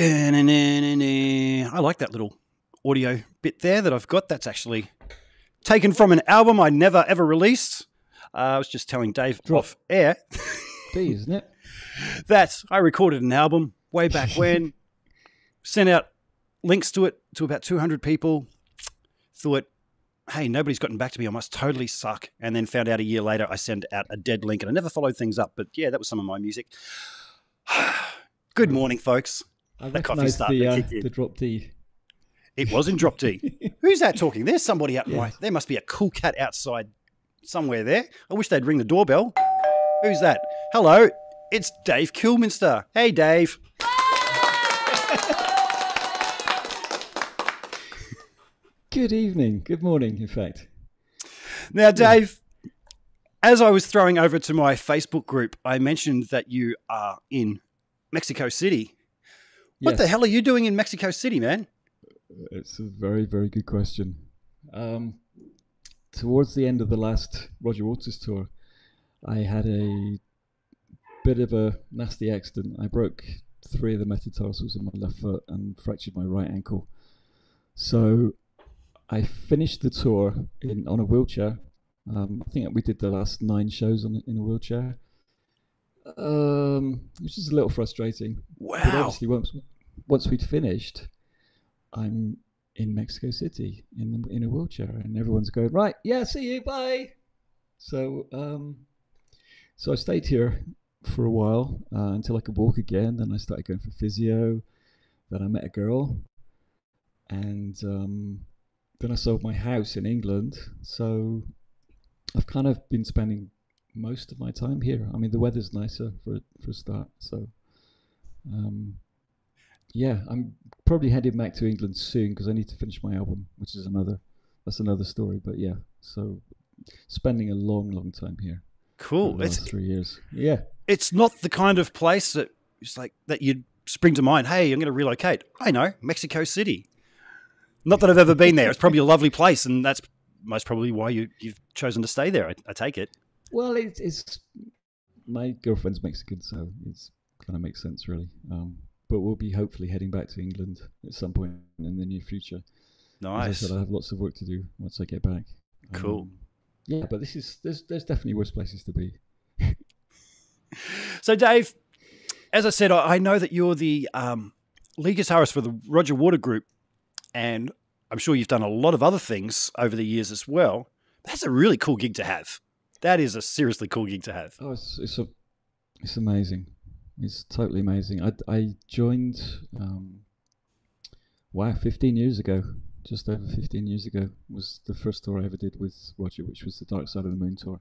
I like that little audio bit there that I've got. That's actually taken from an album I never ever released. Uh, I was just telling Dave Drop. off air D, isn't it? that I recorded an album way back when, sent out links to it to about 200 people, thought, hey, nobody's gotten back to me. I must totally suck. And then found out a year later I sent out a dead link and I never followed things up. But yeah, that was some of my music. Good morning, folks. I recognise the, uh, the drop D. It was in Drop D. Who's that talking? There's somebody out Yeah. There must be a cool cat outside somewhere there. I wish they'd ring the doorbell. Who's that? Hello, it's Dave Kilminster. Hey, Dave. Good evening. Good morning, in fact. Now, Dave, as I was throwing over to my Facebook group, I mentioned that you are in Mexico City. What the hell are you doing in Mexico City, man? It's a very, very good question. Um, towards the end of the last Roger Waters tour, I had a bit of a nasty accident. I broke three of the metatarsals in my left foot and fractured my right ankle. So I finished the tour in on a wheelchair. Um, I think we did the last nine shows on in a wheelchair, um, which is a little frustrating. But Wow. obviously, once once we'd finished, I'm in Mexico City in in a wheelchair, and everyone's going right. Yeah, see you. Bye. So, um, so I stayed here for a while uh, until I could walk again. Then I started going for physio. Then I met a girl, and um, then I sold my house in England. So I've kind of been spending most of my time here. I mean, the weather's nicer for for a start. So, um, yeah, I'm probably heading back to England soon because I need to finish my album, which is another that's another story. But yeah, so spending a long, long time here. Cool. It's three years. Yeah, it's not the kind of place that it's like that you'd spring to mind. Hey, I'm going to relocate. I know Mexico City. Not that I've ever been there. It's probably a lovely place, and that's most probably why you you've chosen to stay there. I, I take it. well, it's, it's my girlfriend's Mexican, so it's kind of makes sense, really. Um, but we'll be hopefully heading back to England at some point in the near future. As I said, I have lots of work to do once I get back. Cool. Um, yeah, but this is there's there's definitely worse places to be. So, Dave, as I said, I I know that you're the um, lead guitarist for the Roger Water Group, and I'm sure you've done a lot of other things over the years as well. That's a really cool gig to have. That is a seriously cool gig to have. Oh, it's it's a, it's amazing. It's totally amazing. I I joined, um, wow, 15 years ago, just over 15 years ago was the first tour I ever did with Roger, which was the Dark Side of the Moon tour.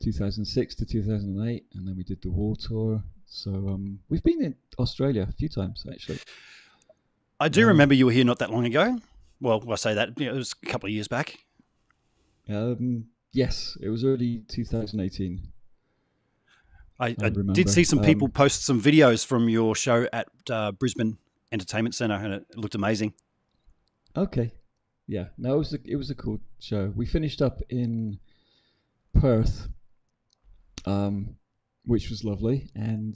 2006 to 2008, and then we did the Wall tour. So um, we've been in Australia a few times actually. I do Um, remember you were here not that long ago. Well, I say that you know, it was a couple of years back. Um, yes, it was early 2018. I, I I did see some people Um, post some videos from your show at uh, Brisbane Entertainment Centre, and it looked amazing. Okay. Yeah. No, it was a, it was a cool show. We finished up in Perth, um, which was lovely. And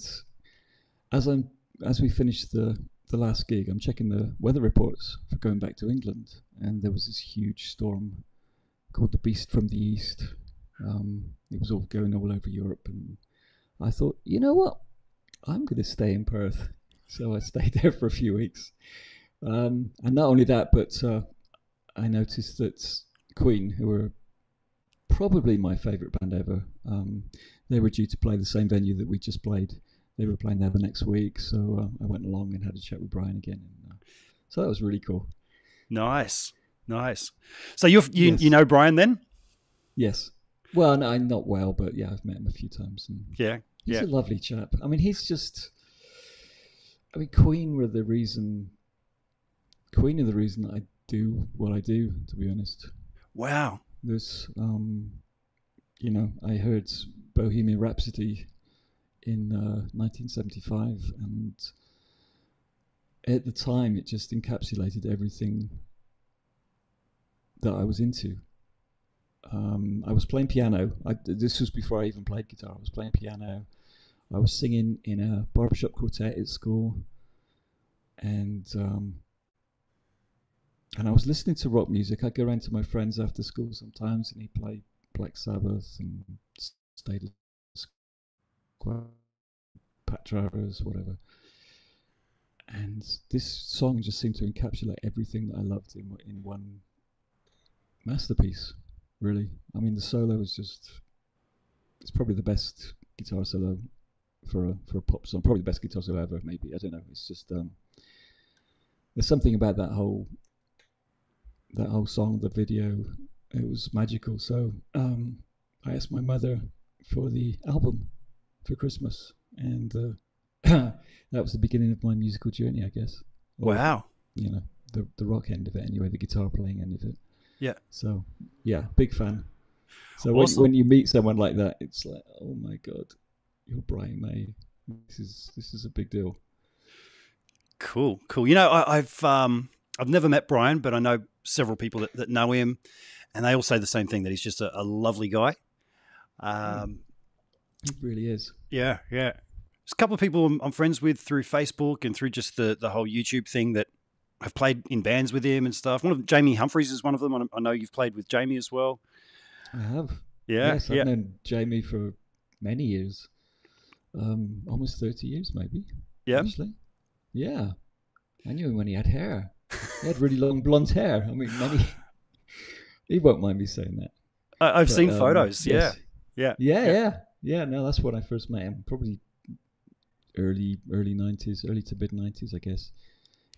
as I'm as we finished the the last gig, I'm checking the weather reports for going back to England, and there was this huge storm called the Beast from the East. Um, it was all going all over Europe, and I thought, you know what, I'm going to stay in Perth. So I stayed there for a few weeks. Um, and not only that, but uh, I noticed that Queen, who were probably my favourite band ever, um, they were due to play the same venue that we just played. They were playing there the next week, so uh, I went along and had a chat with Brian again. And, uh, so that was really cool. Nice, nice. So you you Yes. you know Brian then? Yes. Well, no, not well, but yeah, I've met him a few times, and Yeah, he's yeah. a lovely chap. I mean, he's just. I mean, Queen were the reason. Queen are the reason I do what I do. To be honest, Wow. This, um, you know, I heard Bohemian Rhapsody in uh, 1975, and at the time, it just encapsulated everything that I was into. Um, I was playing piano. I, this was before I even played guitar. I was playing piano. I was singing in a barbershop quartet at school. and um, and I was listening to rock music. I'd go around to my friends after school sometimes, and he'd play Black Sabbath and Status Quo, Pat Travers, whatever. And this song just seemed to encapsulate everything that I loved in in one masterpiece. Really, I mean, the solo is just it's probably the best guitar solo for a for a pop song. Probably the best guitar solo ever. Maybe I don't know. It's just um, there's something about that whole that whole song, the video. It was magical. So um, I asked my mother for the album for Christmas, and uh, that was the beginning of my musical journey, I guess. Or, wow. You know, the the rock end of it, anyway, the guitar playing end of it. Yeah. So yeah, big fan. So when, when you meet someone like that, it's like, oh my god, you're Brian May. This is this is a big deal. Cool, cool. You know, I, I've um, I've never met Brian, but I know several people that, that know him, and they all say the same thing that he's just a, a lovely guy. Um, It really is. yeah, yeah. There's a couple of people I'm, I'm friends with through Facebook and through just the the whole YouTube thing that have played in bands with him and stuff. One of Jamie Humphreys is one of them. I know you've played with Jamie as well. I have. Yeah, yes, I've yeah. known Jamie for many years. Um, almost thirty years, maybe. Yeah. Actually. Yeah. I knew him when he had hair. He had really long blonde hair. I mean, many. he won't mind me saying that. I, I've seen um, photos. yes. Yeah, Yeah, Yeah. yeah, yeah. No, that's when I first met him. Probably early, early nineties, early to mid nineties, I guess.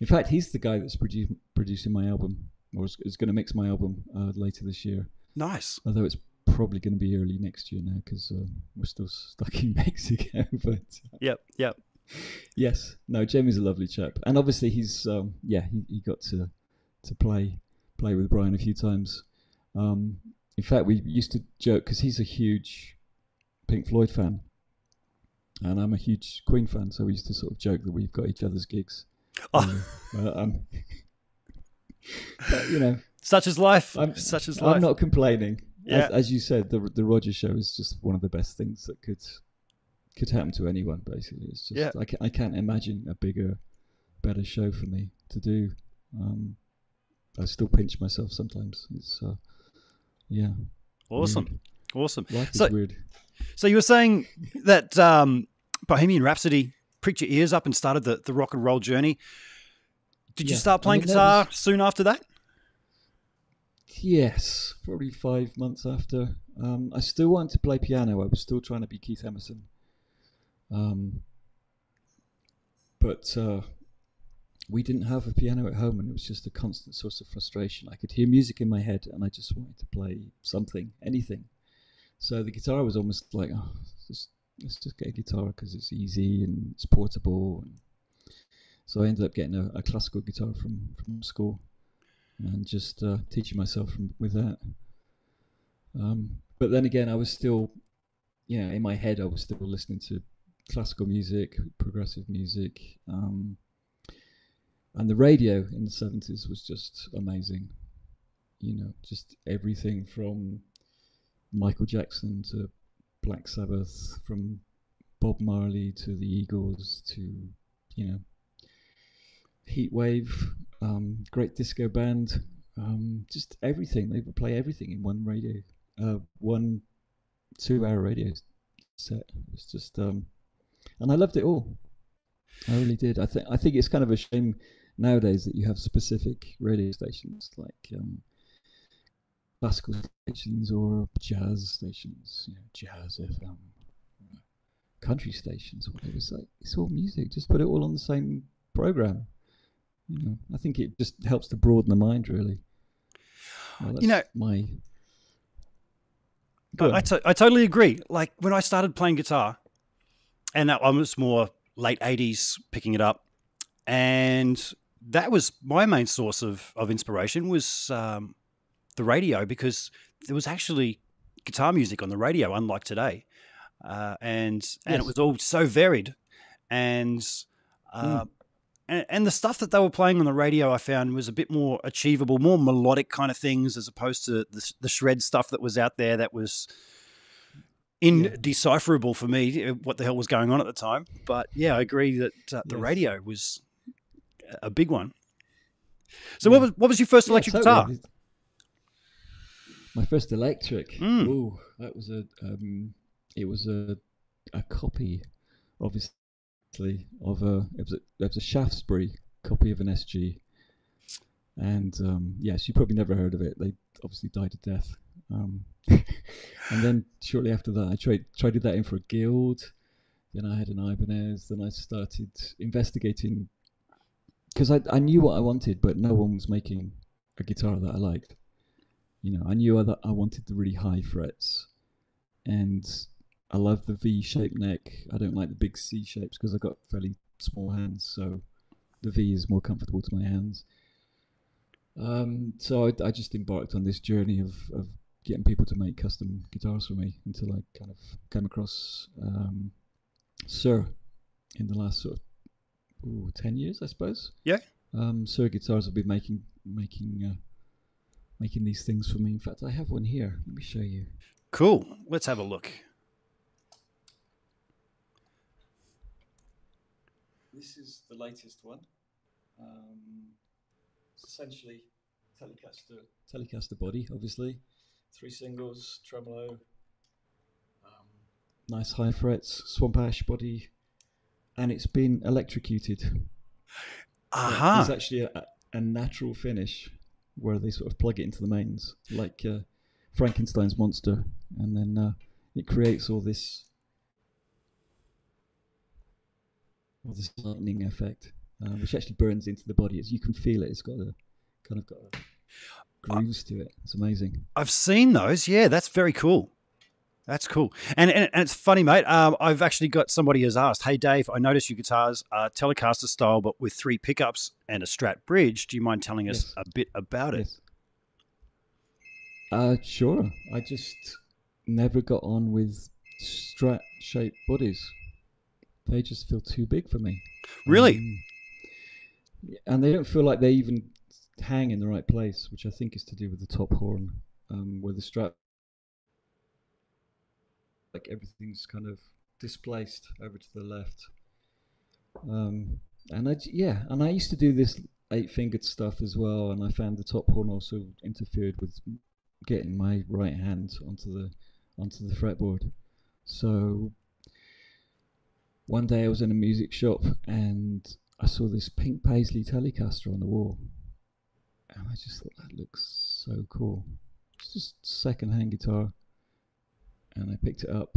In fact, he's the guy that's produ- producing my album, or is, is going to mix my album uh, later this year. nice. Although it's probably going to be early next year now because uh, we're still stuck in Mexico. but uh, Yep, yep. yes, no, Jamie's a lovely chap, and obviously he's um, yeah he, he got to to play play with Brian a few times. Um, in fact, we used to joke because he's a huge Pink Floyd fan, and I'm a huge Queen fan, so we used to sort of joke that we've got each other's gigs. Oh, um, but, you know, such as life. I'm, such is life. I'm not complaining. Yeah. As, as you said, the the Roger show is just one of the best things that could could happen to anyone. Basically, it's just Yeah. I, ca- I can't imagine a bigger, better show for me to do. Um, I still pinch myself sometimes. It's uh, yeah, awesome, awesome. Life So- is weird. So you were saying that um, Bohemian Rhapsody pricked your ears up and started the, the rock and roll journey. Did you Yeah, start I playing mean, guitar was- soon after that? Yes, probably five months after. Um, I still wanted to play piano. I was still trying to be Keith Emerson. Um, but uh, we didn't have a piano at home, and it was just a constant source of frustration. I could hear music in my head, and I just wanted to play something, anything. So the guitar was almost like, oh, just, let's just get a guitar because it's easy and it's portable. And so I ended up getting a, a classical guitar from, from school and just uh, teaching myself from, with that. Um, but then again, I was still, you know, in my head, I was still listening to classical music, progressive music, um, and the radio in the seventies was just amazing. You know, just everything from Michael Jackson to Black Sabbath, from Bob Marley to the Eagles to, you know, Heatwave, um, great disco band, um, just everything. They would play everything in one radio, uh, one two-hour radio set. It was just, um, and I loved it all. I really did. I think I think it's kind of a shame nowadays that you have specific radio stations like um, classical stations or jazz stations, you know, jazz FM, country stations, whatever. It's like it's all music. Just put it all on the same program. You know, I think it just helps to broaden the mind, really. Well, You know- my. I, I, to- I totally agree. Like when I started playing guitar, and I was more late 80s picking it up, and that was my main source of, of inspiration was um, the radio because there was actually guitar music on the radio, unlike today. Uh, and and it was all so varied, and uh, and, and the stuff that they were playing on the radio, I found was a bit more achievable, more melodic kind of things, as opposed to the, the shred stuff that was out there that was indecipherable for me. uh, What the hell was going on at the time? But yeah, I agree that uh, the Yes. radio was a big one. So what was what was your first Yeah, electric totally. guitar? My first electric. Mm. Oh, that was a. Um, it was a a copy, obviously, of a. It was a, it was a Shaftesbury copy of an SG, and um, yes, you probably never heard of it. They obviously died of death. Um, and then shortly after that, I tried traded that in for a Guild. Then I had an Ibanez. Then I started investigating because I I knew what I wanted, but no one was making a guitar that I liked. You know, I knew that I wanted the really high frets, and I love the V-shaped neck. I don't like the big C shapes because I've got fairly small hands, so the V is more comfortable to my hands. Um, so I, I just embarked on this journey of, of getting people to make custom guitars for me until I kind of came across um, Suhr in the last sort of ooh, ten years, I suppose. Yeah. Um, Suhr Guitars have been making making uh, making these things for me. In fact, I have one here. Let me show you. Cool. Let's have a look. This is the latest one. Um, it's essentially Telecaster Telecaster body, obviously. Three singles, tremolo, um, nice high frets, swamp ash body, and it's been electrocuted. Aha. It's actually a, a natural finish where they sort of plug it into the mains, like uh, Frankenstein's monster, and then uh, it creates all this, all this lightning effect, uh, which actually burns into the body. As you can feel it, it's got a kind of got a grooves to it. It's amazing. I've seen those. Yeah, that's very cool. That's cool. And, and, and it's funny, mate. Um, I've actually got somebody has asked, Hey, Dave, I noticed your guitars are Telecaster style, but with three pickups and a Strat bridge. Do you mind telling us Yes. a bit about it? Yes. Uh, sure. I just never got on with strat shaped bodies. They just feel too big for me. Really? Um, and they don't feel like they even hang in the right place, which I think is to do with the top horn, um, where the strap, like everything's kind of displaced over to the left. Um, and I, yeah, and I used to do this eight-fingered stuff as well, and I found the top horn also interfered with getting my right hand onto the onto the fretboard. So one day I was in a music shop and I saw this pink paisley Telecaster on the wall, and I just thought that looks so cool. It's just second-hand guitar, and I picked it up,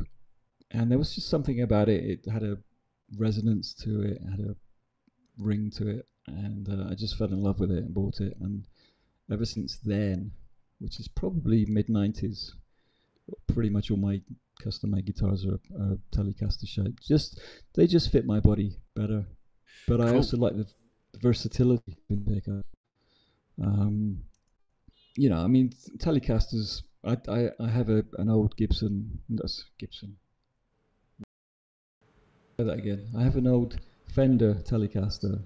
and there was just something about it. It had a resonance to it, it had a ring to it, and uh, I just fell in love with it and bought it. And ever since then, which is probably mid '90s, pretty much all my custom-made guitars are, are Telecaster shaped. Just they just fit my body better. But I also like the versatility in pickup. Um, you know, I mean, Telecasters. I I, I have a an old Gibson. That's Gibson. Say that again. I have an old Fender Telecaster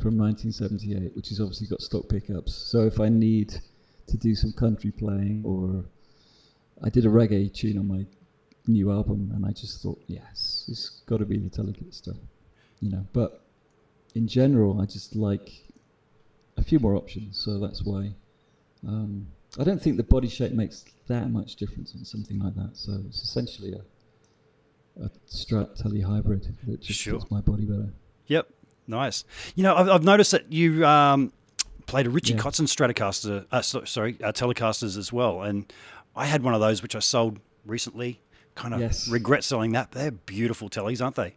from 1978, which has obviously got stock pickups. So if I need to do some country playing, or I did a reggae tune on my new album, and I just thought, yes, it's got to be the Telecaster, you know. But in general, I just like a few more options, so that's why. Um, I don't think the body shape makes that much difference on something like that. So it's essentially a, a Strat Tele hybrid that just Sure. fits my body better. Yep. Nice. You know, I've, I've noticed that you um, played a Richie Yeah. Kotzen Stratocaster, uh, so, sorry, uh, Telecasters as well. And I had one of those, which I sold recently. Kind of Yes. regret selling that. They're beautiful tellies, aren't they?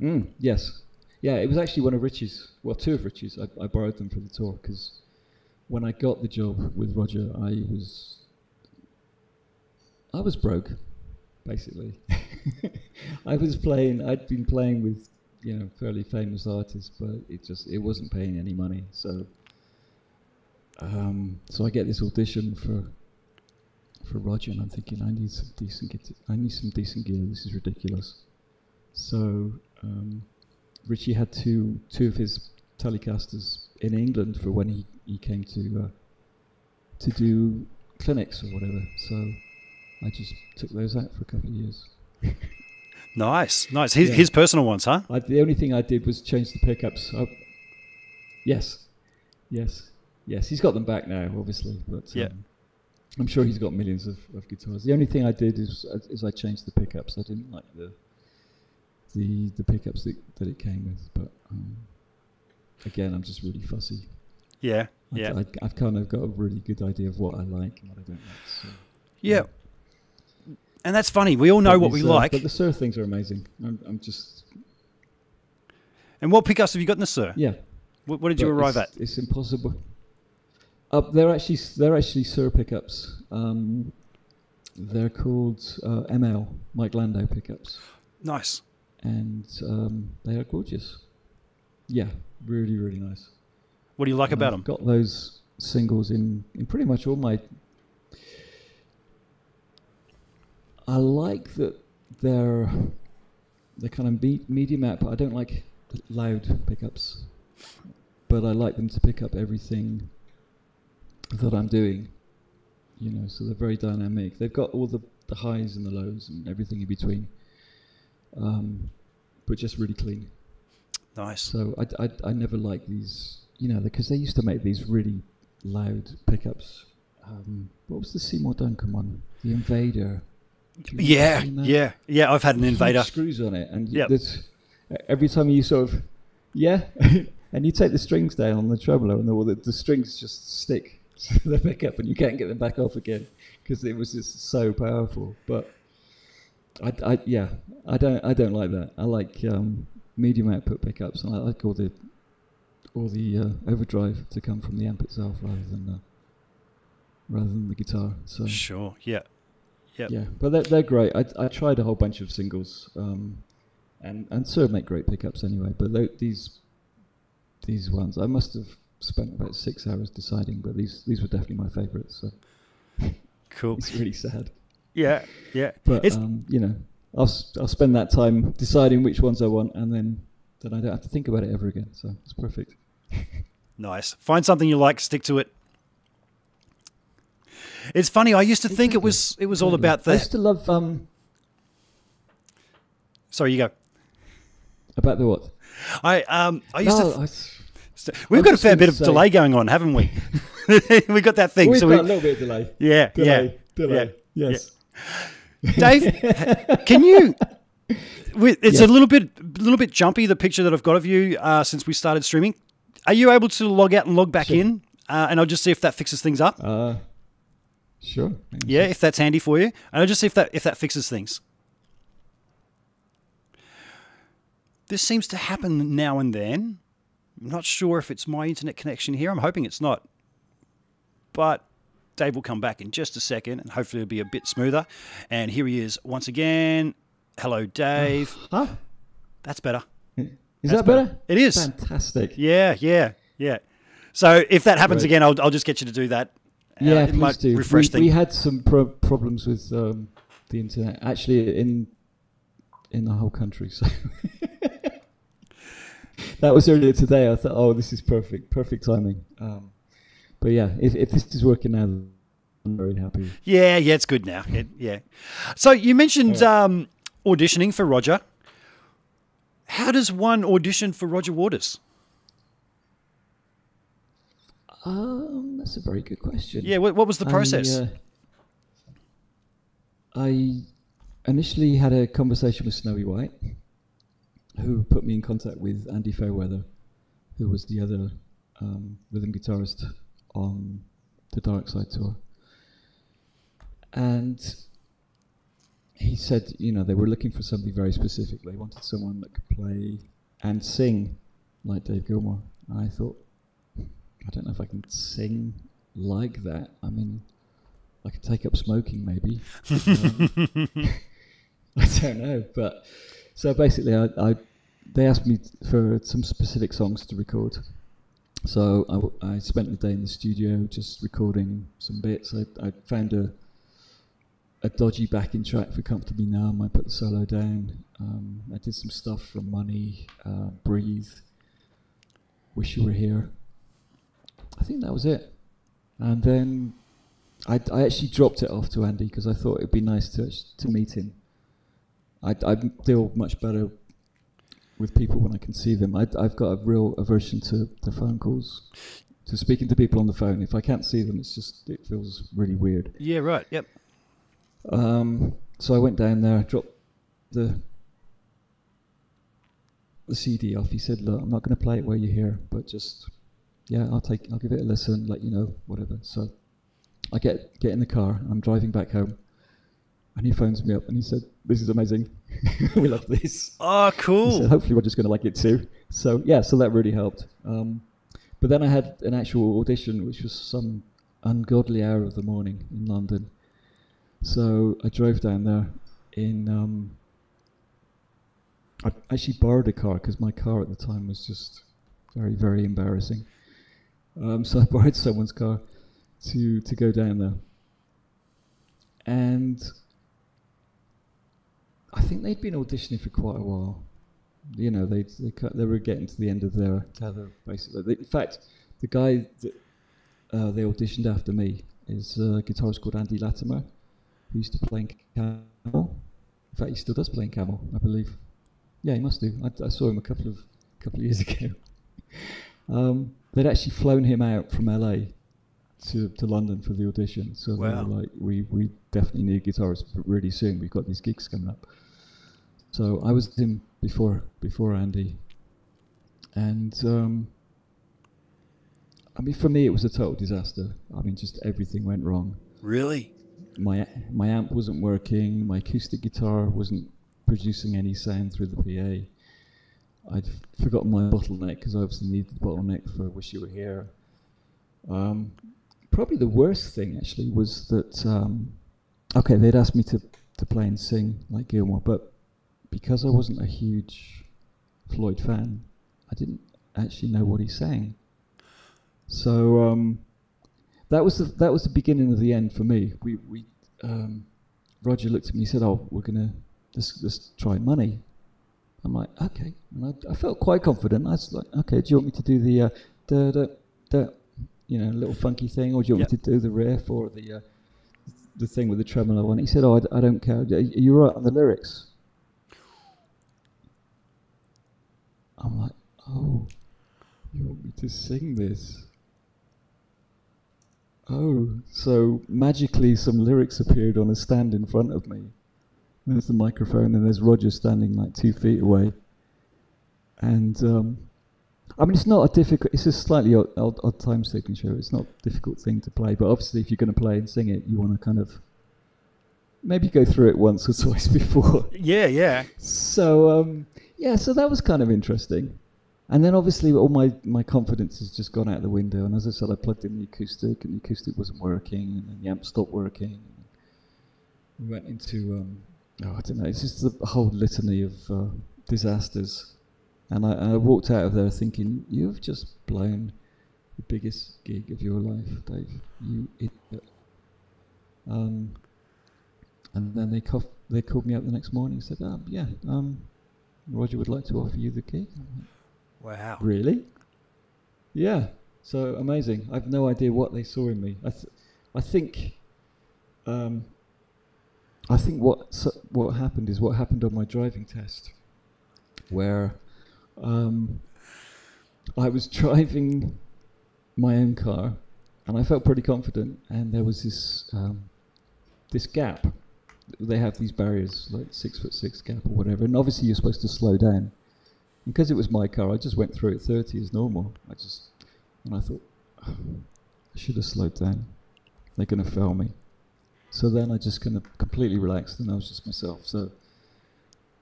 Mm, yes. Yeah, it was actually one of Richie's, well, two of Richie's. I, I borrowed them for the tour because when I got the job with Roger, I was, I was broke, basically. I was playing. I'd been playing with, you know, fairly famous artists, but it just it wasn't paying any money. So, um, so I get this audition for for Roger, and I'm thinking I need some decent get I need some decent gear. This is ridiculous. So um, Richie had two two of his Telecasters in England for when he, he came to uh, to do clinics or whatever. So I just took those out for a couple of years. Nice, nice. His, Yeah. his personal ones, huh? I, the only thing I did was change the pickups. I, yes, yes, yes. He's got them back now, obviously, but Yeah. um, I'm sure he's got millions of, of guitars. The only thing I did is is I changed the pickups. I didn't like the the the pickups that, that it came with, but um, again, I'm just really fussy. Yeah, I, yeah, I, I've kind of got a really good idea of what I like and what I don't like. So. yeah. And that's funny. We all know But what we uh, like. But the Suhr things are amazing. I'm, I'm just And what pickups have you got in the Suhr? yeah. What, what did you but arrive at? it's, It's impossible. Uh, they're actually they're actually Suhr pickups. Um, they're called uh, ML Mike Landau pickups, Nice. and um, they are gorgeous. Yeah, really really nice. What do you like And about I've them? Got those singles in in pretty much all my. I like that they're they're kind of me- medium out, but I don't like loud pickups. But I like them to pick up everything that I'm doing. You know, so they're very dynamic. They've got all the, the highs and the lows and everything in between. Um, but just really clean. Nice. So I, I, I never liked these, you know, because they used to make these really loud pickups. Um, what was the Seymour Duncan one? The Invader. Yeah, remember seeing that? yeah, yeah. I've had an invader. screws on it, and Yep. every time you sort of, yeah, and you take the strings down on the tremolo, and all the, the strings just stick to the pickup, and you can't get them back off again because it was just so powerful. But I, I, yeah, I don't, I don't like that. I like um, medium output pickups, and I like all the, all the uh, overdrive to come from the amp itself rather than, uh, rather than the guitar. So Sure. Yeah. Yep. yeah, but they're, they're great. I, I tried a whole bunch of singles, um, and and Suhr make great pickups anyway. But tho- these these ones, I must have spent about six hours deciding, but these these were definitely my favourites. So Cool. it's really sad, Yeah. Yeah. but It's- um, you know, I'll I'll spend that time deciding which ones I want, and then then I don't have to think about it ever again. So it's perfect. Nice. Find something you like, stick to it. It's funny. I used to think it was it was all Exactly. about I used to love um Sorry, you go. about the what? I um I used No, to. I s- We've I'm got a fair bit of say- delay going on, haven't we? we got that thing. we've so got a little bit of delay. yeah, Delay, yeah, delay. yeah. Yes. Dave, can you? It's Yeah. a little bit, a little bit jumpy. The picture that I've got of you uh, since we started streaming. Are you able to log out and log back Sure. in? Uh, and I'll just see if that fixes things up. Uh, sure. Yeah, if that's handy for you, and I'll just see if that if that fixes things. This seems to happen now and then. I'm not sure if it's my internet connection here. I'm hoping it's not. But Dave will come back in just a second, and hopefully it'll be a bit smoother. And here he is once again. Hello, Dave. Huh? That's better. Is That's that better? It is. Fantastic. Yeah, yeah, yeah. So if that happens Right. again, I'll, I'll just get you to do that. Uh, Yeah, it please might do. refresh we, we had some pro- problems with um, the internet, actually, in in the whole country. So that was earlier today. I thought, oh, this is perfect, perfect timing. Um, but yeah, if, if this is working now, I'm very happy. Yeah, yeah, it's good now. It, yeah. So you mentioned um, auditioning for Roger. How does one audition for Roger Waters? Um, that's a very good question. Yeah, what, what was the I, process? uh, I initially had a conversation with Snowy White, who put me in contact with Andy Fairweather, who was the other um, rhythm guitarist on the Dark Side tour. And he said, you know, they were looking for something very specific. They wanted someone that could play and sing like Dave Gilmour. And I thought, I don't know if I can sing like that. I mean, I could take up smoking maybe. Um, I don't know, but so basically, I, I they asked me for some specific songs to record. So I, I, spent the day in the studio just recording some bits. I, I found a a dodgy backing track for "Comfortably Numb." I put the solo down. Um, I did some stuff from "Money," uh, "Breathe," "Wish You Were Here." I think that was it. And then I, I actually dropped it off to Andy because I thought it'd be nice to to meet him I, I deal much better with people when I can see them. I, I've got a real aversion to, to phone calls, to speaking to people on the phone. If I can't see them, it's just it feels really weird. Yeah, right. Yep. Um, so I went down there, dropped the the CD off. He said, "Look, I'm not going to play it while you're here, but just yeah, I'll take, I'll give it a listen, let you know, whatever." So I get get in the car. I'm driving back home, and he phones me up and he said, "This is amazing. we love this." Oh, He cool. said, Hopefully, we're just going to like it too. So yeah, so that really helped. Um, but then I had an actual audition, which was some ungodly hour of the morning in London. So I drove down there in. Um, I actually borrowed a car because my car at the time was just very, very embarrassing. Um, so I borrowed someone's car to to go down there, and I think they'd been auditioning for quite a while. You know, they they they were getting to the end of their tether, basically. In fact, the guy that uh, they auditioned after me is a guitarist called Andy Latimer, who used to play in Camel. In fact, he still does play in Camel, I believe. Yeah, he must do. I, I saw him a couple of couple of years ago. um, they'd actually flown him out from LA to, to London for the audition. So they were like, we, we definitely need a guitarist really soon. We've got these gigs coming up. So I was him before before Andy, and um, I mean, for me, it was a total disaster. I mean, just everything went wrong. Really? My my amp wasn't working. My acoustic guitar wasn't producing any sound through the PA. I'd forgotten my bottleneck because I obviously needed the bottleneck for "Wish You Were Here." Um, probably the worst thing actually was that um, okay, they'd asked me to to play and sing like Gilmour, but because I wasn't a huge Floyd fan, I didn't actually know what he sang. So um, that was the that was the beginning of the end for me. We we um, Roger looked at me. He said, "Oh, we're gonna let's let's try money." I'm like, "Okay," and I, I felt quite confident. I was like, "Okay, do you want me to do the uh, da da da, you know, little funky thing, or do you want me to do the riff or the uh, the thing with the tremolo on?" it?" He said, "Oh, I, I don't care. You're you right on the lyrics?" I'm like, "Oh, you want me to sing this?" Oh, so magically some lyrics appeared on a stand in front of me. There's the microphone, and there's Roger standing like two feet away. And um, I mean, it's not a difficult. It's a slightly odd, odd, odd time signature. It's not a difficult thing to play, but obviously, if you're going to play and sing it, you want to kind of maybe go through it once or twice before. Yeah, yeah. So um, yeah, so that was kind of interesting. And then obviously all my, my confidence has just gone out the window. And as I said, I plugged in the acoustic, and the acoustic wasn't working, and the amp stopped working. We went into um, oh I don't know, it's just a whole litany of uh, disasters. And I, I walked out of there thinking, you've just blown the biggest gig of your life, Dave. You idiot. Um, and then they cough, they called me up the next morning and said, um, yeah, um, Roger would like to offer you the gig. Wow. Really? Yeah. So amazing. I've no idea what they saw in me. I, th- I think, um, I think what so what happened is what happened on my driving test, where um, I was driving my own car, and I felt pretty confident, and there was this um, this gap. They have these barriers, like six foot six gap or whatever, and obviously you're supposed to slow down because it was my car, I just went through at 30 as normal. I just, and I thought, I should have slowed down. They're going to fail me. So then I just kind of completely relaxed and I was just myself. So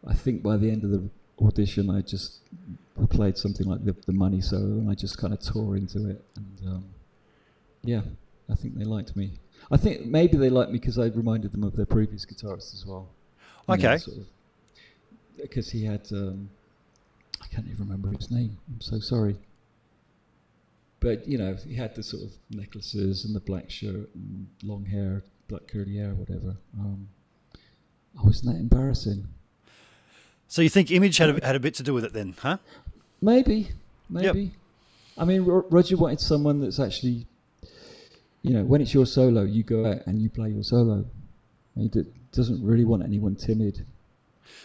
I think by the end of the audition, I just played something like the, the Money So and I just kind of tore into it. And um, yeah, I think they liked me. I think maybe they liked me because I reminded them of their previous guitarist as well. Okay. sort of, because he had, um, I can't even remember his name. I'm so sorry. But you know, he had the sort of necklaces and the black shirt and long hair, black curly hair, whatever. Um, oh, isn't that embarrassing? So you think image had a, had a bit to do with it then, huh? Maybe, maybe. I mean, Ro- Roger wanted someone that's actually, you know, when it's your solo, you go out and you play your solo. He d- doesn't really want anyone timid.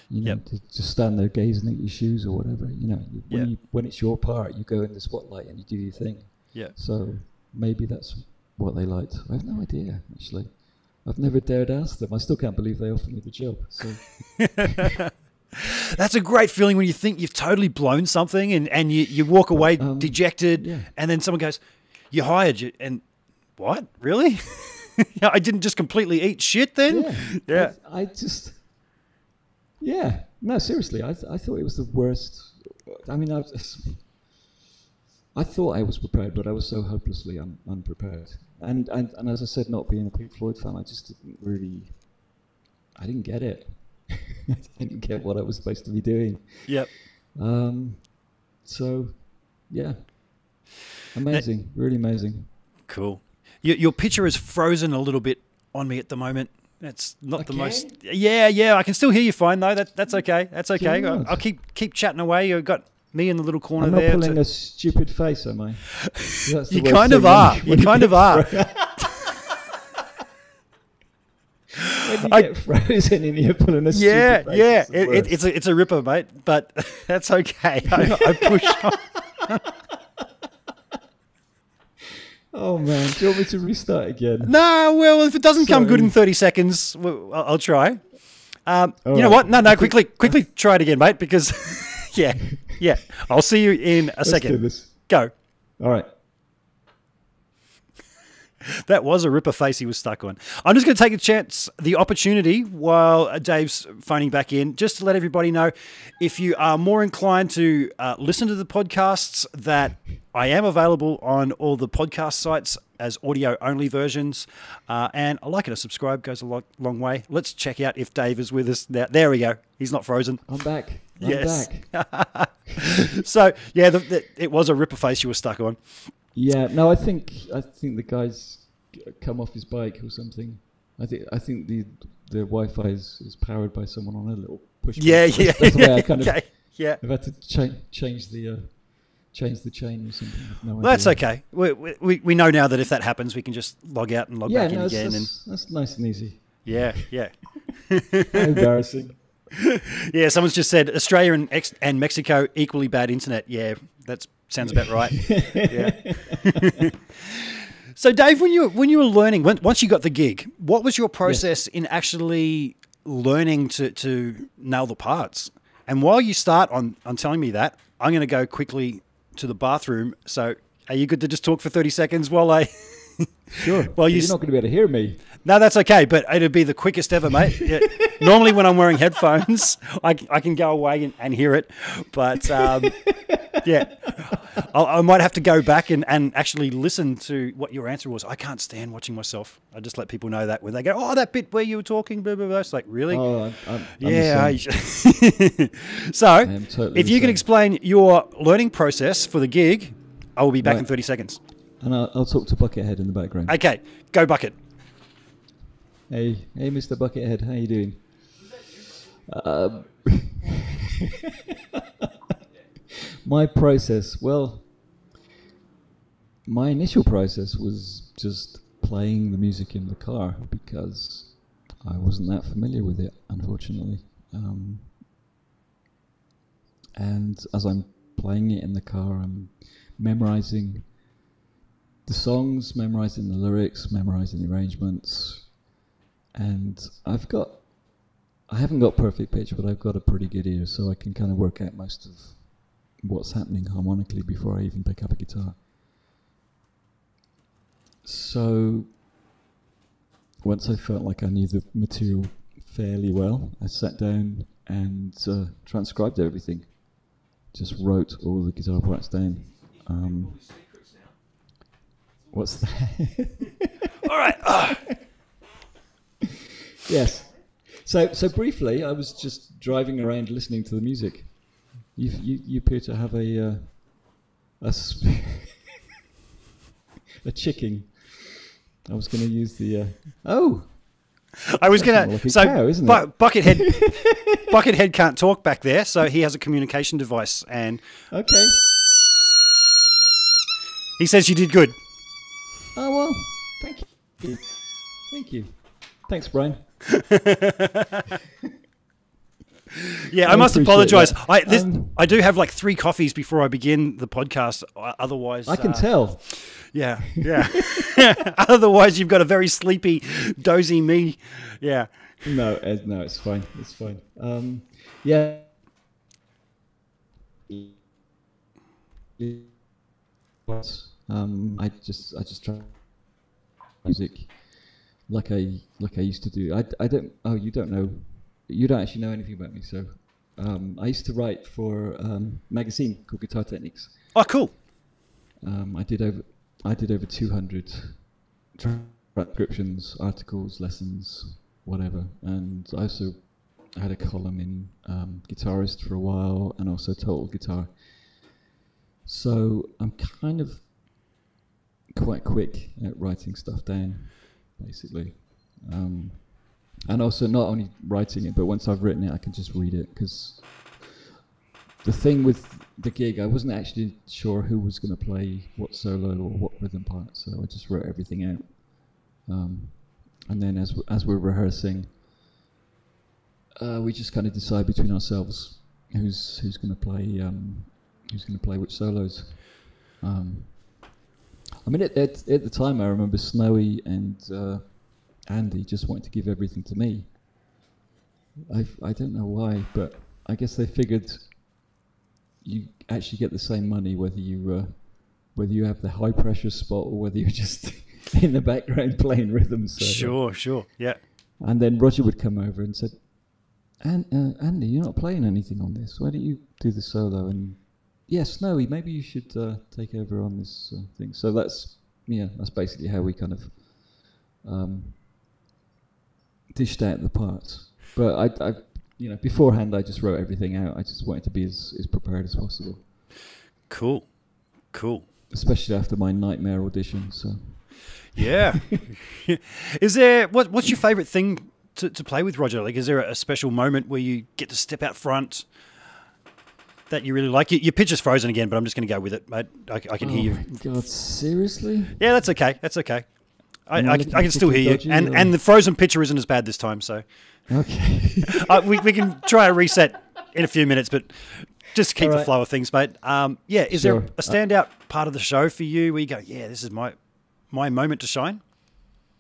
You know, Yep. to just stand there gazing at your shoes or whatever. You know, when Yeah. you, when it's your part, you go in the spotlight and you do your thing. Yeah. So maybe that's what they liked. I have no idea actually. I've never dared ask them. I still can't believe they offered me the job. So That's a great feeling when you think you've totally blown something and, and you, you walk away Um, dejected yeah. and then someone goes, You hired you and what? Really? Yeah, I didn't just completely eat shit then? yeah, Yeah. I, I just yeah. No, seriously, I th- I thought it was the worst. I mean, I was, I thought I was prepared, but I was so hopelessly un- unprepared. And, and and as I said, not being a Pink Floyd fan, I just didn't really. I didn't get it. I didn't get what I was supposed to be doing. Yep. Um, so, yeah, amazing, really amazing. Cool. Your, your picture is frozen a little bit on me at the moment. That's not the most. Yeah, yeah. I can still hear you fine though. That that's okay. That's okay. I'll, I'll keep keep chatting away. You've got me in the little corner I'm not there. pulling to- a stupid face, am I? You worst kind of thing when- are. You when kind get of are. when you I- get frozen and you're pulling a stupid Yeah, face, yeah. it's It, it, it's a it's a ripper, mate. But that's okay. I, I push on. Oh man, do you want me to restart again? No, well, if it doesn't come good in thirty seconds, well, I'll, try. Um, you know right. what? No, no. Quickly, quickly try it again, mate. Because yeah, yeah. I'll see you in a Let's do second. this. Go. All right. That was a ripper face he was stuck on. I'm just going to take a chance, the opportunity, while Dave's phoning back in, just to let everybody know if you are more inclined to uh, listen to the podcasts, that I am available on all the podcast sites as audio only versions. Uh, and a like and a subscribe goes a long, long way. Let's check out if Dave is with us now. There we go. He's not frozen. I'm back. I'm Yes. back. So, yeah, the, the, it was a ripper face you were stuck on. Yeah, no, I think I think the guy's come off his bike or something. I think I think the the Wi-Fi is, is powered by someone on a little push. Yeah, yeah. That's, that's I kind of. okay. Yeah. I've had to cha- change the uh, change the chain or something. No Well, that's okay. We, we, we know now that if that happens, we can just log out and log Yeah, back in no, again. that's, And that's, that's nice and easy. yeah, yeah, embarrassing. yeah. Someone's just said Australia and ex- and Mexico equally bad internet. Yeah, that sounds about right. yeah. so, Dave, when you when you were learning, when, once you got the gig, what was your process in actually learning to to nail the parts? And while you start on on telling me that, I'm going to go quickly to the bathroom. So, are you good to just talk for 30 seconds while I? Sure. Well, Well, you you're s- not going to be able to hear me. No, that's okay, but it'd be the quickest ever, mate. Yeah. Normally, when I'm wearing headphones, I, I can go away and, and hear it. But um, yeah, I'll, I might have to go back and, and actually listen to what your answer was. I can't stand watching myself. I just let people know that when they go, oh, that bit where you were talking, blah, blah, blah. It's like, really? Oh, I'm, I'm, yeah. I- so, totally if you can explain your learning process for the gig, I will be back Right. in 30 seconds. And I'll, I'll talk to Buckethead in the background. Okay, go bucket. Hey, hey, Mr. Buckethead, how you doing? Um, my process, well, my initial process was just playing the music in the car because I wasn't that familiar with it, unfortunately. Um, and as I'm playing it in the car, I'm memorizing the songs, memorizing the lyrics, memorizing the arrangements, and I've got, I haven't got perfect pitch, but I've got a pretty good ear, so I can kind of work out most of what's happening harmonically before I even pick up a guitar. So, once I felt like I knew the material fairly well, I sat down and uh, transcribed everything. Just wrote all the guitar parts down. Um, what's that? All right. ah. Yes. So, so briefly, I was just driving around listening to the music. You, you, you appear to have a, uh, a, sp- a chicken. I was going to use the. Uh, oh, I was more like so cow, isn't Bu- it? Buckethead, Buckethead can't talk back there, so he has a communication device, and okay. he says you did good. Oh well, thank you. Thank you. Thanks, Brian. Yeah, I, I must apologize. I this Um, I do have like three coffees before I begin the podcast. Otherwise, I can uh, tell. Yeah, yeah. Otherwise, you've got a very sleepy, dozy me. Yeah. No, no, it's fine. It's fine. Um, yeah. Um, I just, I just try music like I, like I used to do. I, I don't. Oh, you don't know. You don't actually know anything about me. So, um, I used to write for um, magazine called Guitar Techniques. Oh, cool. Um, I did over I did over 200 transcriptions, articles, lessons, whatever, and I also had a column in um, Guitarist for a while, and also Total Guitar. So I'm kind of quite quick at writing stuff down, basically, um, and also not only writing it, but once I've written it, I can just read it because the thing with the gig, I wasn't actually sure who was going to play what solo or what rhythm part, so I just wrote everything out. Um, and then as as we're rehearsing, uh, we just kind of decide between ourselves who's who's going to play um, who's going to play which solos. Um, I mean, at, at, at the time, I remember Snowy and uh, Andy just wanted to give everything to me. I I don't know why, but I guess they figured you actually get the same money whether you uh, whether you have the high pressure spot or whether you're just in the background playing rhythms. So, Sure, sure. Yeah. And then Roger would come over and said, "An- uh, "Andy, you're not playing anything on this. Why don't you do the solo?" And yeah, Snowy, maybe you should uh, take over on this uh, thing. So that's yeah, that's basically how we kind of um, dished out the parts. But I, I, you know, beforehand I just wrote everything out. I just wanted to be as, as prepared as possible, Cool. Cool. especially after my nightmare audition. So Yeah. is there what what's your favorite thing to, to play with Roger? Like is there a special moment where you get to step out front that you really like? Your, your picture's frozen again, but I'm just going to go with it, mate. I, I can oh hear you. God, seriously? Yeah, that's okay. That's okay. I, I I, can still hear you, and or- and the frozen picture isn't as bad this time. So Okay. uh, we we can try a reset in a few minutes, but just keep the flow of things, mate. Um, yeah, is Sure. there a standout part of the show for you where you go, yeah, this is my my moment to shine?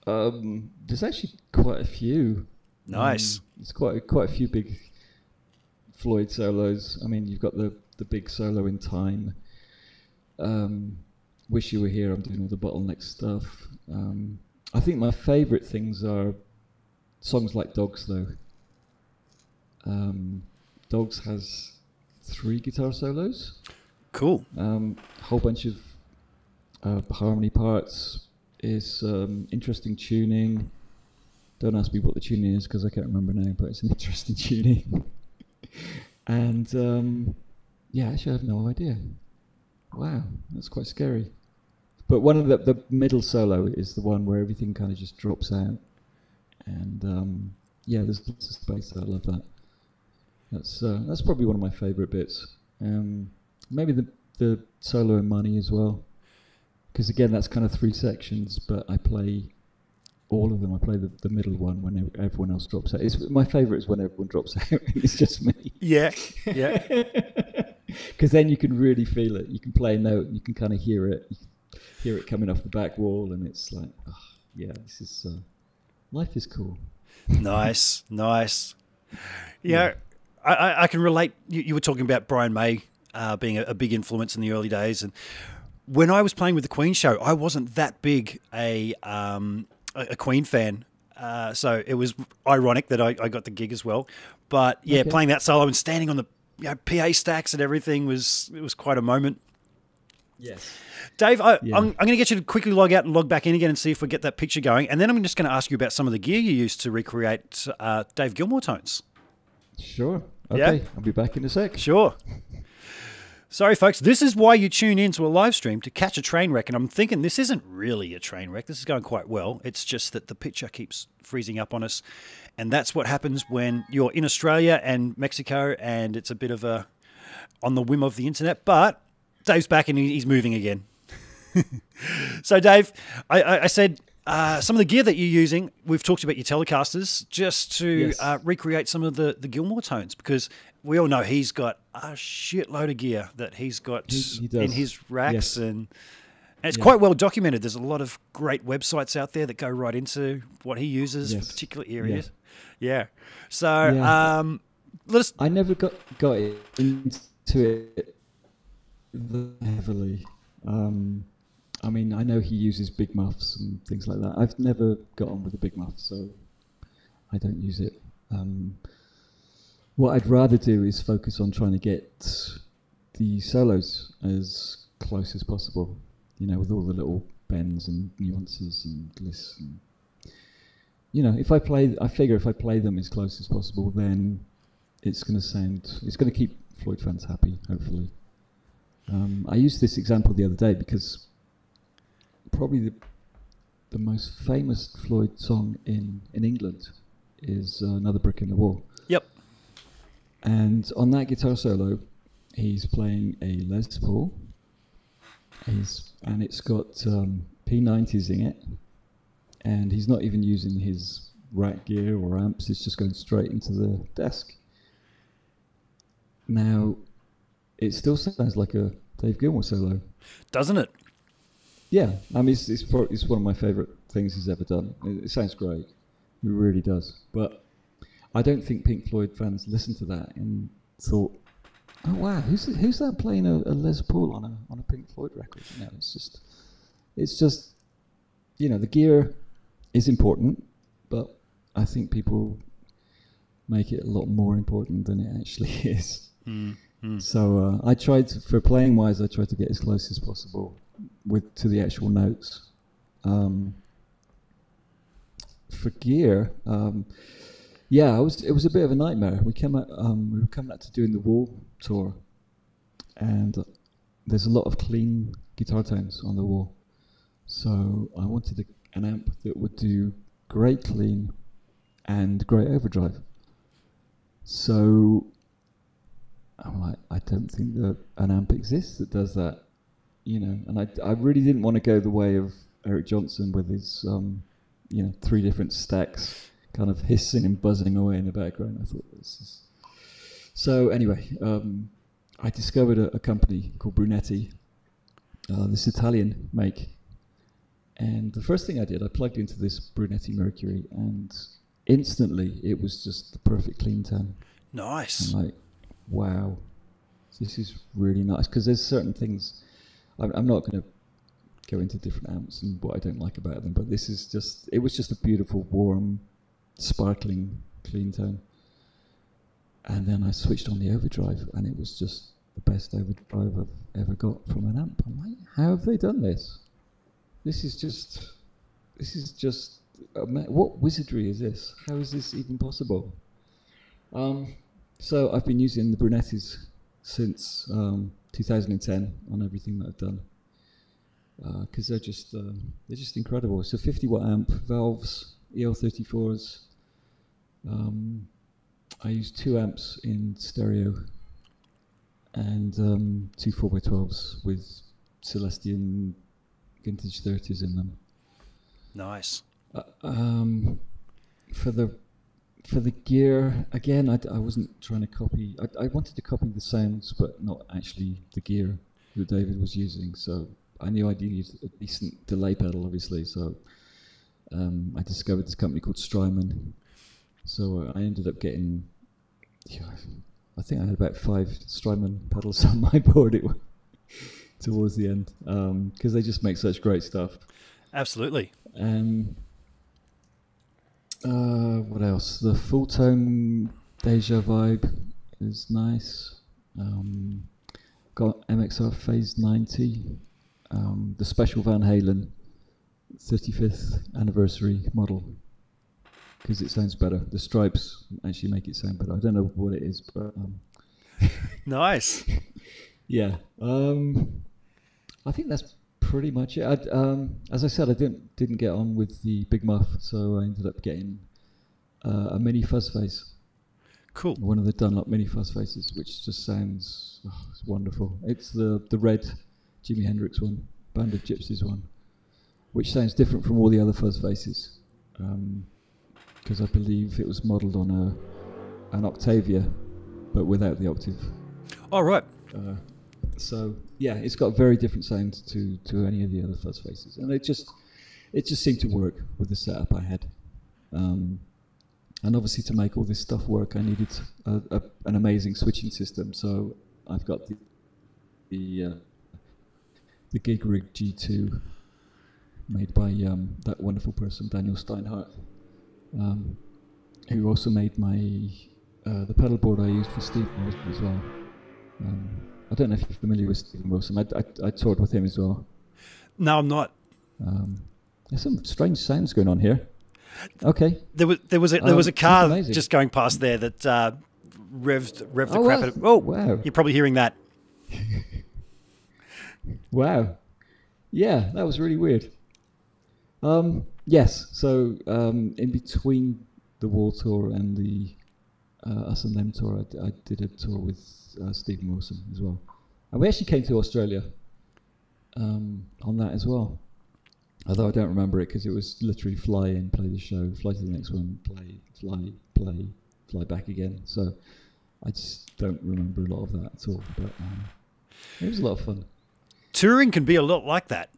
um, there's actually quite a few. Nice. Um, there's quite quite a few big Floyd solos. I mean, you've got the the big solo in Time. Um, Wish you were here. I'm doing all the bottleneck stuff. Um, I think my favourite things are songs like Dogs, though. Um, Dogs has three guitar solos. Cool. Um, a whole bunch of uh, harmony parts. Is um, interesting tuning. Don't ask me what the tuning is because I can't remember now, but it's an interesting tuning. And um, yeah, actually, I have no idea. Wow, that's quite scary. But one of the the middle solo is the one where everything kind of just drops out, and um, yeah, there's lots of space. I love that. That's uh, that's probably one of my favourite bits. Um, maybe the the solo in Money as well, because again that's kind of three sections, but I play all of them. I play the, the middle one when everyone else drops out. It's, my favourite is when everyone drops out it's just me. Yeah. Yeah. Because then you can really feel it. You can play a note and you can kind of hear it. Hear it coming off the back wall, and it's like, oh, yeah, this is uh, life is cool. nice, nice. Yeah, I, I, I can relate. You, you were talking about Brian May uh, being a, a big influence in the early days, and when I was playing with the Queen show, I wasn't that big a um, a, a Queen fan. Uh, so it was ironic that I, I got the gig as well. But yeah, Okay. playing that solo and standing on the you know, PA stacks and everything was it was quite a moment. Yes. Dave, I, Yeah. I'm, I'm going to get you to quickly log out and log back in again and see if we get that picture going. And then I'm just going to ask you about some of the gear you used to recreate uh, Dave Gilmour tones. Sure. Yeah? Okay, I'll be back in a sec. Sure. Sorry, folks. This is why you tune in to a live stream to catch a train wreck. And I'm thinking this isn't really a train wreck. This is going quite well. It's just that the picture keeps freezing up on us. And that's what happens when you're in Australia and Mexico and it's a bit of a on the whim of the internet. But Dave's back and he's moving again. so, Dave, I, I, I said uh, some of the gear that you're using, we've talked about your Telecasters, just to Yes. uh, recreate some of the, the Gilmour tones, because we all know he's got a shitload of gear that he's got He- he in his racks, Yes. and, and it's Yeah. quite well documented. There's a lot of great websites out there that go right into what he uses Yes. for particular areas. Yeah. Yeah. So Yeah. um, let us. I never got got into it heavily. Um, I mean, I know he uses big muffs and things like that. I've never got on with a big muff, so I don't use it. Um, what I'd rather do is focus on trying to get the solos as close as possible. You know, with all the little bends and nuances and lists. And, you know, if I play, I figure if I play them as close as possible, then it's going to sound, it's going to keep Floyd fans happy, hopefully. Um, I used this example the other day because probably the, the most famous Floyd song in, in England is uh, Another Brick in the Wall. Yep. And on that guitar solo, he's playing a Les Paul. He's, and it's got um, P90s in it. And he's not even using his rack gear or amps, it's just going straight into the desk. Now, it still sounds like a Dave Gilmour solo. Doesn't it? Yeah, I mean, it's, it's, pro- it's one of my favourite things he's ever done. It, it sounds great. It really does. But I don't think Pink Floyd fans listened to that and thought, oh, wow, who's, who's that playing a, a Les Paul on a, on a Pink Floyd record? No, it's just, it's just, you know, the gear is important, but I think people make it a lot more important than it actually is. Mm, mm. So uh, I tried to, for playing wise, I tried to get as close as possible with to the actual notes. Um, for gear, um, yeah, it was it was a bit of a nightmare. We came out, um, we were coming out to doing the Wall tour, and there's a lot of clean guitar tones on the Wall. So I wanted a, an amp that would do great clean and great overdrive. So I'm like, I don't think that an amp exists that does that, you know. And I, I really didn't want to go the way of Eric Johnson with his, um, you know, three different stacks, kind of hissing and buzzing away in the background. I thought this is. So anyway, um, I discovered a, a company called Brunetti, uh, this Italian make, and the first thing I did, I plugged into this Brunetti Mercury, and instantly it was just the perfect clean tone. Nice. I'm like, wow, this is really nice. Because there's certain things, I'm, I'm not going to go into different amps and what I don't like about them, but this is just, it was just a beautiful, warm, sparkling, clean tone. And then I switched on the overdrive, and it was just the best overdrive I've ever got from an amp. I'm like, how have they done this? This is just, this is just, what wizardry is this? How is this even possible? Um, so I've been using the Brunettis since um, 2010 on everything that I've done because they're just um, they're just incredible. So 50 watt amp, valves, EL34s. Um, I use two amps in stereo and um, two 4x12s with Celestion vintage 30s in them. Nice. Uh, um, for the for the gear again, I wasn't trying to copy. I, I wanted to copy the sounds, but not actually the gear that David was using. So I knew I'd use a decent delay pedal, obviously. So um, I discovered this company called Strymon. So uh, I ended up getting. Yeah, I think I had about five Strymon pedals on my board. Towards the end because they just make such great stuff. Absolutely. Um, uh, what else? The Fulltone Deja vibe is nice. Um, got MXR Phase 90. Um, the special Van Halen 35th anniversary model because it sounds better. The stripes actually make it sound better. I don't know what it is, but um, Nice. yeah. Um, I think that's pretty much it. I'd, um, as I said, I didn't didn't get on with the Big Muff, so I ended up getting uh, a mini fuzz face, Cool. one of the Dunlop mini fuzz faces, which just sounds oh, it's wonderful. It's the the red Jimi Hendrix one, Band of Gypsys one. which sounds different from all the other fuzz faces, because I believe it was modelled on a an Octavia, but without the octave. All right. Uh, so yeah, it's got very different sound to to any of the other fuzz faces, and it just it just seemed to work with the setup I had. Um, and obviously, to make all this stuff work, I needed a, a, an amazing switching system. So I've got the the, uh, the Gig Rig G2 made by um, that wonderful person Daniel Steinhardt, um, who also made my uh, the pedal board I used for Steve as well. I don't know if you're familiar with Steven Wilson. I, I, I toured with him as well. No, I'm not. Um, there's some strange sounds going on here. Okay. There was there was a, there was a Um, car just going past there that uh, revved revved the Oh, crap wow. out of. Oh, Wow. You're probably hearing that. Wow. Yeah, that was really weird. Um, yes, so um, in between the Wall Tour and the uh, Us and Them tour, I, I did a tour with uh, Steven Wilson as well. And we actually came to Australia um, on that as well. Although I don't remember it because it was literally fly in, play the show, fly to the next one, play, fly, play, fly back again. So I just don't remember a lot of that at all. But um, it was a lot of fun. Touring can be a lot like that.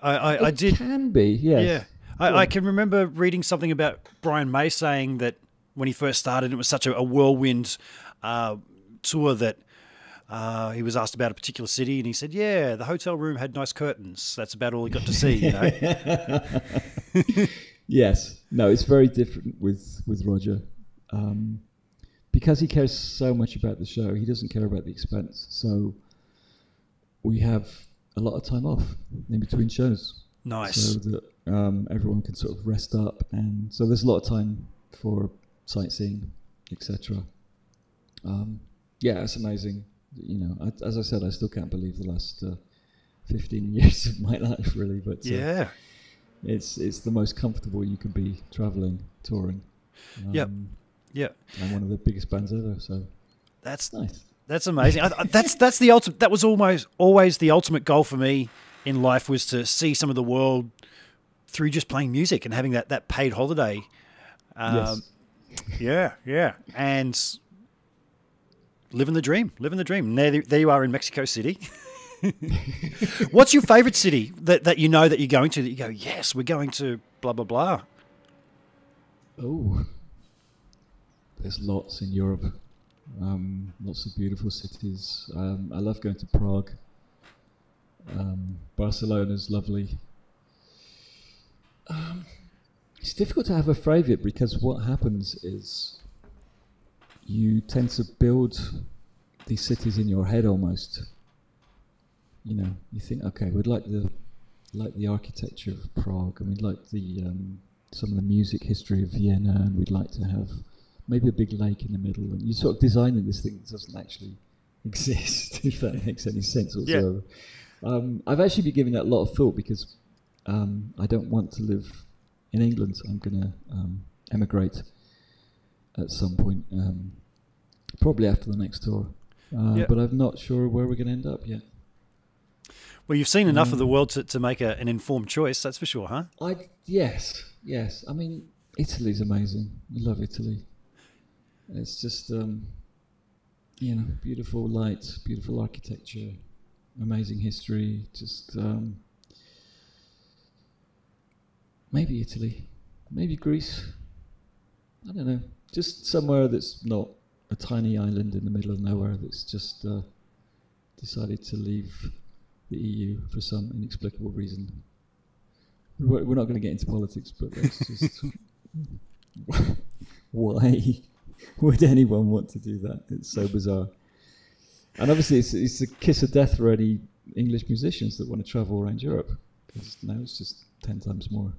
I I, I did. Can be, yes. Yeah. I, I can remember reading something about Brian May saying that when he first started, it was such a, a whirlwind uh, tour that uh, he was asked about a particular city, and he said, "Yeah, the hotel room had nice curtains. That's about all he got to see." You know. Yes. No, it's very different with with Roger. Um, because he cares so much about the show, he doesn't care about the expense. So we have a lot of time off in between shows. nice. So that um, everyone can sort of rest up. And so there's a lot of time for sightseeing, etc. Um, yeah, it's amazing. You know, I, as I said, I still can't believe the last uh, 15 years of my life, really. But uh, yeah. it's it's the most comfortable you can be traveling, touring. Um, Yep. Yeah. I'm one of the biggest bands ever, so That's nice. That's amazing. I, I- that's that's the ultimate. That was almost always the ultimate goal for me in life was to see some of the world through just playing music and having that that paid holiday. Um, yes. Yeah, yeah, and living the dream, living the dream. There, there you are in Mexico City. What's your favorite city that, that you know that you're going to? That you go, yes, we're going to blah blah blah. Oh, there's lots in Europe. Um, lots of beautiful cities. Um, I love going to Prague. Um, Barcelona's lovely. Um, it's difficult to have a favourite because what happens is you tend to build these cities in your head almost. You know, you think, okay, we'd like the like the architecture of Prague, and we'd like the um, some of the music history of Vienna, and we'd like to have maybe a big lake in the middle, and you sort of designing this thing that doesn't actually exist, if that makes any sense whatsoever. Um, I've actually been giving that a lot of thought because um, I don't want to live in England. I'm going to um, emigrate at some point, um, probably after the next tour. Uh, Yeah. But I'm not sure where we're going to end up yet. Well, you've seen enough of the Mm. world to, to make a, an informed choice. That's for sure, huh? I yes, yes. I mean, Italy's amazing. I love Italy. It's just um, you know, beautiful lights, beautiful architecture, amazing history. Just um, maybe Italy, maybe Greece. I don't know. Just somewhere that's not a tiny island in the middle of nowhere that's just uh, decided to leave the EU for some inexplicable reason. We're we're not going to get into politics, but that's just why would anyone want to do that? It's so bizarre. And obviously, it's, it's a kiss of death for any English musicians that want to travel around Europe because now it's just ten times more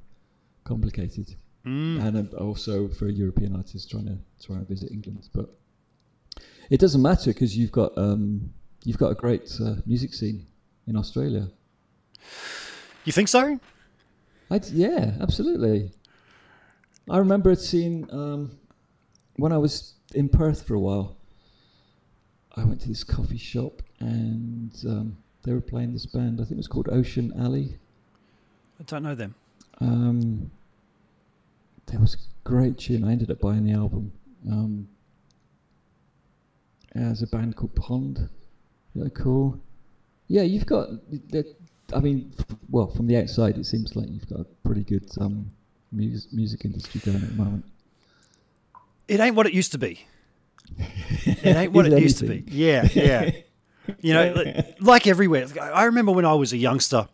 complicated, Mm. and uh, also for European artists trying to trying to visit England. But it doesn't matter because you've got um, you've got a great uh, music scene in Australia. You think so? I d yeah, absolutely. I remember seeing um, when I was in Perth for a while. I went to this coffee shop and um, they were playing this band. I think it was called Ocean Alley. I don't know them. Um, there was a great tune. I ended up buying the album. Um, there's a band called Pond. They're cool. Yeah, you've got. I mean, well, from the outside, it seems like you've got a pretty good um, music music industry going at the moment. It ain't what it used to be. It ain't what it used to be. Yeah, yeah. you know, like everywhere. I remember when I was a youngster.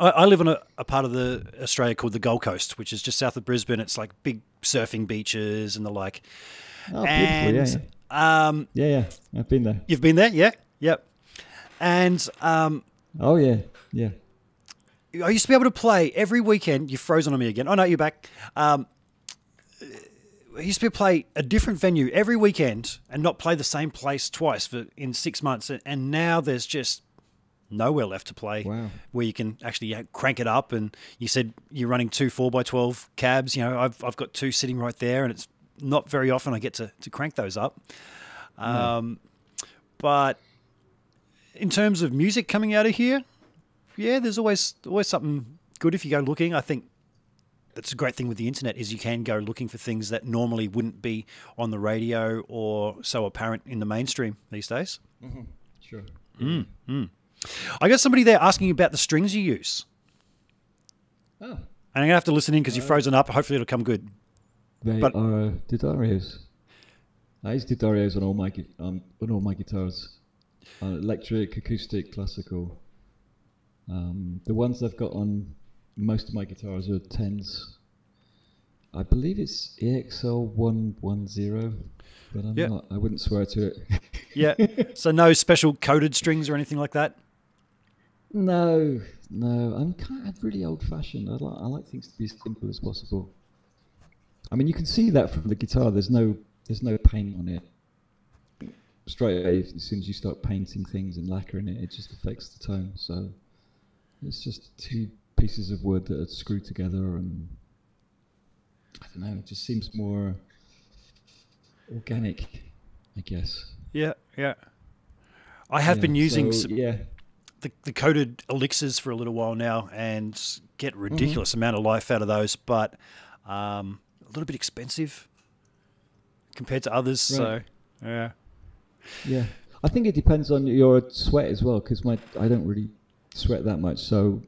I, I live on a, a part of the Australia called the Gold Coast, which is just south of Brisbane. It's like big surfing beaches and the like. Oh, beautiful! and yeah, yeah, um, yeah, yeah. I've been there. you've been there, yeah, yep. And um, Oh yeah, yeah. I used to be able to play every weekend. You've frozen on me again. Oh no, you're back. Um, I used to be able to play a different venue every weekend and not play the same place twice for in six months. And now there's just nowhere left to play Wow. where you can actually crank it up. And you said you're running two four by twelve cabs. You know, I've I've got two sitting right there, and it's not very often I get to to crank those up. Hmm. Um, but in terms of music coming out of here, yeah, there's always always something good if you go looking. I think that's a great thing with the internet is you can go looking for things that normally wouldn't be on the radio or so apparent in the mainstream these days. Mm-hmm. Sure. Mm, mm. I got somebody there asking about the strings you use. Oh. And I'm gonna have to listen in because you're frozen up. Hopefully, it'll come good. They But- are uh, D'Addarios. I use D'Addarios on all my um, on all my guitars, uh, electric, acoustic, classical. Um, the ones I've got on most of my guitars are tens. I believe it's EXL one one zero, but I'm not. I wouldn't swear to it. Yeah. so no special coded strings or anything like that. No, no. I'm kind of really old fashioned. I like I like things to be as simple as possible. I mean, you can see that from the guitar. There's no there's no paint on it. Straight away, as soon as you start painting things and lacquering it, it just affects the tone. So it's just two pieces of wood that are screwed together, and I don't know. It just seems more organic, I guess. Yeah, yeah. I have Yeah, been using so, some, yeah. The, the coated elixirs for a little while now and get ridiculous amount of life out of those, but um, a little bit expensive compared to others. So yeah, Yeah, I think it depends on your sweat as well, because my I don't really sweat that much. So,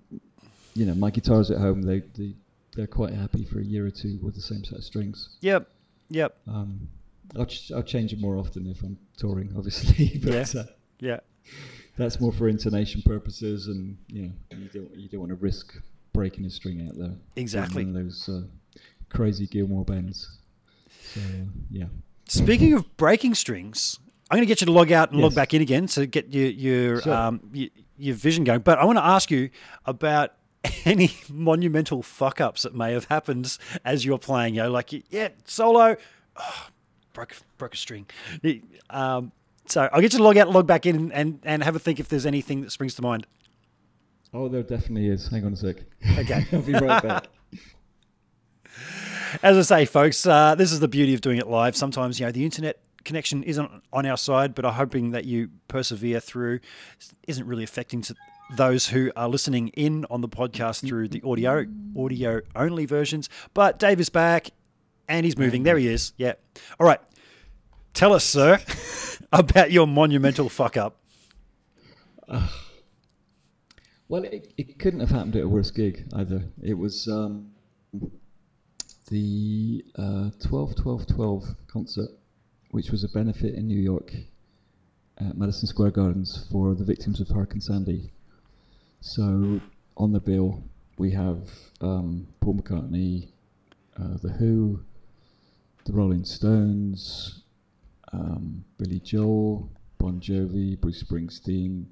you know, my guitars at home they they they're quite happy for a year or two with the same set of strings. yep, yep, Um, I'll ch- I'll change it more often if I'm touring, obviously. but Yeah. uh, yeah, that's more for intonation purposes, and you know, you don't you don't want to risk breaking a string out there. Exactly. One of those uh, crazy Gilmour bends. So yeah. Speaking of breaking strings, I'm going to get you to log out and log back in again to get your your Sure. um, your, your vision going. But I want to ask you about any monumental fuck ups that may have happened as you're playing. You know, like yeah, solo, oh, broke broke a string. Um, so I'll get you to log out, log back in, and and have a think if there's anything that springs to mind. Oh, there definitely is. Hang on a sec. Okay. I'll be right back. As I say, folks, uh, this is the beauty of doing it live. Sometimes, you know, the internet connection isn't on our side, but I'm hoping that you persevere through. Isn't really affecting to those who are listening in on the podcast through the audio audio only versions. But Dave is back, and he's moving. There he is. Yeah. All right. Tell us, sir, about your monumental fuck up. Well, it, it couldn't have happened at a worse gig either. It was um, the uh, 12 12 12 concert, which was a benefit in New York at Madison Square Gardens for the victims of Hurricane Sandy. So on the bill, we have um, Paul McCartney, uh, The Who, The Rolling Stones, um, Billy Joel, Bon Jovi, Bruce Springsteen,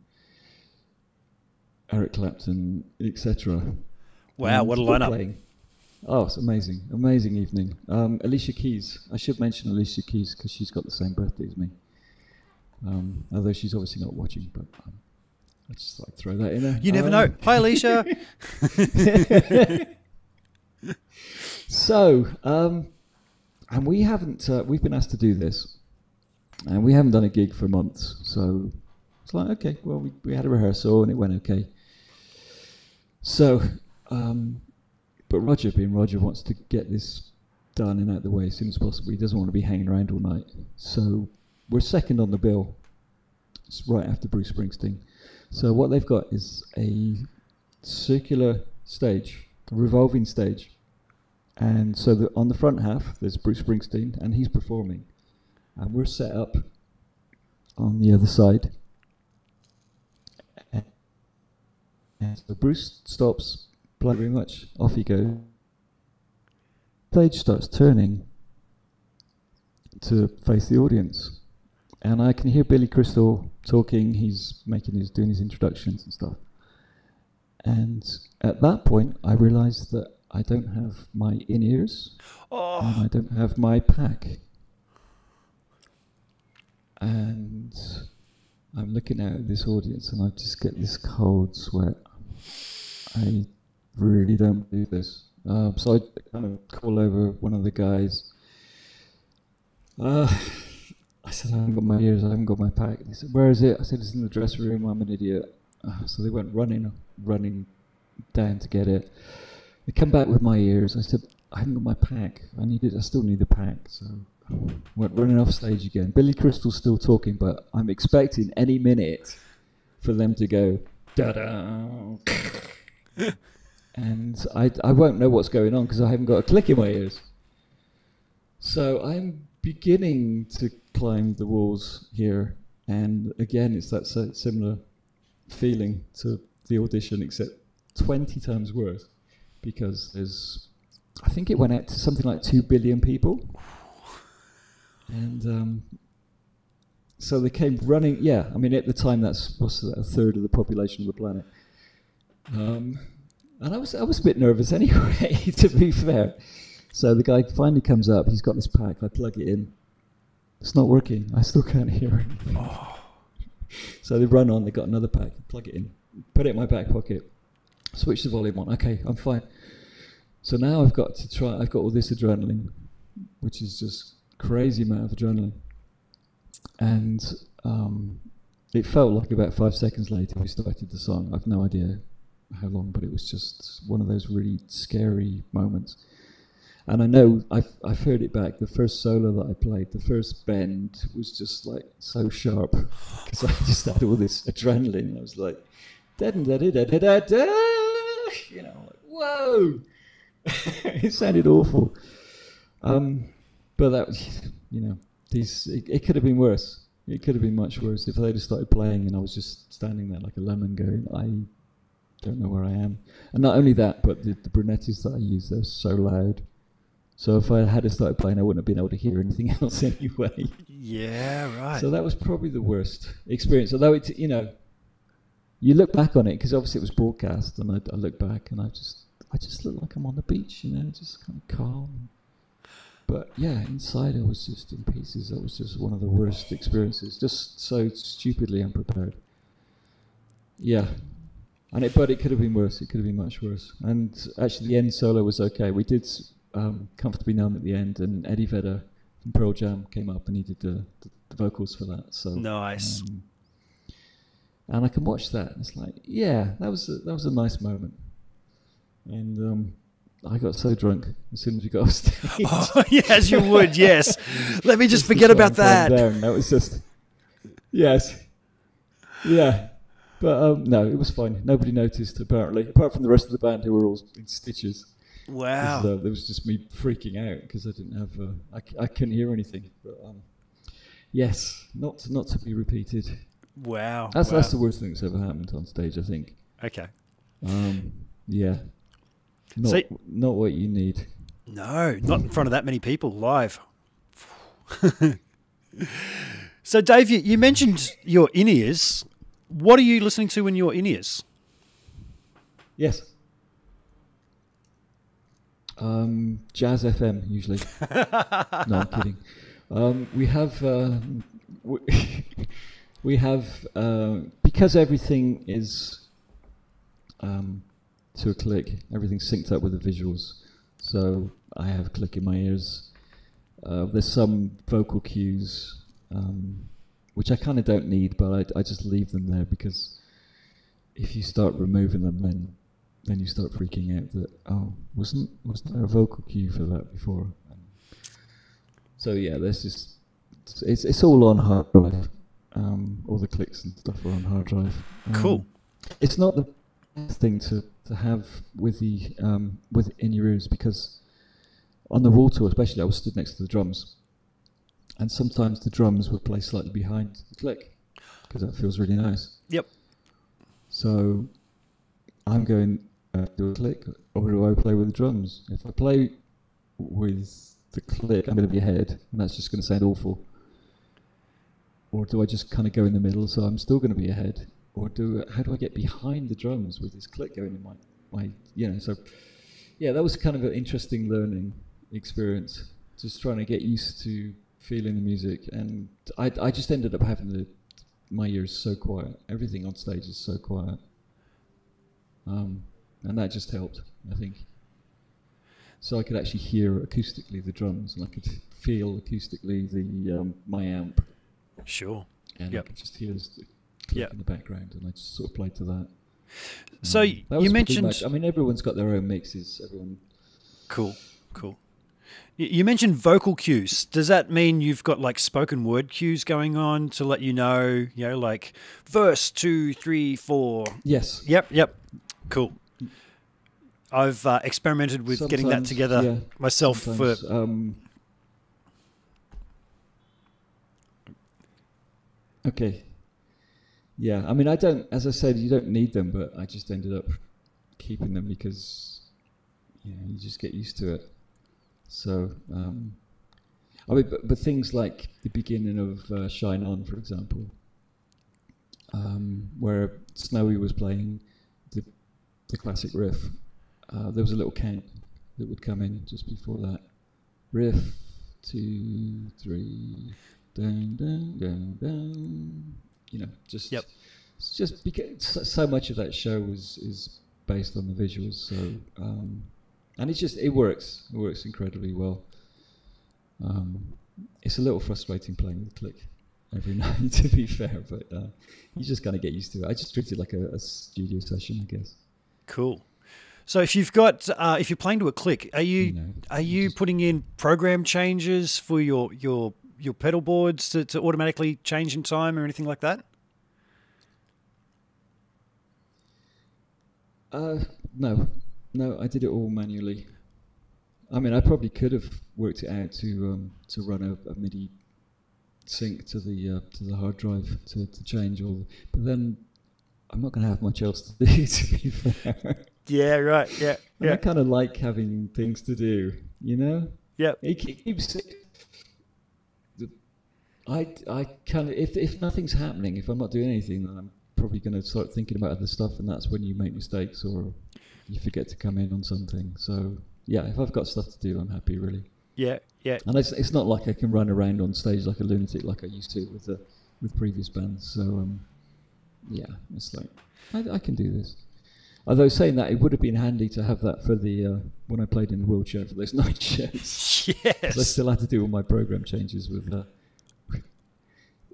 Eric Clapton, etc. Wow, And what a lineup. playing. Oh, it's amazing, amazing evening. Um, Alicia Keys. I should mention Alicia Keys because she's got the same birthday as me. Um, although she's obviously not watching, but um, I just I'd throw that in there. You never Um, know. Hi, Alicia. So, um, and we haven't. Uh, we've been asked to do this, and we haven't done a gig for months. So it's like, okay, well, we, we had a rehearsal and it went okay. So um, but Roger, being Roger, wants to get this done and out of the way as soon as possible. He doesn't want to be hanging around all night. So we're second on the bill. It's right after Bruce Springsteen. So what they've got is a circular stage, revolving stage. And so the, on the front half, there's Bruce Springsteen, and he's performing. And we're set up on the other side. And so Bruce stops, playing very much, off he goes. Stage starts turning to face the audience. And I can hear Billy Crystal talking, he's making his doing his introductions and stuff. And at that point I realized that I don't have my in ears Oh, and I don't have my pack. And I'm looking out at this audience and I just get this cold sweat. I really don't do this. Um, so I kind of call over one of the guys. Uh, I said, I haven't got my ears, I haven't got my pack. He said, Where is it? I said, It's in the dressing room, I'm an idiot. Uh, so they went running, running down to get it. They come back with my ears. I said, I haven't got my pack. I need it. I still need the pack. So went running off stage again. Billy Crystal's still talking, but I'm expecting any minute for them to go da da. and I, I won't know what's going on because I haven't got a click in my ears. So I'm beginning to climb the walls here, and again, it's that similar feeling to the audition, except 20 times worse because there's, I think it went out to something like 2 billion people. And um, so they came running, yeah, I mean, at the time, that's what's that, a third of the population of the planet. Um, and I was, I was a bit nervous anyway, to be fair. So the guy finally comes up, he's got this pack, I plug it in. It's not working, I still can't hear anything. So they run on, they got another pack, plug it in, put it in my back pocket, switch the volume on. Okay, I'm fine. So now I've got to try. I've got all this adrenaline, which is just crazy amount of adrenaline, and um, it felt like about five seconds later we started the song. I've no idea how long, but it was just one of those really scary moments. And I know I've, I've heard it back. The first solo that I played, the first bend was just like so sharp because I just had all this adrenaline. I was like, da da da da da da. You know, like, whoa! it sounded awful. Um, but that was, you know, these it, it could have been worse. It could have been much worse if they'd have started playing and I was just standing there like a lemon going, I don't know where I am. And not only that, but the, the brunettis that I use, they're so loud. So if I had started playing, I wouldn't have been able to hear anything else anyway. yeah, right. So that was probably the worst experience. Although it, you know, you look back on it because obviously it was broadcast, and I, I look back and I just, I just look like I'm on the beach, you know, just kind of calm. But yeah, inside I was just in pieces. That was just one of the worst experiences. Just so stupidly unprepared. Yeah, and it, but it could have been worse. It could have been much worse. And actually, the end solo was okay. We did um, comfortably numb at the end, and Eddie Vedder from Pearl Jam came up and he did the, the, the vocals for that. So Nice. um, and I can watch that. And it's like, yeah, that was a, that was a nice moment. And um, I got so drunk as soon as we got off stage. Oh, yeah, as you would, yes. Let me just to forget about that. down. That was just, yes, yeah. But um, no, it was fine. Nobody noticed apparently, apart from the rest of the band who were all in stitches. Wow. uh, there was just me freaking out because I didn't have, uh, I, I couldn't hear anything. But um, yes, not not to be repeated. Wow. That's wow. that's the worst thing that's ever happened on stage. I think. Okay. Um, yeah. Not See- not what you need. No, not in front of that many people live. so, Dave, you, you mentioned your in ears. What are you listening to when you're in ears? Yes. Um, Jazz FM usually. no, I'm kidding. Um, we have uh, we, we have uh, because everything is um, to a click. Everything's synced up with the visuals. So I have click in my ears. Uh, there's some vocal cues um, which I kind of don't need, but I, I just leave them there because if you start removing them, then then you start freaking out that oh, wasn't wasn't there a vocal cue for that before? So yeah, this is it's it's all on hard drive. Um, all the clicks and stuff are on hard drive. Um, Cool. It's not the thing to, to have with the um, with in your ears because on the wall tour, especially, I was stood next to the drums, and sometimes the drums would play slightly behind the click because that feels really nice. Yep. So I'm going uh, do a click, or do I play with the drums? If I play with the click, I'm going to be ahead, and that's just going to sound awful. Or do I just kind of go in the middle, so I'm still going to be ahead? Or do how do I get behind the drums with this click going in my my you know? So yeah, that was kind of an interesting learning experience. Just trying to get used to feeling the music, and I I just ended up having the my ears so quiet. Everything on stage is so quiet. Um, and that just helped, I think. So I could actually hear acoustically the drums, and I could feel acoustically the um, my amp, Sure. and Yep. I could just hear the click Yep. in the background, and I just sort of played to that. So Um, that you mentioned I mean, everyone's got their own mixes. Everyone. cool, cool. You mentioned vocal cues. Does that mean you've got like spoken word cues going on to let you know, you know, like verse two, three, four? Yes. Yep, yep. Cool. I've uh, experimented with getting that together yeah, myself for um, okay. Yeah, I mean, I don't. As I said, you don't need them, but I just ended up keeping them because you know you just get used to it. So, um, I mean, but, but things like the beginning of uh, "Shine On," for example, um, where Snowy was playing the the classic riff, uh, there was a little count that would come in just before that. Riff, two, three, down, down, down, down. You know, just Yep. just because so, much of that show was is based on the visuals. So, um, and it's just it works. It works incredibly well. Um, it's a little frustrating playing with click every night, to be fair, but uh, you just kind of get used to it. I just treat it like a, a studio session, I guess. cool. So if you've got uh, if you're playing to a click, are you You know, are you putting in program changes for your your your pedal boards to, to automatically change in time or anything like that? Uh, no, no, I did it all manually. I mean, I probably could have worked it out to um, to run a, a MIDI sync to the uh, to the hard drive to, to change all, but then I'm not going to have much else to do. To be fair, Yeah, right. Yeah, and I kind of like having things to do. You know, yeah. it keeps. I I kind of if if nothing's happening, if I'm not doing anything, then I'm probably going to start thinking about other stuff, and that's when you make mistakes or you forget to come in on something. So yeah, if I've got stuff to do, I'm happy really. Yeah, yeah, And it's it's not like I can run around on stage like a lunatic like I used to with the with previous bands. So um, yeah, it's like I, I can do this. Although saying that, it would have been handy to have that for the uh, when I played in the wheelchair for those night shows. 'Cause I still had to do all my program changes with. Uh,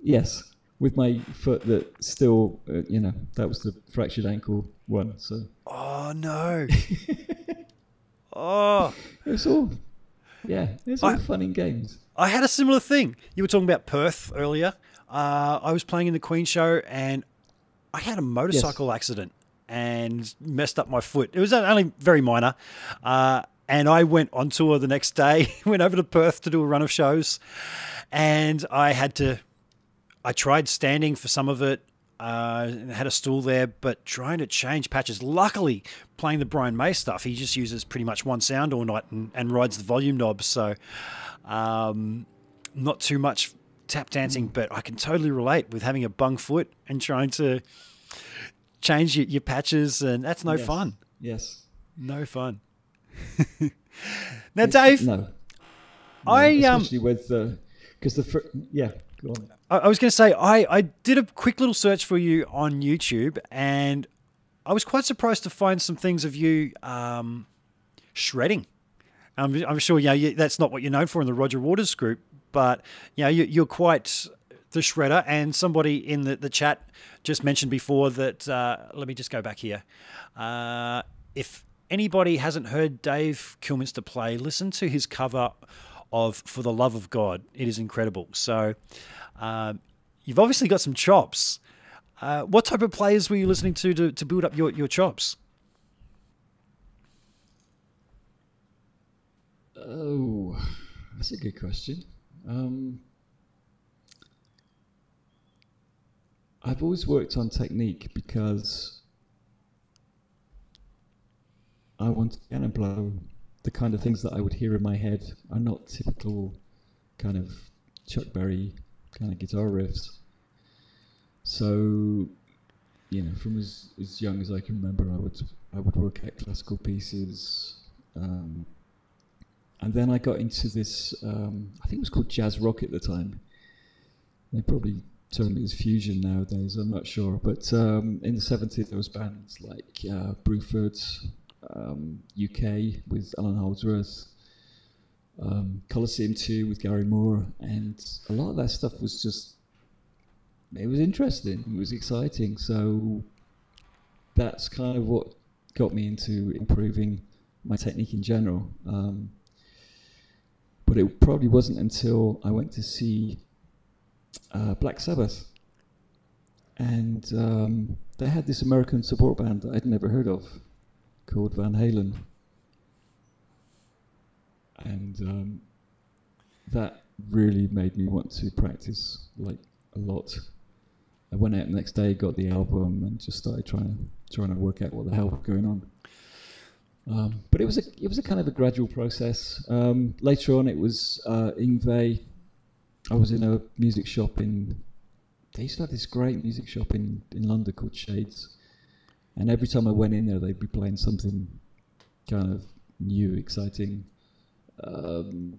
yes, with my foot that still, uh, you know, that was the fractured ankle one. So Oh no. oh, it's all, yeah, it's all I- fun and games. I had a similar thing. You were talking about Perth earlier. Uh, I was playing in the Queen show and I had a motorcycle accident and messed up my foot. It was only very minor. Uh, and I went on tour the next day, went over to Perth to do a run of shows. And I had to, I tried standing for some of it, uh, and had a stool there, but trying to change patches. Luckily, playing the Brian May stuff, he just uses pretty much one sound all night and, and rides the volume knobs. So, um, not too much tap dancing, but I can totally relate with having a bung foot and trying to change your, your patches, and that's no Yes. fun. Yes. No fun. now, Dave, No. No, I, um, especially with the because the yeah. Go on. I, was going to say I, I did a quick little search for you on YouTube, and I was quite surprised to find some things of you um, shredding. I'm, I'm sure you know, you, that's not what you're known for in the Roger Waters group, but you know, you, you're quite the shredder. And somebody in the, the chat just mentioned before that. Uh, let me just go back here. Uh, if anybody hasn't heard Dave Kilminster play, listen to his cover of "For the Love of God." It is incredible. So, um, you've obviously got some chops. Uh, what type of players were you listening to to, to build up your, your chops? Oh, that's a good question. Um, I've always worked on technique because I want to piano blow the kind of things that I would hear in my head are not typical kind of Chuck Berry kind of guitar riffs. So, you know, from as, as young as I can remember, I would I would work at classical pieces. Um, and then I got into this. Um, I think it was called jazz rock at the time. They probably term it as fusion nowadays. I'm not sure, but um, in the 70s there was bands like uh, um, UK with Allan Holdsworth, um, Colosseum 2 with Gary Moore, and a lot of that stuff was just. It was interesting. It was exciting. So that's kind of what got me into improving my technique in general. Um, but it probably wasn't until I went to see uh, Black Sabbath, and um, they had this American support band that I'd never heard of called Van Halen, and um, that really made me want to practice like a lot. I went out the next day, got the album, and just started trying to trying to work out what the hell was going on. Um, but it was a it was a kind of a gradual process. Um, later on, it was uh, Yngwie. I was in a music shop in. They used to have this great music shop in, in London called Shades, and every time I went in there, they'd be playing something kind of new, exciting. Um,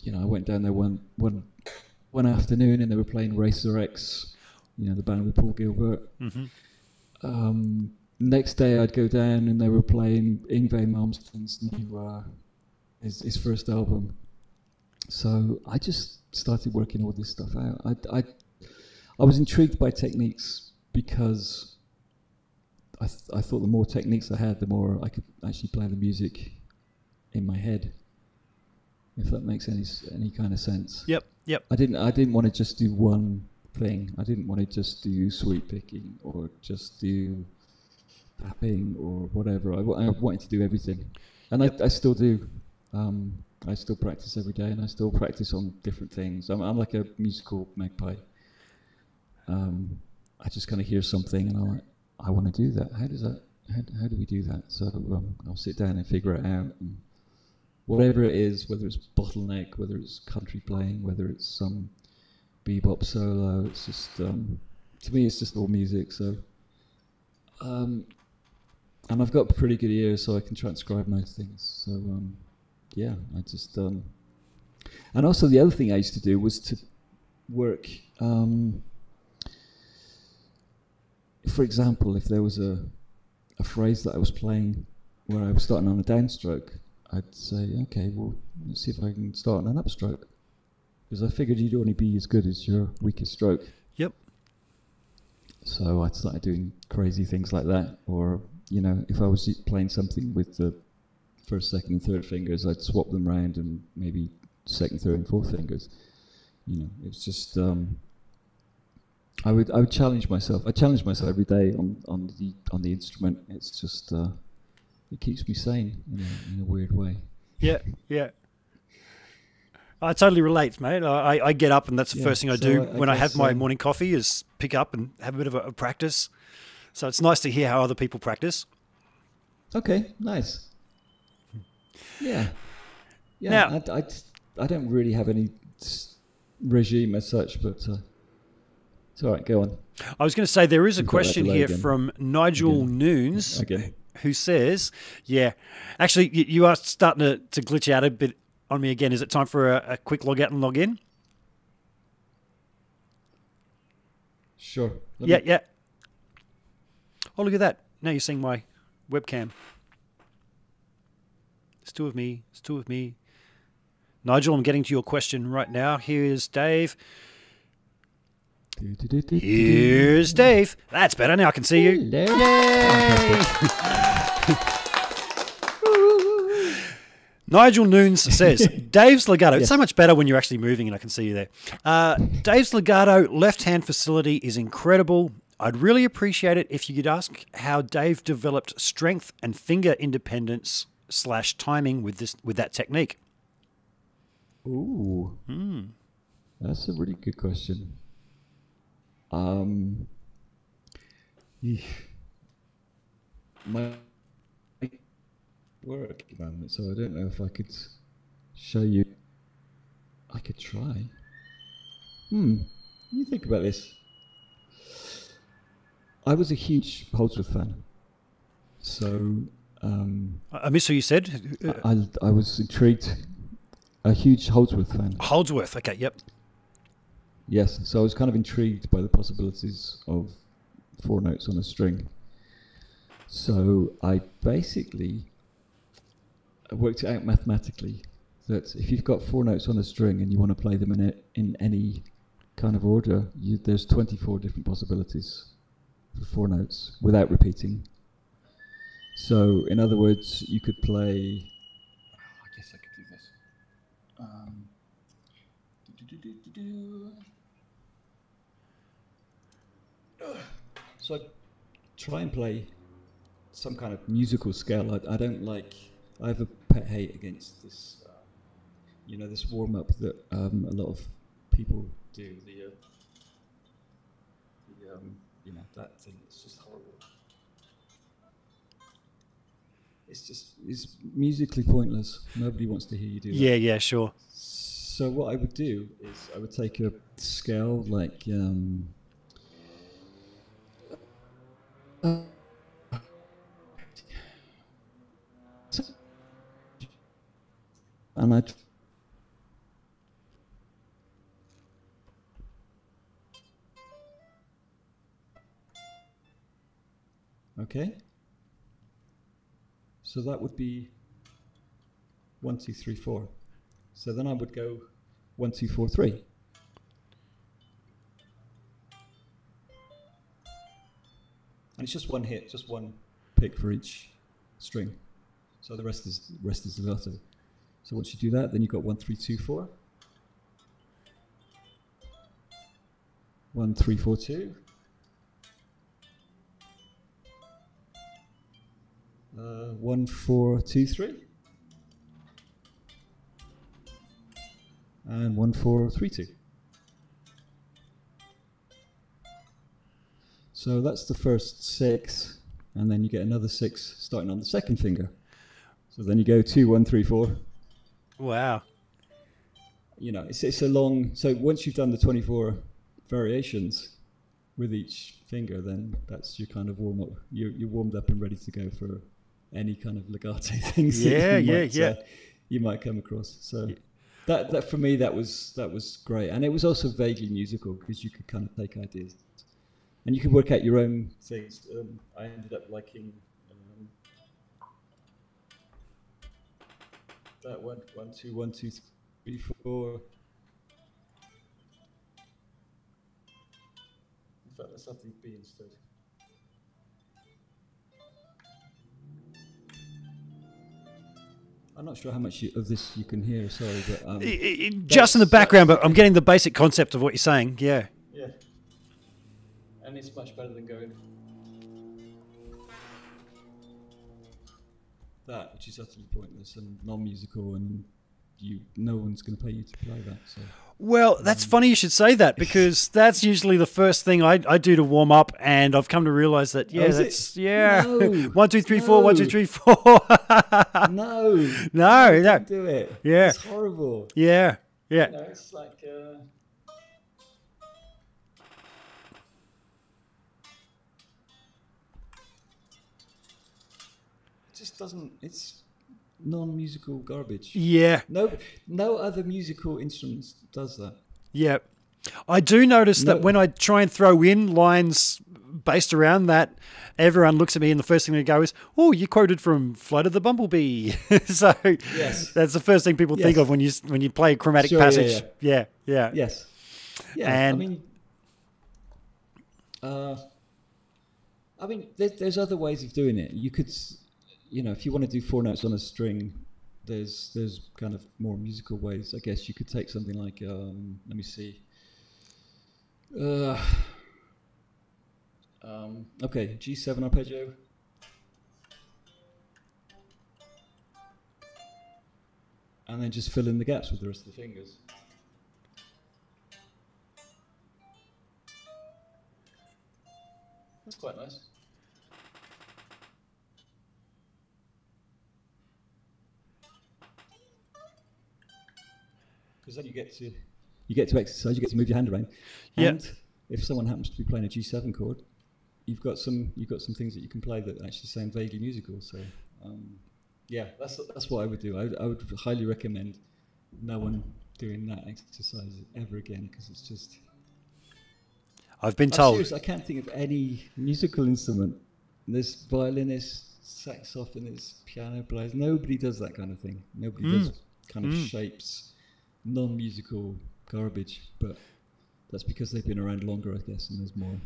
you know, I went down there one one one afternoon, and they were playing Racer X. You know, the band with Paul Gilbert. Mm-hmm. Um, next day I'd go down and they were playing Yngwie Malmsteen's new uh, his, his first album. So I just started working all this stuff out. I, I, I was intrigued by techniques because I, th- I thought the more techniques I had, the more I could actually play the music in my head. If that makes any any kind of sense. Yep, yep. I didn't I didn't want to just do one thing. I didn't want to just do sweep picking or just do tapping or whatever. I, I wanted to do everything, and I, I still do. Um, I still practice every day, and I still practice on different things. I'm, I'm like a musical magpie. Um, I just kind of hear something, and I'm like, I want to do that. How does that? How, how do we do that? So um, I'll sit down and figure it out. And whatever it is, whether it's bottleneck, whether it's country playing, whether it's some bebop solo, it's just um, to me, it's just all music. So. Um, and I've got pretty good ears, so I can transcribe most things. So um, yeah, I just um, and also the other thing I used to do was to work. Um, for example, if there was a a phrase that I was playing where I was starting on a downstroke, I'd say, okay, well, let's see if I can start on an upstroke, because I figured you'd only be as good as your weakest stroke. Yep. So I started doing crazy things like that. Or, you know, if I was playing something with the first, second, and third fingers, I'd swap them around and maybe second, third, and fourth fingers. You know, it's just um, I would I would challenge myself. I challenge myself every day on, on the on the instrument. It's just uh, it keeps me sane in a, in a weird way. Yeah, yeah. I totally relate, mate. I, I get up and that's the Yeah, first thing I so do I- I when I have my um, morning coffee is pick up and have a bit of a, a practice. So it's nice to hear how other people practice. Okay, nice. Yeah, yeah. Now- I, I, I don't really have any regime as such, but uh, it's all right. Go on I was going to say there is a You've question here again. from Nigel Again. Noons again. who says, "Yeah, actually, you, are starting to, to glitch out a bit on me again. Is it time for a, a quick log out and log in? Sure. Let yeah, me- yeah. Oh, look at that! Now you're seeing my webcam. It's two of me. It's two of me. Nigel, I'm getting to your question right now. Here's Dave. Do, do, do, do, do. Here's Dave. That's better. Now I can see you. Hello. Nigel Noons says Dave's legato. It's Yes. so much better when you're actually moving and I can see you there. Uh, Dave's legato left hand facility is incredible. I'd really appreciate it if you could ask how Dave developed strength and finger independence slash timing with this with that technique. Ooh. That's a really good question. Um, eesh. my work, man, so I don't know if I could show you. I could try. Hmm. Me think about this. I was a huge Holdsworth fan, so um, I I miss who you said. Uh, I, I was intrigued. A huge Holdsworth fan. Holdsworth. Okay, yep. Yes, so I was kind of intrigued by the possibilities of four notes on a string. So I basically worked it out mathematically that if you've got four notes on a string and you want to play them in, a, in any kind of order, you, there's 24 different possibilities for four notes without repeating. So, in other words, you could play. I guess I could do this. Um, do-do-do-do-do. So I try and play some kind of musical scale. I, I don't like. I have a pet hate against this. Uh, you know, this warm up that um, a lot of people do. The, uh, the um, you know, that thing. It's just horrible. It's just it's musically pointless. Nobody wants to hear you do that. Yeah, yeah, sure. So what I would do is I would take a scale like um, and I okay. So that would be one, two, three, four. So then I would go one, two, four, three. And it's just one hit, just one pick for each string. So the rest is rest is legato. So once you do that, then you've got one, three, two, four. One, three, four, two. Uh, one, four, two, three. and one four three two. So that's the first six, and then you get another six starting on the second finger. So then you go two one three four. Wow. You know, it's it's a long. So once you've done the twenty four variations with each finger, then that's your kind of warm up. You're you're warmed up and ready to go for any kind of legato things. that Yeah, you yeah, might, yeah. uh, you might come across. So that that for me that was that was great, and it was also vaguely musical because you could kind of take ideas, and you can work out your own things. Um, I ended up liking um, that one, one, two, one, two, three, four. In fact, let's have the B instead. I'm not sure how much you, of this you can hear. Sorry, but um, Just in the background, but I'm getting the basic concept of what you're saying. Yeah. Yeah. And it's much better than going that, which is utterly pointless and non-musical, and you no one's going to pay you to play that. So Well, that's funny you should say that because that's usually the first thing I, I do to warm up, and I've come to realize that yeah, Oh, is it? that's yeah, No, one two three four, one two no. three four. no, no, no, don't do it. Yeah. it's horrible. yeah, yeah, You know, it's like. Uh, doesn't. It's non-musical garbage. yeah, No, no other musical instruments does that. yeah. I do notice that when I try and throw in lines based around that, everyone looks at me, and the first thing they go is, "Oh, you quoted from Flight of the Bumblebee." so Yes. that's the first thing people think of when you when you play a chromatic Sure, yeah, passage. Yeah, yeah, Yes. Yeah. And- I mean, uh, I mean, there's, there's other ways of doing it. You could, you know, if you want to do four notes on a string, there's there's kind of more musical ways. I guess you could take something like um, let me see. Uh, um, okay, G7 arpeggio. And then just fill in the gaps with the rest of the fingers. That's quite nice. Because then you get to you get to exercise, you get to move your hand around. Yeah. And if someone happens to be playing a G7 chord, you've got some you've got some things that you can play that actually sound vaguely musical. So um, yeah, that's that's what I would do. I, would- I would highly recommend no one doing that exercise ever again because it's just. I've been told. serious, I can't think of any musical instrument. There's violinists, saxophonists, piano players. Nobody does that kind of thing. Nobody Mm. does kind of Mm. shapes, non-musical garbage. But that's because they've been around longer, I guess, and there's more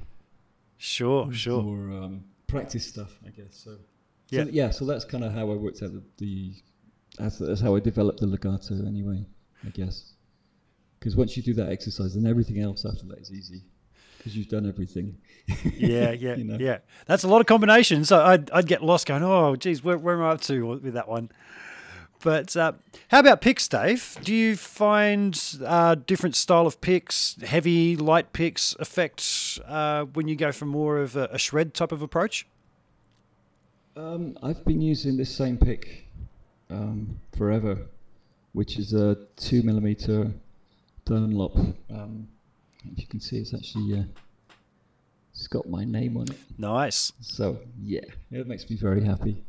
Sure, there's sure. more um, practice stuff, I guess. So Yeah. yeah, so, yeah. So that's kind of how I worked out the, the that's, that's how I developed the legato, anyway. I guess because once you do that exercise, then everything else after that is easy because you've done everything. Yeah, yeah, You know? yeah. That's a lot of combinations. So I'd, I'd get lost going, oh, geez, where, where am I up to with that one? But uh, how about picks, Dave? Do you find uh, different style of picks, heavy, light picks, affect uh, when you go for more of a, a shred type of approach? Um, I've been using this same pick um, forever, which is a two millimeter Dunlop. Um, if you can see, it's actually uh, it's got my name on it. Nice. So yeah, it makes me very happy.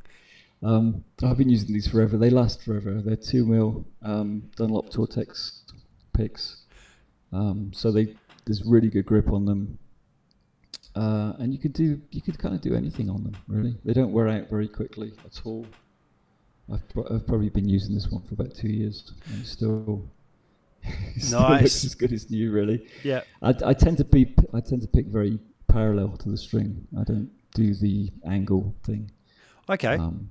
Um, I've been using these forever. They last forever. They're two mil um, Dunlop Tortex picks. Um, so they there's really good grip on them. Uh, and you could do you could kind of do anything on them really. They don't wear out very quickly at all. I've, pro- I've probably been using this one for about two years and still, it still Nice. looks as good as new really. Yeah. I, I tend to be I tend to pick very parallel to the string. I don't do the angle thing. Okay. Um,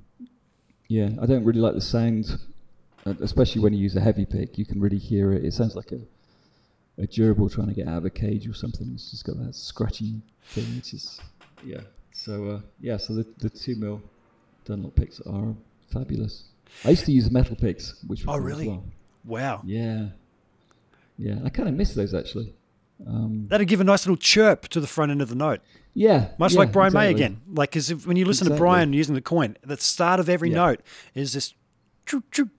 yeah, I don't really like the sound, uh, especially when you use a heavy pick. You can really hear it. It sounds like a a gerbil trying to get out of a cage or something. It's just got that scratching thing. It's just yeah. So uh, yeah, so the the two mil Dunlop picks are fabulous. I used to use metal picks, which Oh, really? well. wow. Yeah, yeah. I kind of miss those actually. Um, That'd give a nice little chirp to the front end of the note. yeah, Much yeah, like Brian May again. Like, because when you listen to Brian using the coin, the start of every Yeah. note is this. choop, choop.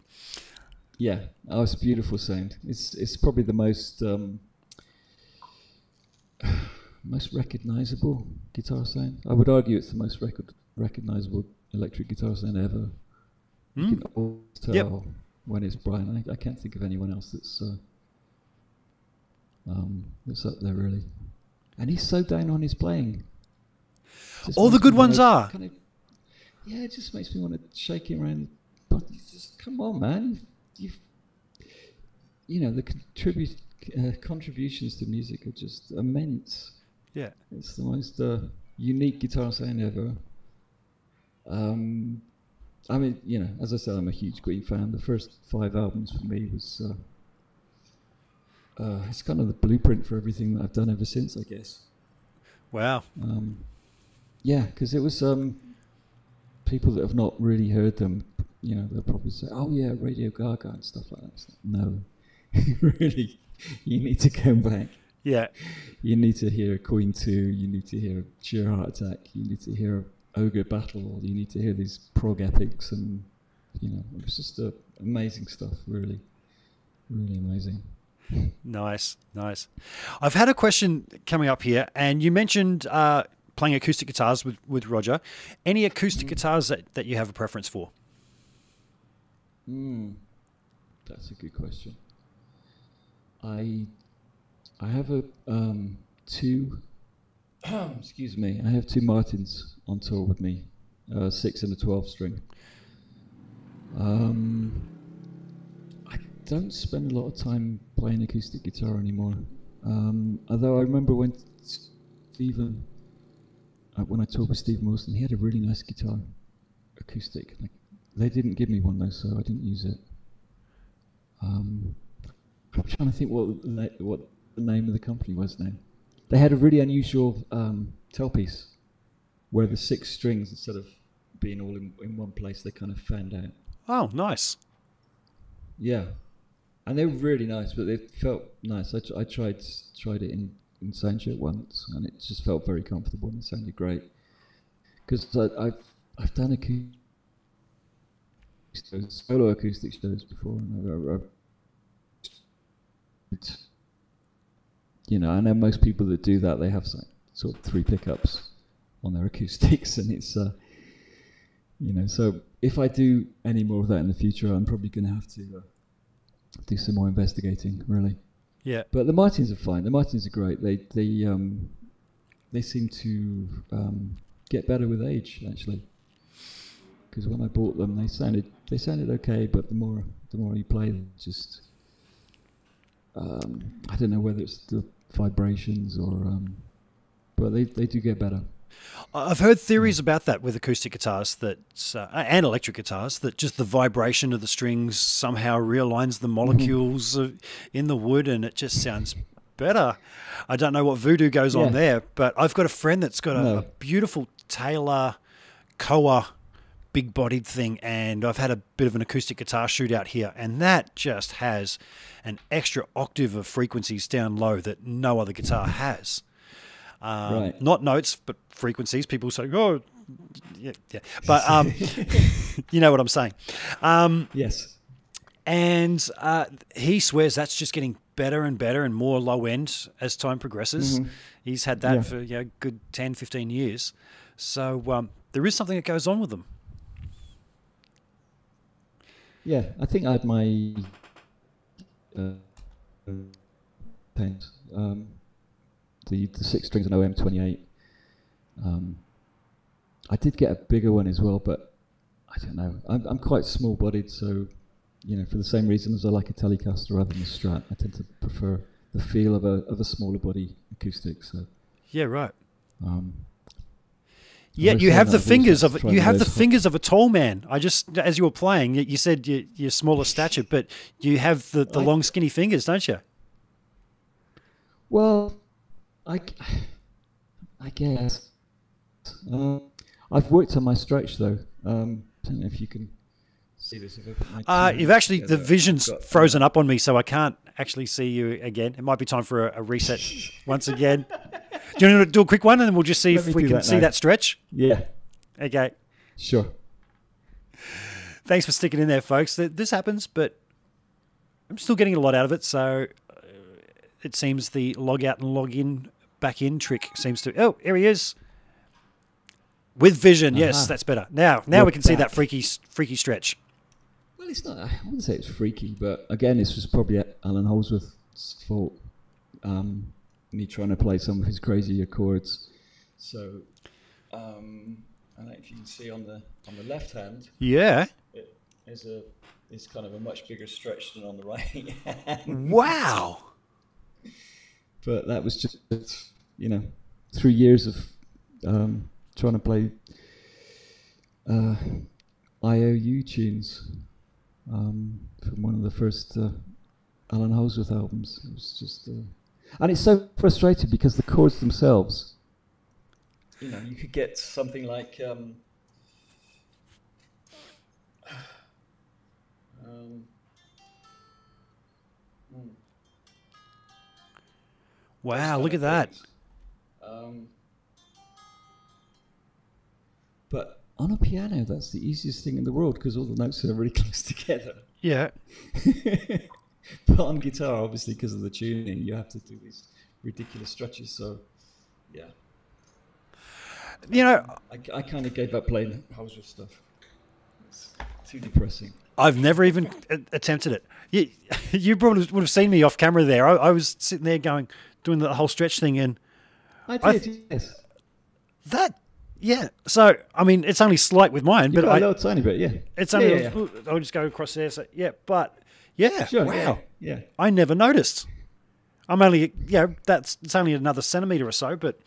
Yeah, oh, it's a beautiful sound. It's it's probably the most um, most recognizable guitar sound. I would argue it's the most record recognizable electric guitar sound ever. You Hmm. can always tell Yep. when it's Brian. I, I can't think of anyone else that's uh, um, that's up there really. And he's so down on his playing. Just All the good ones wanna are. Kind of, yeah, it just makes me want to shake him around. But just come on, man. You've, you know, the contribute uh, contributions to music are just immense. Yeah. It's the most uh, unique guitar sound ever. Um, I mean, you know, as I said, I'm a huge Queen fan. The first five albums for me was. Uh, uh, it's kind of the blueprint for everything that I've done ever since, I guess. Wow. Um, yeah, because it was um, people that have not really heard them. You know, they'll probably say, "Oh yeah, Radio Gaga and stuff like that." Like, no, really, you need to come back. Yeah. You need to hear Queen Two. You need to hear Sheer Heart Attack. You need to hear Ogre Battle. You need to hear these prog epics, and you know, it was just uh, amazing stuff. Really, really amazing. Nice, nice. I've had a question coming up here, and you mentioned uh, playing acoustic guitars with, with Roger. Any acoustic guitars that, that you have a preference for? Mm, that's a good question. I I have a um, two. excuse me. I have two Martins on tour with me, uh, six and a twelve string. Um, don't spend a lot of time playing acoustic guitar anymore. Um, although I remember when Steven, uh, when I talked with Steven Wilson, he had a really nice guitar, acoustic, like they didn't give me one though, so I didn't use it. Um, I'm trying to think what the what the name of the company was now. They had a really unusual um, tailpiece where the six strings, instead of being all in, in one place, they kind of fanned out. Oh, nice. Yeah, and they were really nice, but they felt nice. I, I tried tried it in in Soundcheck once, and it just felt very comfortable and it sounded great. Because I've I've done acoustic shows, solo acoustic shows before, and I, I, I, you know, I know most people that do that they have some, sort of three pickups on their acoustics, and it's uh, you know, so if I do any more of that in the future, I'm probably going to have to uh, do some more investigating, really. Yeah. But the Martins are fine. The Martins are great. They they um, they seem to um, get better with age, actually. Because when I bought them, they sounded they sounded okay, but the more the more you play them, just um, I don't know whether it's the vibrations or, um, but they they do get better. I've heard theories about that with acoustic guitars that uh, and electric guitars that just the vibration of the strings somehow realigns the molecules in the wood and it just sounds better. I don't know what voodoo goes Yeah. on there, but I've got a friend that's got a, No. a beautiful Taylor Koa big bodied thing and I've had a bit of an acoustic guitar shootout here and that just has an extra octave of frequencies down low that no other guitar has. Um, Right. Not notes, but frequencies. People say, "Oh, yeah, yeah," but um, you know what I'm saying. Um, Yes. and uh, he swears that's just getting better and better and more low end as time progresses. He's had that Yeah. for you know, good 10, 15 years. So um, there is something that goes on with them. Yeah, I think I had my uh, pains. Um, the the six strings on OM twenty eight. Um, I did get a bigger one as well, but I don't know. I'm I'm quite small bodied, so you know, for the same reasons I like a Telecaster rather than a Strat. I tend to prefer the feel of a of a smaller body acoustic. So Yeah, right. um, always you have the fingers of you have the fingers of a tall man. I just as you were playing, you, you said you, you're smaller stature, but you have the, the I- long skinny fingers, don't you? Well, I, I guess. Um, I've worked on my stretch though. Um, I don't know if you can see this. Uh, you've actually the vision's got, uh, frozen up on me, so I can't actually see you again. It might be time for a, a reset once again. Do you want to do a quick one, and then we'll just see Let if we can that see now. that stretch? Yeah, Okay. sure. Thanks for sticking in there, folks. This happens, but I'm still getting a lot out of it. So uh, it seems the log out and log in, back in trick seems to. Oh, here he is. With vision, yes, that's better. Now, now We're we can see that freaky, freaky stretch. Well, it's not. I wouldn't say it's freaky, but again, this was probably Allan Holdsworth's fault. Um, me trying to play some of his crazy chords. So, um, I don't know if you can see on the on the left hand, Yeah. it is a is kind of a much bigger stretch than on the right hand. Wow. But that was just you know three years of um, trying to play uh, IOU tunes um, from one of the first uh, Allan Holdsworth albums. It was just, uh, and it's so frustrating because the chords themselves. You know, you could get something like. Um, Wow, look at that. Um, but on a piano, that's the easiest thing in the world because all the notes are really close together. Yeah. but on guitar, obviously, because of the tuning, you have to do these ridiculous stretches. So, yeah, You know, I, I kind of gave up playing Houser stuff. It's too depressing. I've never even attempted it. You, you probably would have seen me off camera there. I, I was sitting there going, doing the whole stretch thing, and I I did, th- yes. that, yeah. So, I mean, it's only slight with mine, You but I, a little tiny bit, yeah. it's Yeah, only, yeah, yeah. I'll just go across there. So, yeah, but yeah, Sure, wow. yeah, yeah. I never noticed. I'm only, you know, that's it's only another centimeter or so, but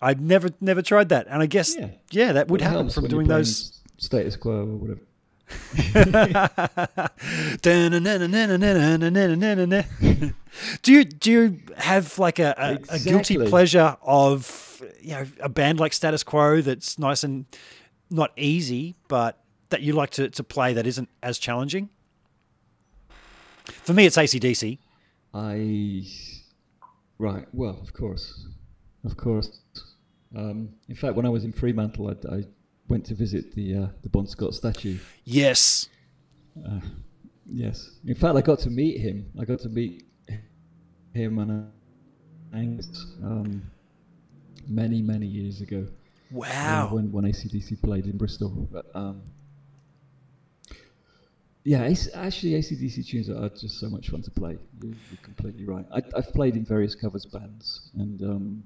I've never never tried that, and I guess yeah, Yeah. that would Well, happen from doing those status quo or whatever. Do you do you have like a, a, a guilty pleasure of you know a band like Status Quo that's nice and not easy, but that you like to, to play that isn't as challenging? For me, it's ACDC. I right. Well, of course, of course. Um, in fact, when I was in Fremantle, I, I went to visit the uh, the Bon Scott statue. Yes. Uh, yes. In fact, I got to meet him. I got to meet him and uh, Angus um, many, many years ago. uh, Wow. when when ACDC played in Bristol. But, um, yeah, AC, actually, ACDC tunes are just so much fun to play. You're, you're completely right. I, I've played in various covers bands, and um,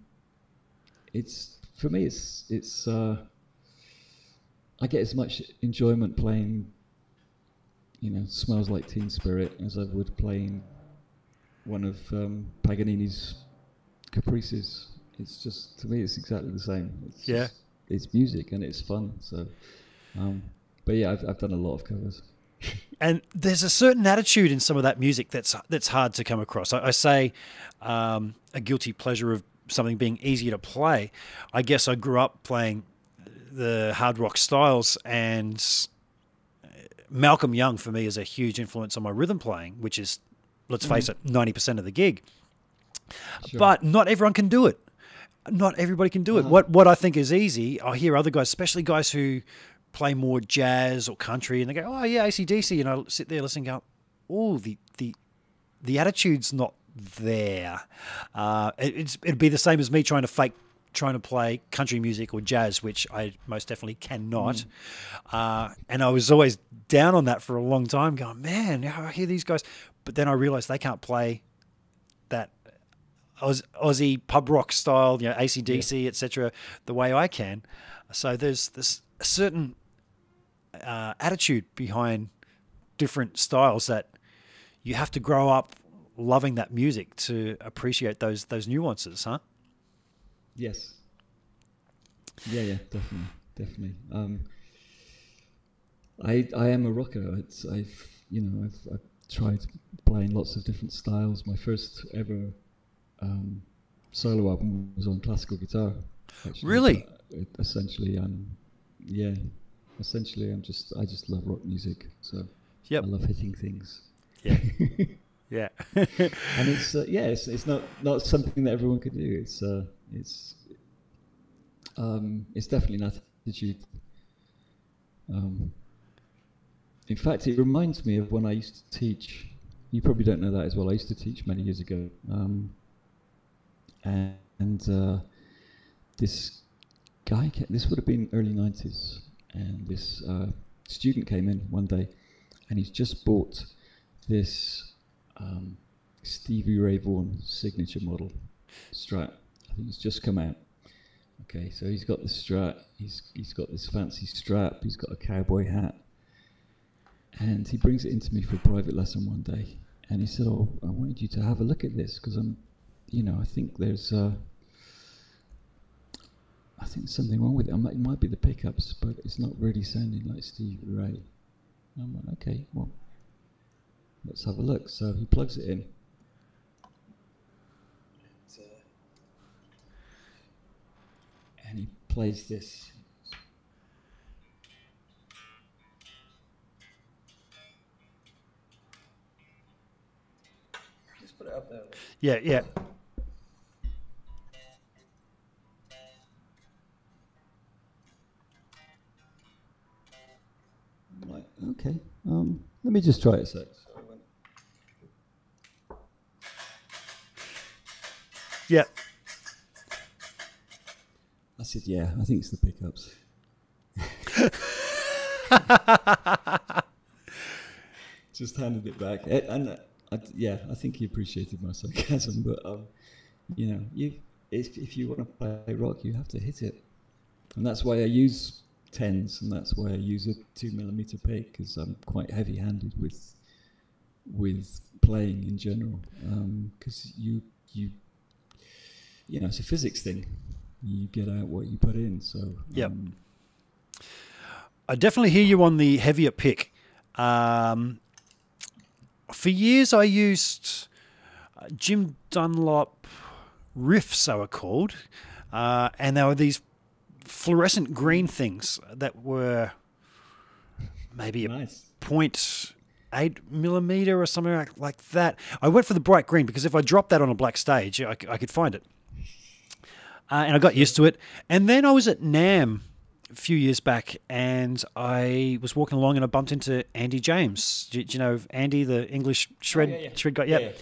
it's for me, it's it's. Uh, I get as much enjoyment playing, you know, "Smells Like Teen Spirit" as I would playing one of um, Paganini's Caprices. It's just to me, it's exactly the same. It's Yeah. just- it's music and it's fun. So, um, but yeah, I've I've done a lot of covers. and there's a certain attitude in some of that music that's that's hard to come across. I, I say um, a guilty pleasure of something being easier to play. I guess I grew up playing the hard rock styles, and Malcolm Young for me is a huge influence on my rhythm playing, which is, let's face it, ninety percent of the gig. Sure. But not everyone can do it. Not everybody can do it. What what I think is easy, I hear other guys, especially guys who play more jazz or country, and they go, "Oh yeah, ACDC," and I sit there listening, go, "Oh, the the the attitude's not there." Uh, it, it's, it'd be the same as me trying to fake trying to play country music or jazz, which I most definitely cannot. Uh, and I was always down on that for a long time, going, "Man, I hear these guys," but then I realized they can't play that Aus- Aussie pub rock style, you know, ACDC, etc., the way I can. So there's this certain uh, attitude behind different styles that you have to grow up loving that music to appreciate those those nuances, huh? Yes. Yeah, yeah, definitely, definitely. Um, I I am a rocker. It's, I've you know I've, I've tried playing lots of different styles. My first ever um, solo album was on classical guitar. actually, Really? but it- essentially, um, yeah. Essentially, I'm just I just love rock music. So Yep. I love hitting things. Yeah. Yeah. and it's uh, yeah, it's, it's not not something that everyone can do. It's uh, it's um, it's definitely not an attitude. Um, in fact, it reminds me of when I used to teach. You probably don't know that as well. I used to teach many years ago, um, and, and uh, this guy. Ca- this would have been early '90s, and this uh, student came in one day, and he's just bought this um, Stevie Ray Vaughan signature model Strat. I think it's just come out. Okay, so he's got the Strat. He's he's got this fancy strap. He's got a cowboy hat, and he brings it into me for a private lesson one day. And he said, "Oh, I wanted you to have a look at this because I'm, you know, I think there's." Uh, I think there's something wrong with it. It might be the pickups, but it's not really sounding like Stevie Ray. I'm like, okay, well, let's have a look. So he plugs it in. And he plays this. Just put it up there. yeah, yeah. I'm okay, um, let me just try it a sec. So I went- Yeah. I said, yeah, I think it's the pickups. Just handed it back, Eh, and uh, I, yeah, I think he appreciated my sarcasm. But um, you know, you if if you want to play rock, you have to hit it, and that's why I use tens, and that's why I use a two millimeter pick because I'm quite heavy-handed with with playing in general. Because you you you know, it's a physics thing. You get out what you put in. So Yep. um, I definitely hear you on the heavier pick. Um, for years, I used uh, Jim Dunlop riffs, they were called, uh, and they were these fluorescent green things that were maybe a Nice. point eight millimeter or something like, like that. I went for the bright green because if I dropped that on a black stage, I could find it. Uh, and I got used to it. And then I was at NAMM a few years back and I was walking along and I bumped into Andy James. Do, do you know Andy, the English shred, yeah, yeah. shred guy? Yep.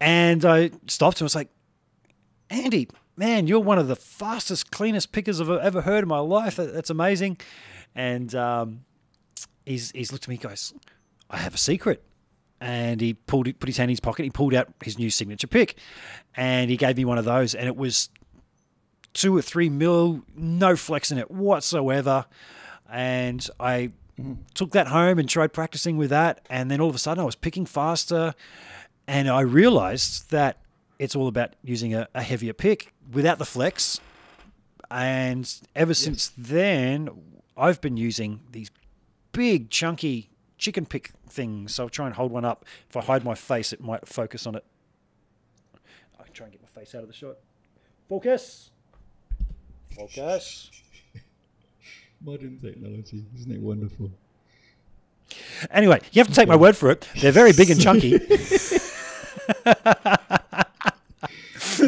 And I stopped and I was like, Andy, man, you're one of the fastest, cleanest pickers I've ever heard in my life. That- That's amazing. And um, he's, he's looked at me goes, I have a secret. And he pulled put his hand in his pocket. He pulled out his new signature pick, and he gave me one of those. And it was two or three mil, no flex in it whatsoever. And I took that home and tried practicing with that. And then all of a sudden, I was picking faster, and I realized that it's all about using a, a heavier pick without the flex. And ever since then, I've been using these big, chunky chicken pick things. So I'll try and hold one up. If I hide my face, it might focus on it. I'll try and get my face out of the shot. Focus. Focus. Modern technology, isn't it wonderful? Anyway, you have to take my word for it. They're very big and chunky.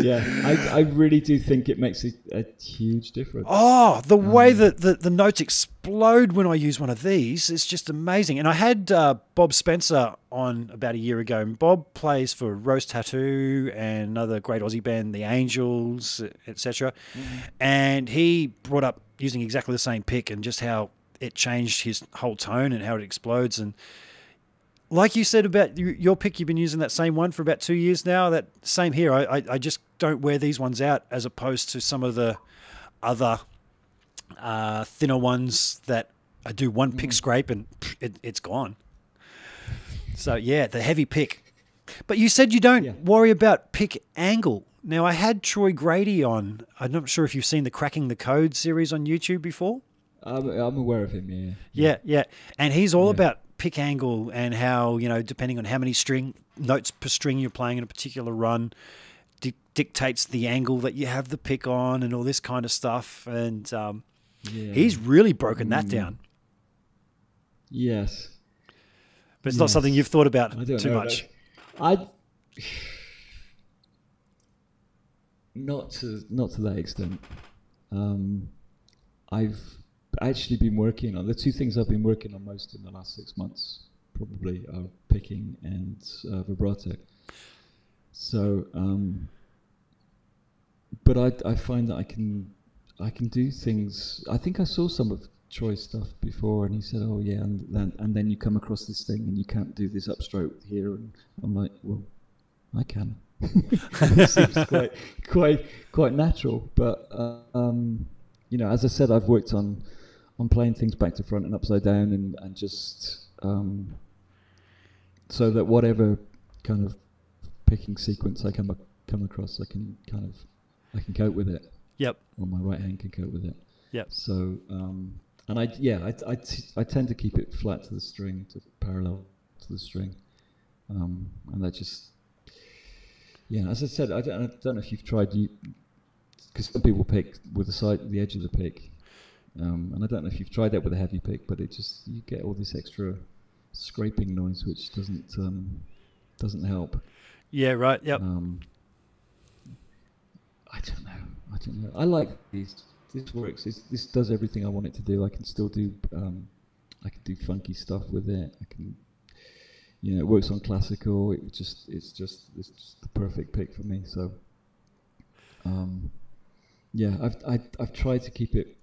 yeah, I, I really do think it makes a, a huge difference. Oh, the mm. way that the, the notes explode when I use one of these is just amazing. And I had uh, Bob Spencer on about a year ago. And Bob plays for Rose Tattoo and another great Aussie band, The Angels, etc. Mm-hmm. And he brought up using exactly the same pick and just how it changed his whole tone and how it explodes. And like you said about your pick, you've been using that same one for about two years now. That same here. I, I, I just don't wear these ones out as opposed to some of the other uh, thinner ones that I do one pick scrape and it, it's gone. So yeah, the heavy pick. But you said you don't Yeah. worry about pick angle. Now I had Troy Grady on. I'm not sure if you've seen the Cracking the Code series on YouTube before. I'm, I'm aware of him. Yeah. Yeah, yeah. And he's all Yeah. about pick angle and how, you know, depending on how many string notes per string you're playing in a particular run, di- dictates the angle that you have the pick on and all this kind of stuff. And um, yeah. he's really broken that Mm. down. yes. But it's not something you've thought about too much. I not to not to that extent. Um, I've actually been working on the two things I've been working on most in the last six months. Probably are picking and uh, vibrato. So, um, but I I find that I can I can do things. I think I saw some of Troy's stuff before, and he said, "Oh yeah," and then and then you come across this thing, and you can't do this upstroke here, and I'm like, "Well, I can." it seems quite quite quite natural, but uh, um, you know, as I said, I've worked on on playing things back to front and upside down, and and just um, so that whatever kind of picking sequence I come come across, I can kind of I can cope with it Yep. or my right hand can cope with it. Yep. So, um, and I, yeah, I, I, t- I tend to keep it flat to the string, to parallel to the string, um, and that just, yeah. As I said, I don't, I don't know if you've tried you, because some people pick with the side, the edge of the pick, um, and I don't know if you've tried that with a heavy pick, but it just you get all this extra scraping noise, which doesn't um, doesn't help. Yeah, right. Yep. Um, I don't know. I don't know. I like these. This works. This, this does everything I want it to do. I can still do. Um, I can do funky stuff with it. I can. You know, it works on classical. It just. It's just. It's just the perfect pick for me. So. Um, yeah, I've I, I've tried to keep it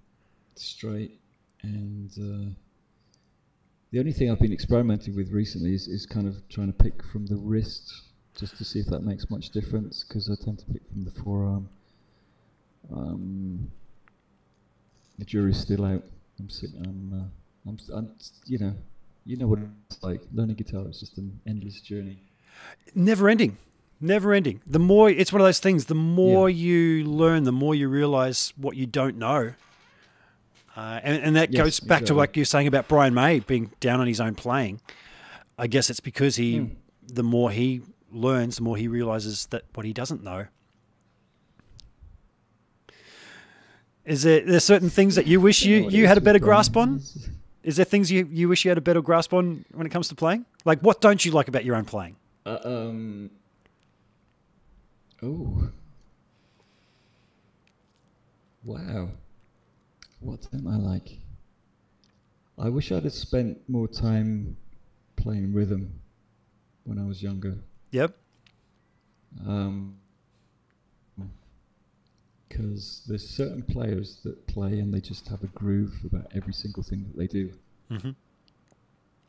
straight, and uh, the only thing I've been experimenting with recently is, is kind of trying to pick from the wrist just to see if that makes much difference because I tend to pick from the forearm. Um, the jury's still out. I'm sitting. I'm, uh, I'm, I'm. You know. You know what it's like. Learning guitar is just an endless journey. Never ending. Never ending. The more it's one of those things, the more you learn, the more you realize what you don't know. Uh, and, and that Yes, goes back to what you're saying about Brian May being down on his own playing. I guess it's because he, Hmm. the more he learns, the more he realizes that what he doesn't know. Is there there's certain things that you wish you, you had a better grasp on? Is there things you, you wish you had a better grasp on when it comes to playing? Like, what don't you like about your own playing? Uh, um. Oh. Wow. What don't I like? I wish I'd have spent more time playing rhythm when I was younger. Yep. Um, because there's certain players that play and they just have a groove about every single thing that they do, hmm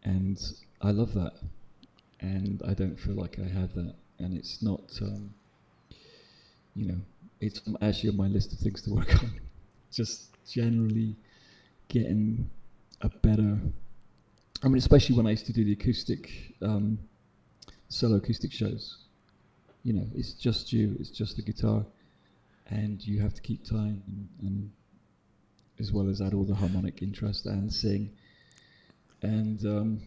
and I love that. And I don't feel like I have that, and it's not, um, you know, it's actually on my list of things to work on. Just generally getting a better. I mean, especially when I used to do the acoustic, um, solo acoustic shows. You know, it's just you, it's just the guitar, and you have to keep time, and, and as well as add all the harmonic interest and sing. And um,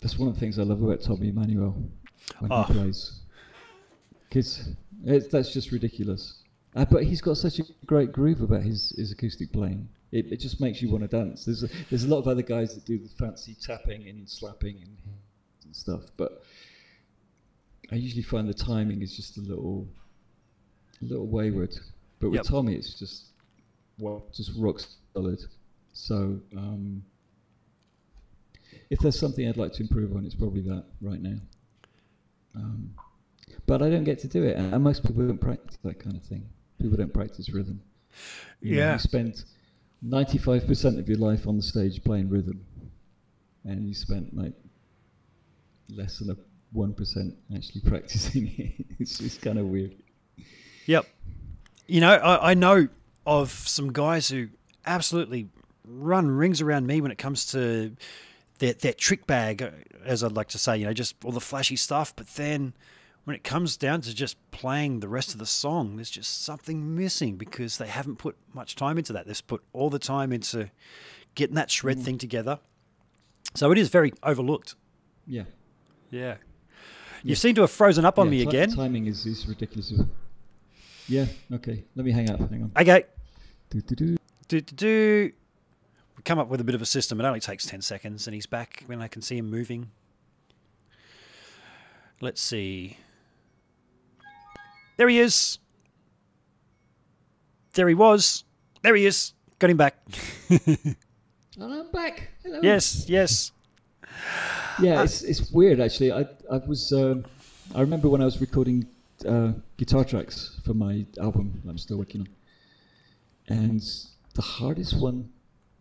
that's one of the things I love about Tommy Emmanuel when Oh. he plays, because that's just ridiculous. Uh, but he's got such a great groove about his, his acoustic playing. It, it just makes you want to dance. There's a, there's a lot of other guys that do the fancy tapping and slapping and, and stuff, but I usually find the timing is just a little a little wayward. But with Yep. Tommy, it's just well, just rock solid. So um, if there's something I'd like to improve on, it's probably that right now. Um, but I don't get to do it, and, and most people don't practice that kind of thing. People don't practice rhythm. You know, Yeah. you spend 95% of your life on the stage playing rhythm, and you spent like less than a 1% actually practicing it. it's just kind of weird. Yep. You know, I, I know of some guys who absolutely run rings around me when it comes to their, their trick bag, uh, as I'd like to say, you know, just all the flashy stuff. But then when it comes down to just playing the rest of the song, there's just something missing because they haven't put much time into that. They've put all the time into getting that shred mm. thing together. So it is very overlooked. Yeah. Yeah. You seem to have frozen up on Yeah, me again. Timing is, is ridiculous. Yeah, okay. Let me hang up. Hang on. Okay. Do-do-do. do, do, do. We come up with a bit of a system. It only takes 10 seconds, and he's back when I can see him moving. Let's see. There he is. There he was. There he is. Got him back. And I'm back. Hello. yes, yes. Yeah, it's it's weird actually. I I was um, I remember when I was recording uh, guitar tracks for my album that I'm still working on, and the hardest one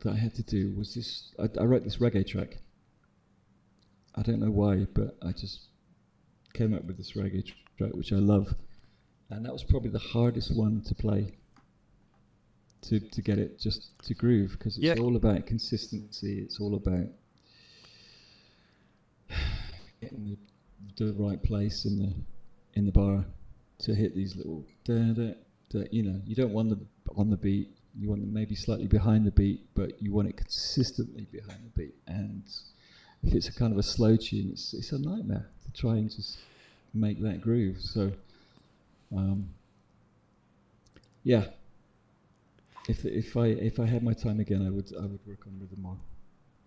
that I had to do was this. I, I wrote this reggae track. I don't know why, but I just came up with this reggae tr- track, which I love, and that was probably the hardest one to play. To to get it just to groove because it's Yeah. all about consistency. It's all about getting the, the right place in the in the bar to hit these little da, da, da, you know you don't want them on the beat you want them maybe slightly behind the beat but you want it consistently behind the beat and if it's a kind of a slow tune it's it's a nightmare to try and just make that groove so um, yeah if if I if I had my time again I would I would work on rhythm more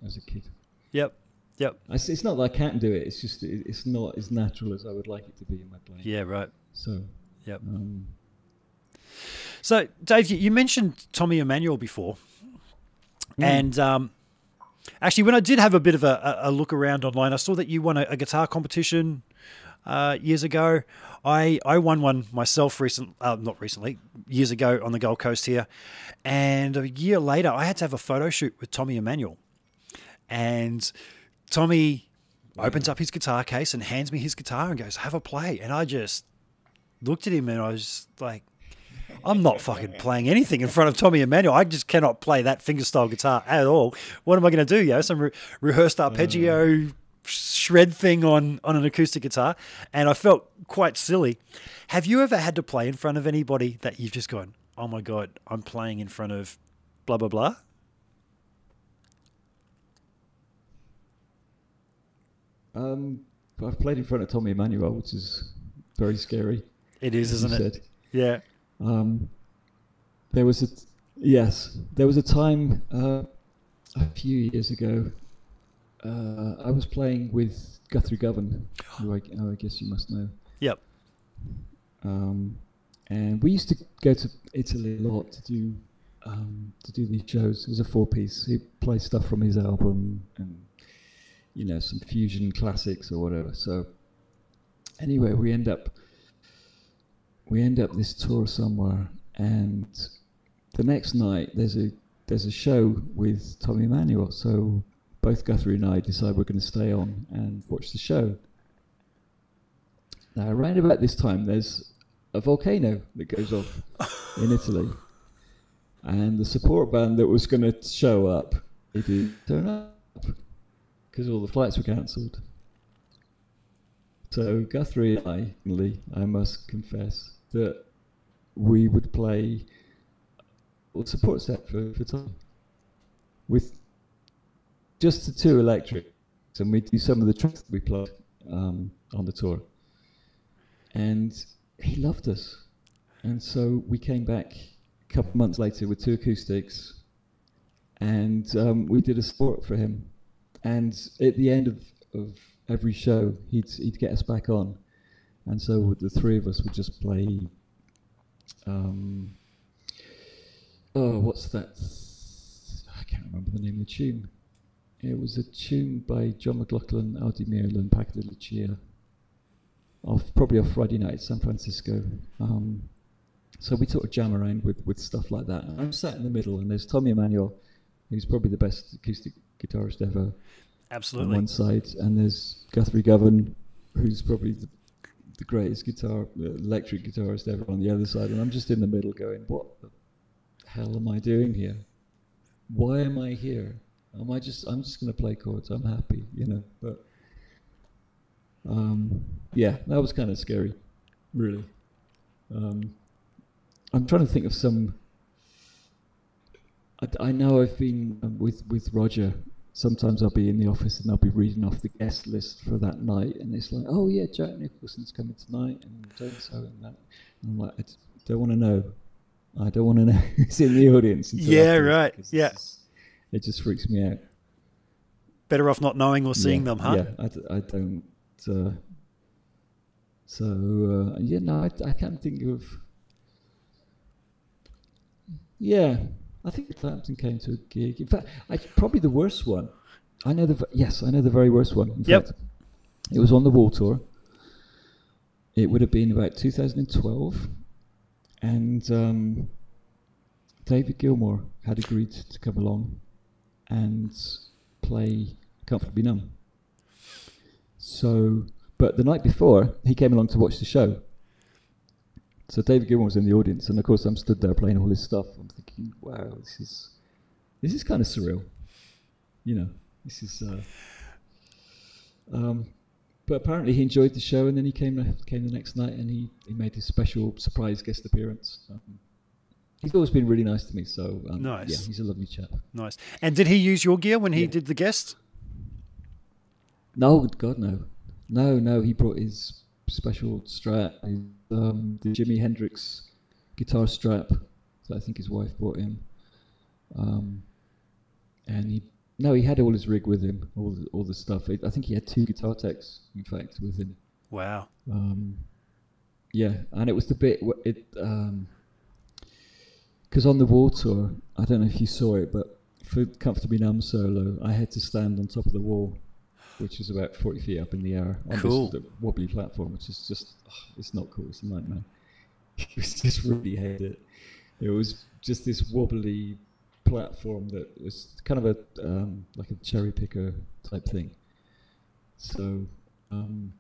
as a kid Yep, yep. I It's not that I can't do it. It's just it- it's not as natural as I would like it to be in my playing. Yeah, right. So, Yep. um, So, Dave, you- you mentioned Tommy Emmanuel before, and um, actually, when I did have a bit of a, a a look around online, I saw that you won a, a guitar competition uh, years ago. I I won one myself recent, uh, not recently, years ago on the Gold Coast here, and a year later, I had to have a photo shoot with Tommy Emmanuel, and Tommy opens up his guitar case and hands me his guitar and goes, "Have a play," and I just looked at him and I was like. I'm not fucking playing anything in front of Tommy Emmanuel. I just cannot play that fingerstyle guitar at all. What am I going to do? Yo, some re- rehearsed arpeggio shred thing on on an acoustic guitar, and I felt quite silly. Have you ever had to play in front of anybody that you've just gone, oh my god, I'm playing in front of blah blah blah? Um, I've played in front of Tommy Emmanuel, which is very scary. It is, isn't it? said. Yeah. Um, there was a yes, there was a time uh, a few years ago. Uh, I was playing with Guthrie Govan, who I, who I guess you must know. Yep. Um, and we used to go to Italy a lot to do um, to do these shows. It was a four piece. He'd play stuff from his album and you know some fusion classics or whatever. So anyway, we end up we end up this tour somewhere, and the next night there's a there's a show with Tommy Emmanuel. So both Guthrie and I decide we're going to stay on and watch the show. Now, around about this time, there's a volcano that goes off in Italy, and the support band that was going to show up, they didn't turn up because all the flights were cancelled. So Guthrie and I, Lee, I must confess that we would play support set for, for time with just the two electrics, and we do some of the tracks that we played um, on the tour. And he loved us, and so we came back a couple of months later with two acoustics, and um, we did a sport for him. And at the end of, of every show, he'd he'd get us back on, and so the three of us would just play. Um, oh, what's that? I can't remember the name of the tune. It was a tune by John McLaughlin, Al Di Meola, and Paco de Lucia. Off probably off Friday night, San Francisco. Um, so we sort of jam around with, with stuff like that. I'm sat in the middle, and there's Tommy Emmanuel, who's probably the best acoustic guitarist ever Absolutely. on one side, and there's Guthrie Govan, who's probably the, the greatest guitar electric guitarist ever on the other side, and I'm just in the middle going, "What the hell am I doing here? Why am I here? Am I just? I'm just going to play chords. I'm happy, you know." But um, yeah, that was kind of scary, really. Um, I'm trying to think of some. I, I know I've been um, with with Roger sometimes I'll be in the office and I'll be reading off the guest list for that night, and it's like, oh yeah, Jack Nicholson's coming tonight, and so and so, and that. And I'm like, I don't want to know. I don't want to know who's in the audience. Yeah, afterwards, right. Yeah. it's it just freaks me out. Better off not knowing or seeing yeah, them, huh? Yeah, I, d- I don't. Uh, so uh, yeah, no, I, I can't think of. Yeah, I think Clapton came to a gig. In fact, I, probably the worst one. I know the yes, I know the very worst one. In Yep. fact, it was on the Wall Tour. It would have been about 2012, and um, David Gilmour had agreed to come along and play "Comfortably Numb." So, but the night before, he came along to watch the show. So David Gilmour was in the audience, and of course I'm stood there playing all his stuff. I'm thinking, wow, this is this is kind of surreal. You know, this is. Uh, um, but apparently he enjoyed the show, and then he came came the next night, and he, he made his special surprise guest appearance. Um, he's always been really nice to me, so um, Nice. Yeah, he's a lovely chap. Nice. And did he use your gear when he Yeah. did the guest? No, God, no, no, no. He brought his special strap, his, um, the Jimi Hendrix guitar strap that I think his wife bought him. Um, and he no, he had all his rig with him, all the, all the stuff. I think he had two guitar techs, in fact, with him. Wow. Um, yeah, and it was the bit it because on the wall tour, I don't know if you saw it, but for comfortably numb solo, I had to stand on top of the wall, which is about forty feet up in the air on Cool. this wobbly platform, which is just ugh, it's not cool. It's a nightmare. It was just really hated it. It was just this wobbly platform that was kind of a um, like a cherry picker type thing. So um,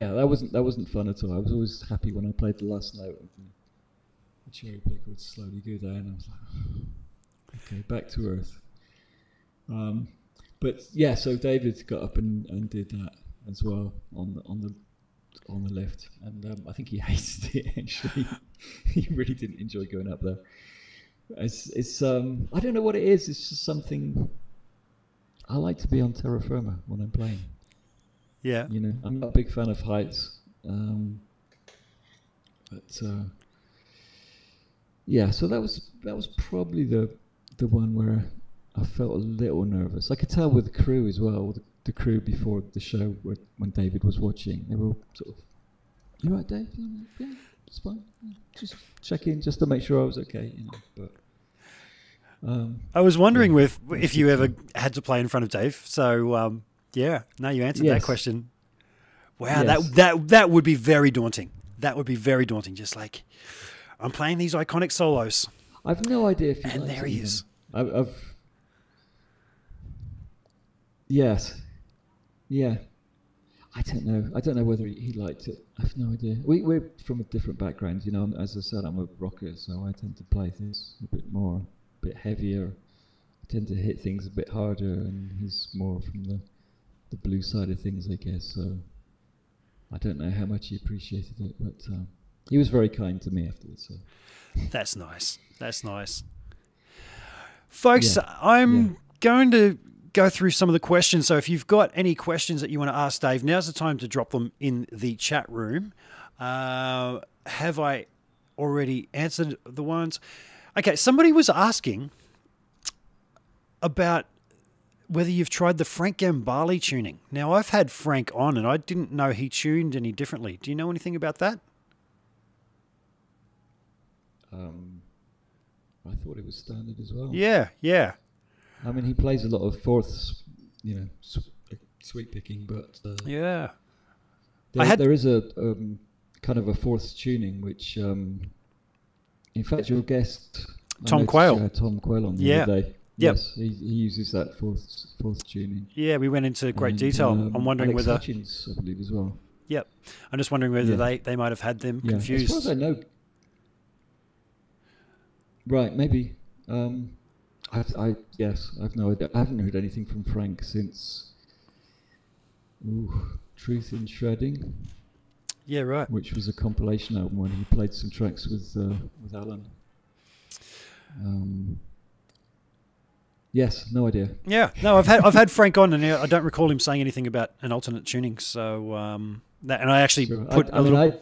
yeah, that wasn't that wasn't fun at all. I was always happy when I played the last note and the, cherry picker would slowly go down. I was like, okay, back to earth. Um, but yeah, so David got up and, and did that as well on the on the on the lift, and um, I think he hated it. Actually, he really didn't enjoy going up there. It's, it's um, I don't know what it is. It's just something. I like to be on terra firma when I'm playing. Yeah. You know, I'm not a big fan of heights, um, but uh, yeah. So that was that was probably the the one where I felt a little nervous. I could tell with the crew as well. The, the crew before the show, where, when David was watching, they were all sort of, "You right, Dave? Yeah, it's fine. Just check in just to make sure I was okay." You know, but. Um, I was wondering Yeah. with if you ever had to play in front of Dave. So um, yeah, no, you answered that question. Wow, Yes. that that that would be very daunting. That would be very daunting. Just like I'm playing these iconic solos. I've no idea if he And there he is. I've, I've yes, yeah. I don't know. I don't know whether he, he liked it. I have no idea. We, we're from a different background, you know. As I said, I'm a rocker, so I tend to play things a bit more, a bit heavier. I tend to hit things a bit harder, and he's more from the the blue side of things, I guess. So I don't know how much he appreciated it, but um, he was very kind to me afterwards. So. That's nice. That's nice. Folks, Yeah. I'm Yeah. going to go through some of the questions. So if you've got any questions that you want to ask Dave, now's the time to drop them in the chat room. Uh, have I already answered the ones? Okay, somebody was asking about whether you've tried the Frank Gambale tuning. Now, I've had Frank on and I didn't know he tuned any differently. Do you know anything about that? Um, I thought it was standard as well. Yeah, yeah. I mean, he plays a lot of fourths, you know, s- uh, picking, but uh, Yeah. there, had- there is a um, kind of a fourths tuning, which, um, in fact, your guest Tom Quayle. Tom Quayle on the Yeah. other day. Yep. Yes, he, he uses that fourth fourth tuning. Yeah, we went into great And, detail. um, I'm wondering Alex whether. Hutchings, I believe, as well. Yep. I'm just wondering whether Yeah. they, they might have had them Yeah, as far as confused. I know. Right, maybe. Um, I've, I yes, I've no idea. I haven't heard anything from Frank since. Ooh, Truth in Shredding, Yeah, right. which was a compilation album when he played some tracks with uh, with Allan. Um, yes, no idea. Yeah. No, I've had I've had Frank on, and I don't recall him saying anything about an alternate tuning. So um, that, and I actually Sure. put I, a I mean, little. I,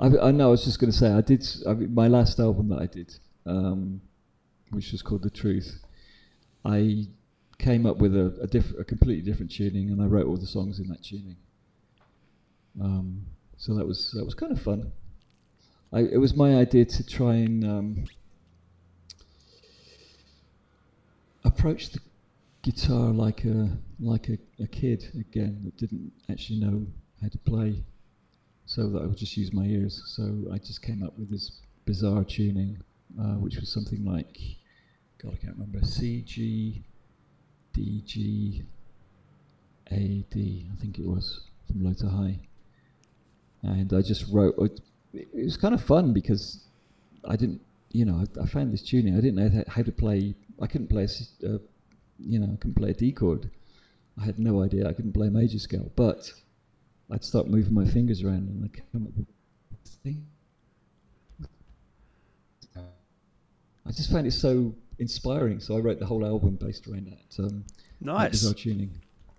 I, I know. I was just going to say I did. I my last album that I did, um, which was called The Truth, I came up with a, a, a completely different tuning, and I wrote all the songs in that tuning. Um, so that was that was kind of fun. I, it was my idea to try and um, approach the guitar like a like a, a kid again that didn't actually know how to play so that I would just use my ears. So I just came up with this bizarre tuning, uh, which was something like, God, I can't remember, C, G, D, G, A, D, I think it was, from low to high. And I just wrote, it, it was kind of fun because I didn't, you know, I, I found this tuning. I didn't know how- to play, I couldn't play, a uh, you know, I couldn't play a D chord. I had no idea I couldn't play a major scale, but I'd start moving my fingers around and I'd come up with this thing. I just found it so inspiring, so I wrote the whole album based around that. Um, nice. bizarre tuning.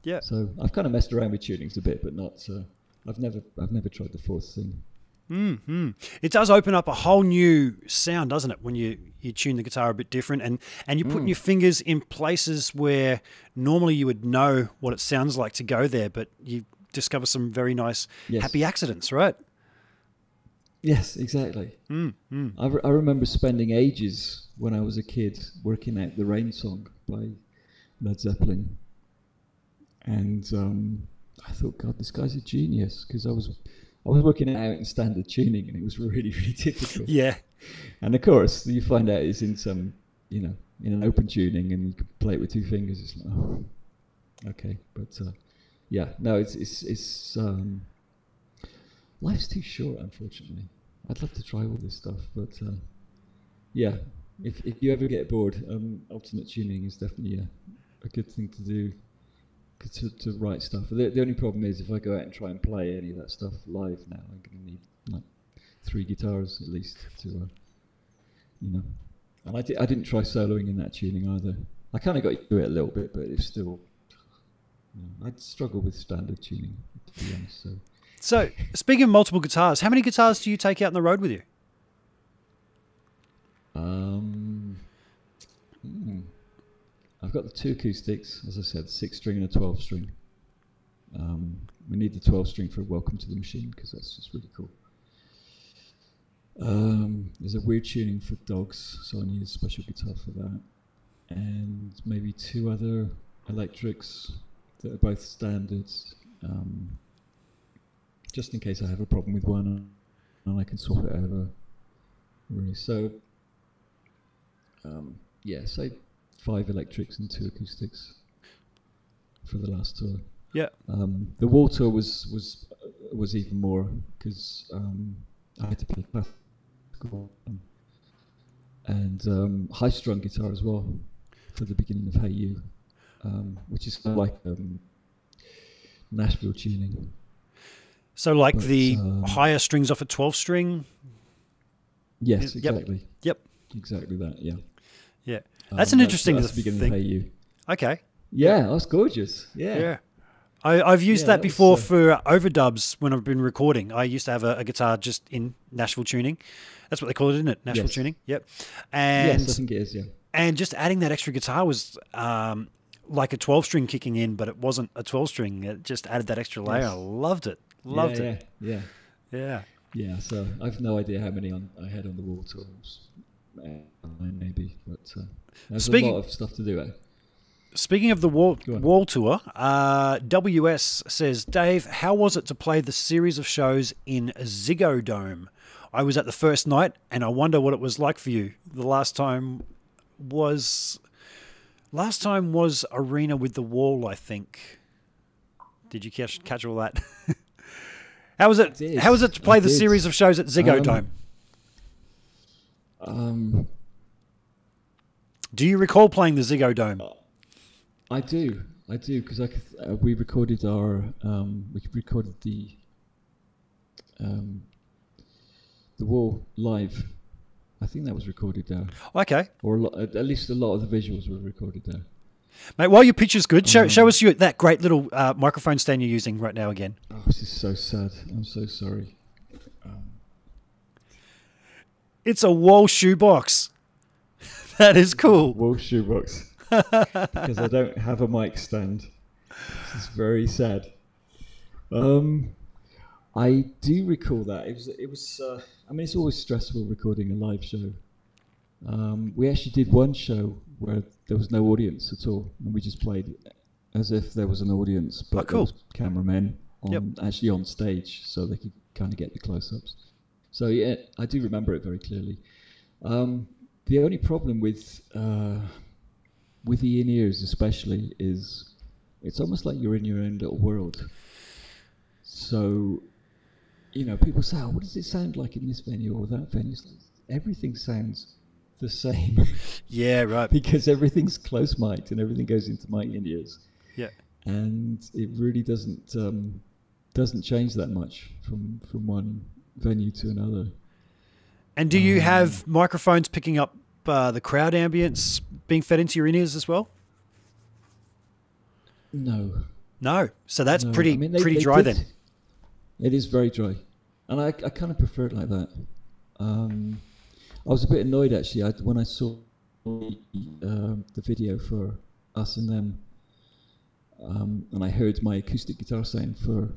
Yeah. So I've kind of messed around with tunings a bit, but not. Uh, I've never, I've never tried the fourth thing. hmm It does open up a whole new sound, doesn't it? When you, you tune the guitar a bit different, and and you're putting Mm. your fingers in places where normally you would know what it sounds like to go there, but you discover some very nice Yes. happy accidents, right? Yes, exactly. Mm, mm. I, re- I remember spending ages when I was a kid working out the Rain Song by Led Zeppelin, and um, I thought, God, this guy's a genius because I was I was working it out in standard tuning, and it was really really difficult. Yeah. And of course, you find out it's in some, you know, in an open tuning, and you can play it with two fingers. It's like, oh, okay, but uh, yeah, no, it's it's it's um, life's too short, unfortunately. I'd love to try all this stuff, but uh, yeah, if if you ever get bored, um, alternate tuning is definitely a, a good thing to do. to, to write stuff. The, the only problem is if I go out and try and play any of that stuff live now, I'm going to need like three guitars at least to, uh, you know. And I, di- I didn't try soloing in that tuning either. I kind of got to it a little bit, but it's still. You I'd struggle with standard tuning, to be honest. So So, speaking of multiple guitars, how many guitars do you take out on the road with you? Um, hmm. I've got the two acoustics, as I said, six string and a twelve string. Um, we need the twelve string for "Welcome to the Machine" because that's just really cool. Um, there's a weird tuning for dogs, so I need a special guitar for that, and maybe two other electrics that are both standards, um, just in case I have a problem with one, and I can swap it over. Really, so um, yeah, say five electrics and two acoustics for the last tour. Yeah. Um, the wall tour was was was even more because um, I had to play classical and um, high strung guitar as well for the beginning of Hey You, um, which is kind of like um, Nashville tuning. So, like But, the um, higher strings off a 12 string? Yes, exactly. Yep. Exactly that. Yeah. Yeah. That's Um, an interesting That's, beginning thing. Okay. Yeah, that's gorgeous. Yeah. Yeah. I, I've used Yeah, that that before uh, for overdubs when I've been recording. I used to have a, a guitar just in Nashville tuning. That's what they call it, isn't it? Nashville Yes. tuning. Yep. And yes, I think it is. Yeah. and just adding that extra guitar was um, like a 12 string kicking in, but it wasn't a 12 string. It just added that extra layer. Yes. I loved it. Loved yeah, it. Yeah, yeah, Yeah. yeah. So I've no idea how many on I had on the wall tours, uh, maybe, but uh, there's Speaking- a lot of stuff to do. Eh? Speaking of the wall, wall tour, uh, WS says, Dave, how was it to play the series of shows in Ziggo Dome? I was at the first night and I wonder what it was like for you. The last time was last time was Arena with the Wall, I think. Did you catch catch all that? how was it? did. How was it to play I the did. series of shows at Ziggo Um, Dome? Um, Do you recall playing the Ziggo Dome? I do, I do, because uh, we recorded our um, we recorded the um, the wall live. I think that was recorded there, Okay, or a lot, at least a lot of the visuals were recorded there. mate. While your picture's good, show, Um, show us you that great little uh, microphone stand you're using right now again. Oh, this is so sad. I'm so sorry. Um, It's a wall shoebox. that is cool. Wall shoebox. because I don't have a mic stand. This is very sad. Um, I do recall that it was. It was. Uh, I mean, it's always stressful recording a live show. Um, we actually did one show where there was no audience at all, and we just played as if there was an audience, but Oh, there was cameramen on Yep. actually on stage, so they could kind of get the close-ups. So yeah, I do remember it very clearly. Um, the only problem with uh, with the in ears, especially, is it's almost like you're in your own little world. So, you know, people say, "Oh, what does it sound like in this venue or that venue?" Everything sounds the same Yeah, right. because everything's close mic'd and everything goes into my in ears, Yeah. and it really doesn't um, doesn't change that much from from one venue to another. And do you Um, have microphones picking up uh, the crowd ambience being fed into your in ears as well? No, No. So that's No, pretty I mean, they- pretty they dry did- then. It is very dry, and I, I kind of prefer it like that. Um, I was a bit annoyed actually I, when I saw um, the video for us and them, um, and I heard my acoustic guitar sound for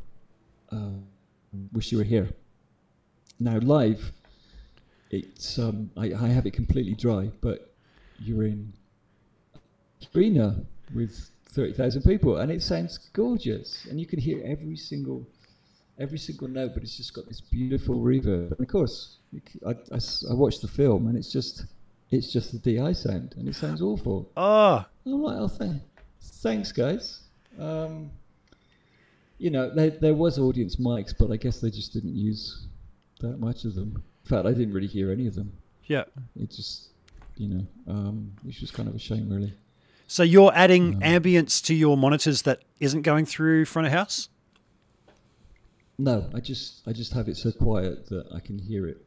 uh, "Wish You Were Here." Now live, it's um, I, I have it completely dry, but you're in arena with thirty thousand people, and it sounds gorgeous, and you can hear every single every single note, but it's just got this beautiful reverb. And of course, I I, I watched the film, and it's just it's just the DI sound, and it sounds awful. Oh, I'm like, oh, th- thanks, guys. Um, you know, there, there was audience mics, but I guess they just didn't use that much of them. In fact, I didn't really hear any of them. yeah. It just, you know, um, which was kind of a shame, really. So you're adding Um, ambience to your monitors that isn't going through front of house. No, I just I just have it so quiet that I can hear it.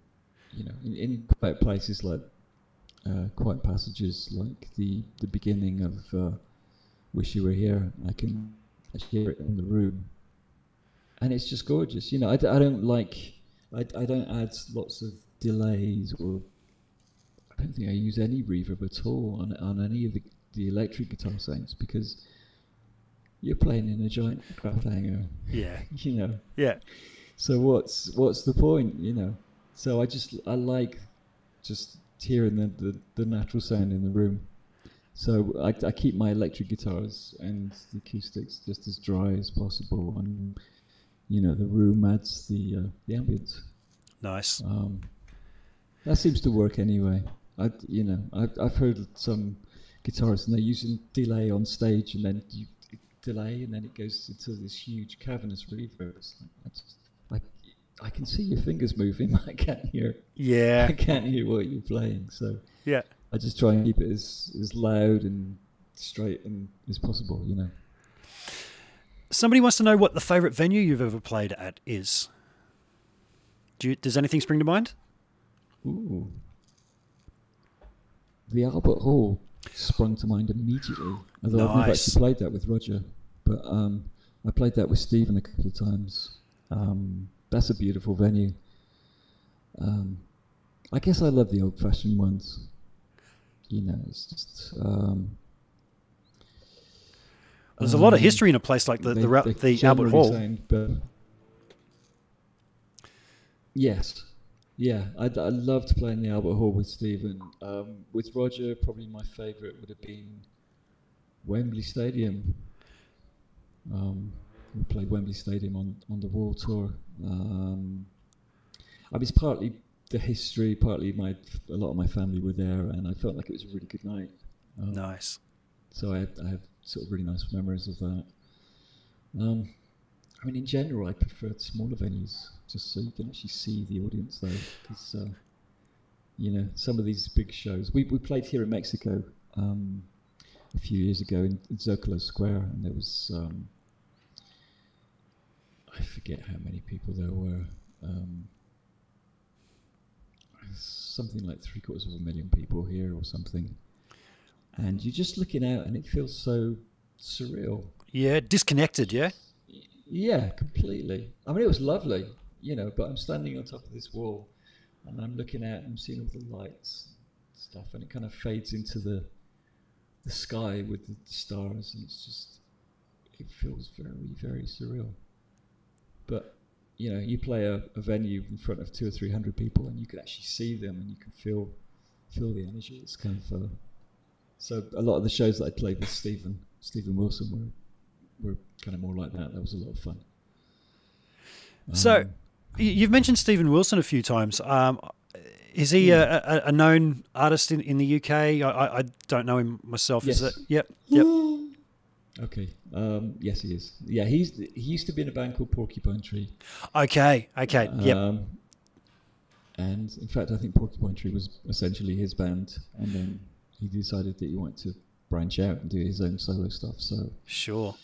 You know, in, in quiet places like uh, quiet passages, like the the beginning of uh, "Wish You Were Here," I can hear it in the room, and it's just gorgeous. You know, I, I don't like I, I don't add lots of delays or I don't think I use any reverb at all on on any of the the electric guitar sounds because you're playing in a giant crap hangar, Yeah. you know. Yeah. So what's what's the point, you know? So I just I like just hearing the, the, the natural sound in the room. So I, I keep my electric guitars and the acoustics just as dry as possible, and you know the room adds the uh, the ambience. Nice. Um, that seems to work anyway. I you know I, I've heard some guitarists and they're using delay on stage, and then you delay, and then it goes into this huge cavernous reverb. It's like, I, just, I, I can see your fingers moving. I can't hear. Yeah. I can't hear what you're playing. So Yeah. I just try and keep it as as loud and straight and as possible. You know. Somebody wants to know what the favorite venue you've ever played at is. Do you, does anything spring to mind? Ooh. The Albert Hall sprung to mind immediately. Although I've never actually played that with Roger, but um, I played that with Steven a couple of times. Um, that's a beautiful venue. Um, I guess I love the old-fashioned ones. You know, it's just um, There's a lot of um, history in a place like the they- the, they the Albert Hall. sound. Yes, yeah, I'd, I loved playing the Albert Hall with Steven. Um, with Roger, probably my favourite would have been Wembley Stadium. Um, we played Wembley Stadium on, on the Wall Tour. Um, I was partly the history, partly my a lot of my family were there, and I felt like it was a really good night. Um, Nice. so I have, I have sort of really nice memories of that. Um, I mean, in general, I preferred smaller venues just so you can actually see the audience there. Because, uh, you know, some of these big shows, we, we played here in Mexico um, a few years ago in, in Zocalo Square, and there was, um, I forget how many people there were. Um, something like three quarters of a million people here or something and you're just looking out and it feels so surreal Yeah. Disconnected. Yeah. Yeah completely i mean it was lovely you know but i'm standing on top of this wall and i'm looking out and i'm seeing all the lights and stuff and it kind of fades into the the sky with the stars and it's just it feels very very surreal but you know you play a, a venue in front of two or three hundred people and you can actually see them and you can feel feel the energy it's kind of uh, so a lot of the shows that I played with Steven Steven Wilson were were kind of more like that. That was a lot of fun. So, Um, y- you've mentioned Steven Wilson a few times. Um, is he a, a, a known artist in, in the UK? I, I, I don't know him myself. Is it? Yep. Yep. Okay, um, yes, he is. Yeah, he's he used to be in a band called Porcupine Tree. Okay. Okay. Yep. Um, and in fact, I think Porcupine Tree was essentially his band, and then he decided that he wanted to branch out and do his own solo stuff. So, Sure.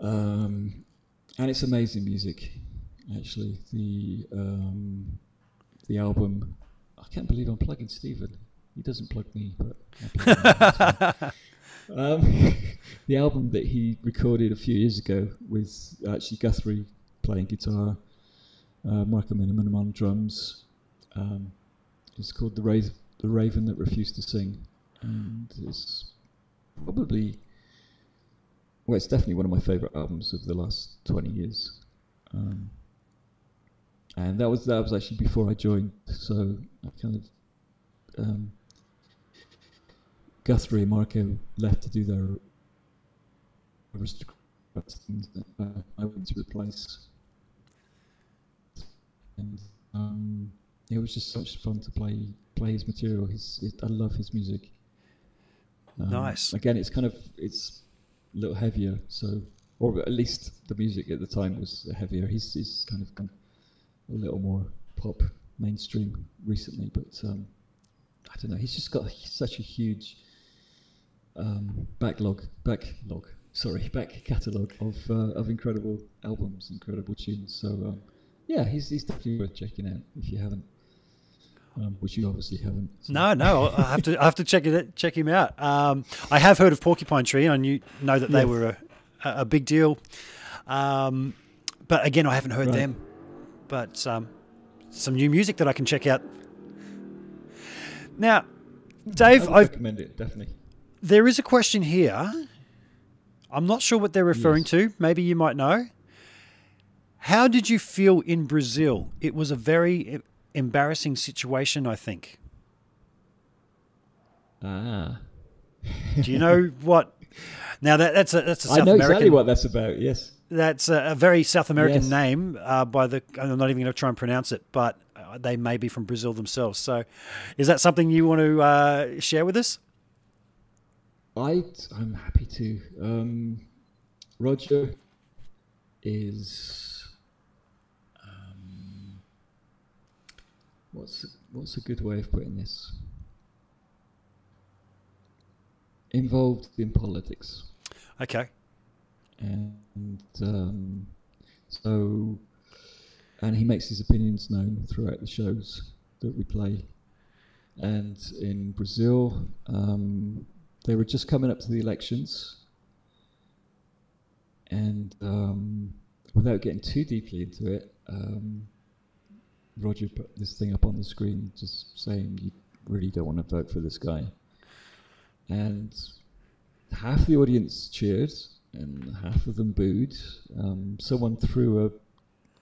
um, and it's amazing music, actually. The um, the album, I can't believe I'm plugging Steven. He doesn't plug me, but Um, the album that he recorded a few years ago with actually Guthrie playing guitar, uh, Michael Minnemann on drums. Um, called the, Ra- the Raven That Refused to Sing, and it's probably well, it's definitely one of my favourite albums of the last twenty years. Um, and that was that was actually before I joined, so I kind of um, Guthrie and Marco left to do their aristocrats things that uh, I went to replace. And um, it was just such fun to play play his material. His, it, I love his music. Um, Nice. Again, it's kind of it's a little heavier, so or at least the music at the time was heavier. He's he's kind of gone a little more pop mainstream recently, but um, I don't know. He's just got such a huge um, backlog, backlog, sorry, back catalogue of uh, of incredible albums, incredible tunes. So um, yeah, he's he's definitely worth checking out if you haven't. Um, which you obviously haven't. so- No, no, I have to I have to check it check him out. Um, I have heard of Porcupine Tree, and I knew, know that they were a, a big deal. Um, but again, I haven't heard Right. them. But um, some new music that I can check out. Now, I Dave, would I've, recommend it definitely. There is a question here. I'm not sure what they're referring Yes. to. Maybe you might know. How did you feel in Brazil? It was a very embarrassing situation, I think. Ah, Do you know what? Now that that's a that's a South I know American. exactly what that's about. Yes. That's a, a very South American Yes. name. Uh, by the I'm not even going to try and pronounce it, but uh, they may be from Brazil themselves. So, is that something you want to uh, share with us? I I'm happy to. Um, Roger is um, what's what's a good way of putting this? Involved in politics, Okay. and um, so and he makes his opinions known throughout the shows that we play. And in Brazil, um, they were just coming up to the elections, and um, without getting too deeply into it, um, Roger put this thing up on the screen, just saying you really don't want to vote for this guy, and half the audience cheered and half of them booed. Um, someone threw a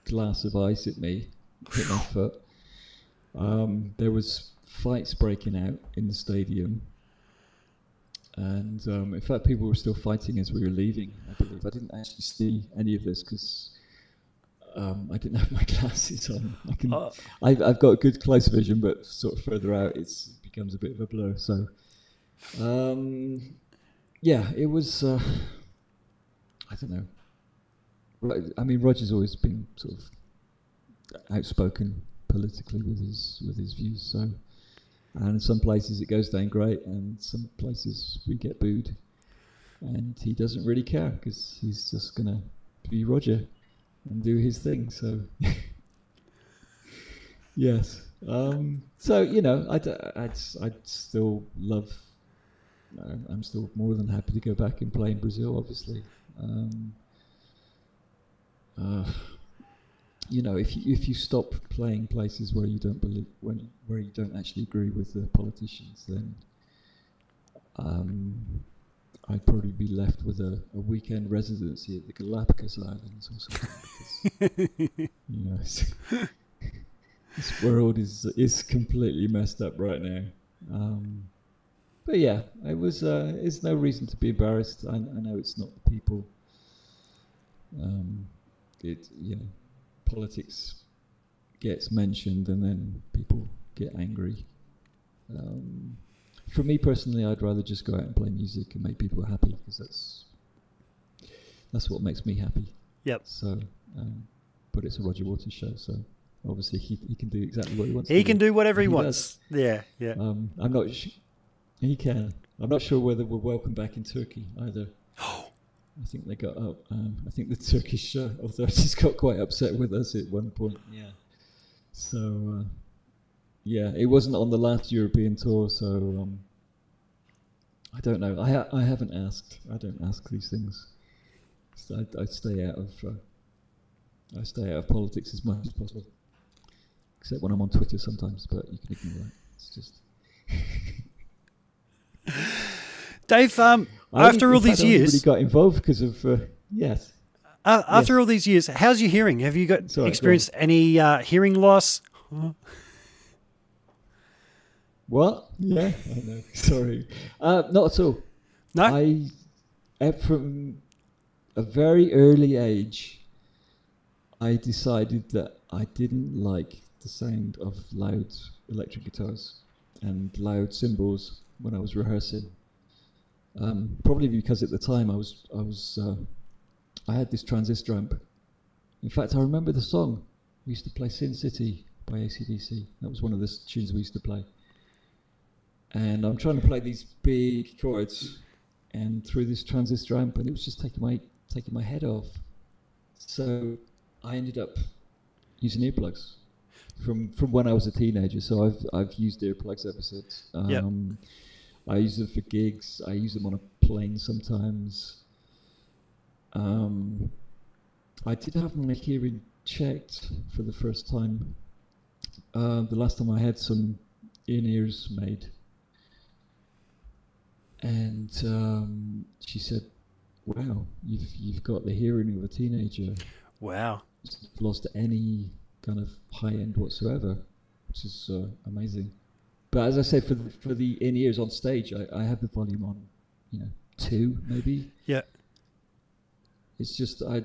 glass of ice at me, hit my foot. Um, there was fights breaking out in the stadium, and um, in fact, people were still fighting as we were leaving. I believe I didn't actually see any of this because um, I didn't have my glasses on. I can, Uh, I've, I've got good close vision, but sort of further out, it's, it becomes a bit of a blur. So, um, yeah, it was. Uh, I don't know. I mean, Roger's always been sort of outspoken politically with his with his views. So, and some places it goes down great, and some places we get booed, and he doesn't really care because he's just gonna be Roger and do his thing. So, yes. Um, so you know, I'd, I'd I'd still love. I'm still more than happy to go back and play in Brazil. Obviously, um, uh, you know, if you if you stop playing places where you don't believe when where you don't actually agree with the politicians, then um, I'd probably be left with a, a weekend residency at the Galapagos Islands or something. because, you know, it's- this world is is completely messed up right now. Um, but yeah, it was. Uh, there's no reason to be embarrassed. I, I know it's not the people. Um, it you know, politics gets mentioned and then people get angry. Um, for me personally, I'd rather just go out and play music and make people happy because that's that's what makes me happy. Yep. So, um, but it's a Roger Waters show, so obviously he, he can do exactly what he wants. He can do whatever he, He wants. Yeah, yeah. Um, I'm not. Sh- he can. I'm not sure whether we're welcome back in Turkey either. I think they got up. Um, I think the Turkish uh, authorities got quite upset with us at one point. Yeah. So, uh, yeah, it wasn't on the last European tour, so um, I don't know. I ha- I haven't asked. I don't ask these things. So I, I stay out of. Uh, I stay out of politics as much as possible, except when I'm on Twitter sometimes. But you can ignore that. It's just. Dave, um, after all these years, really got involved because of uh, yes. uh, after all these years, how's your hearing? Have you got Sorry, go experienced any uh, hearing loss? What? Yeah, I know. Sorry, uh, not at all. No. I, from a very early age, I decided that I didn't like the sound of loud electric guitars and loud cymbals when I was rehearsing. Um, probably because at the time I was I was uh, I had this transistor amp. In fact, I remember the song. We used to play Sin City by ACDC. That was one of the tunes we used to play. And I'm trying to play these big chords, and through this transistor amp, and it was just taking my taking my head off. So I ended up using earplugs from from when I was a teenager. So I've I've used earplugs ever since. Um, Yep. I use them for gigs. I use them on a plane sometimes. Um, I did have my hearing checked for the first time. Uh, the last time I had some in ears made, and um, she said, "Wow, you've you've got the hearing of a teenager." Wow. lost any kind of high end whatsoever, which is uh, amazing. But as I say, for the, for the in ears on stage, I, I have the volume on, you know, two maybe. Yeah. It's just I,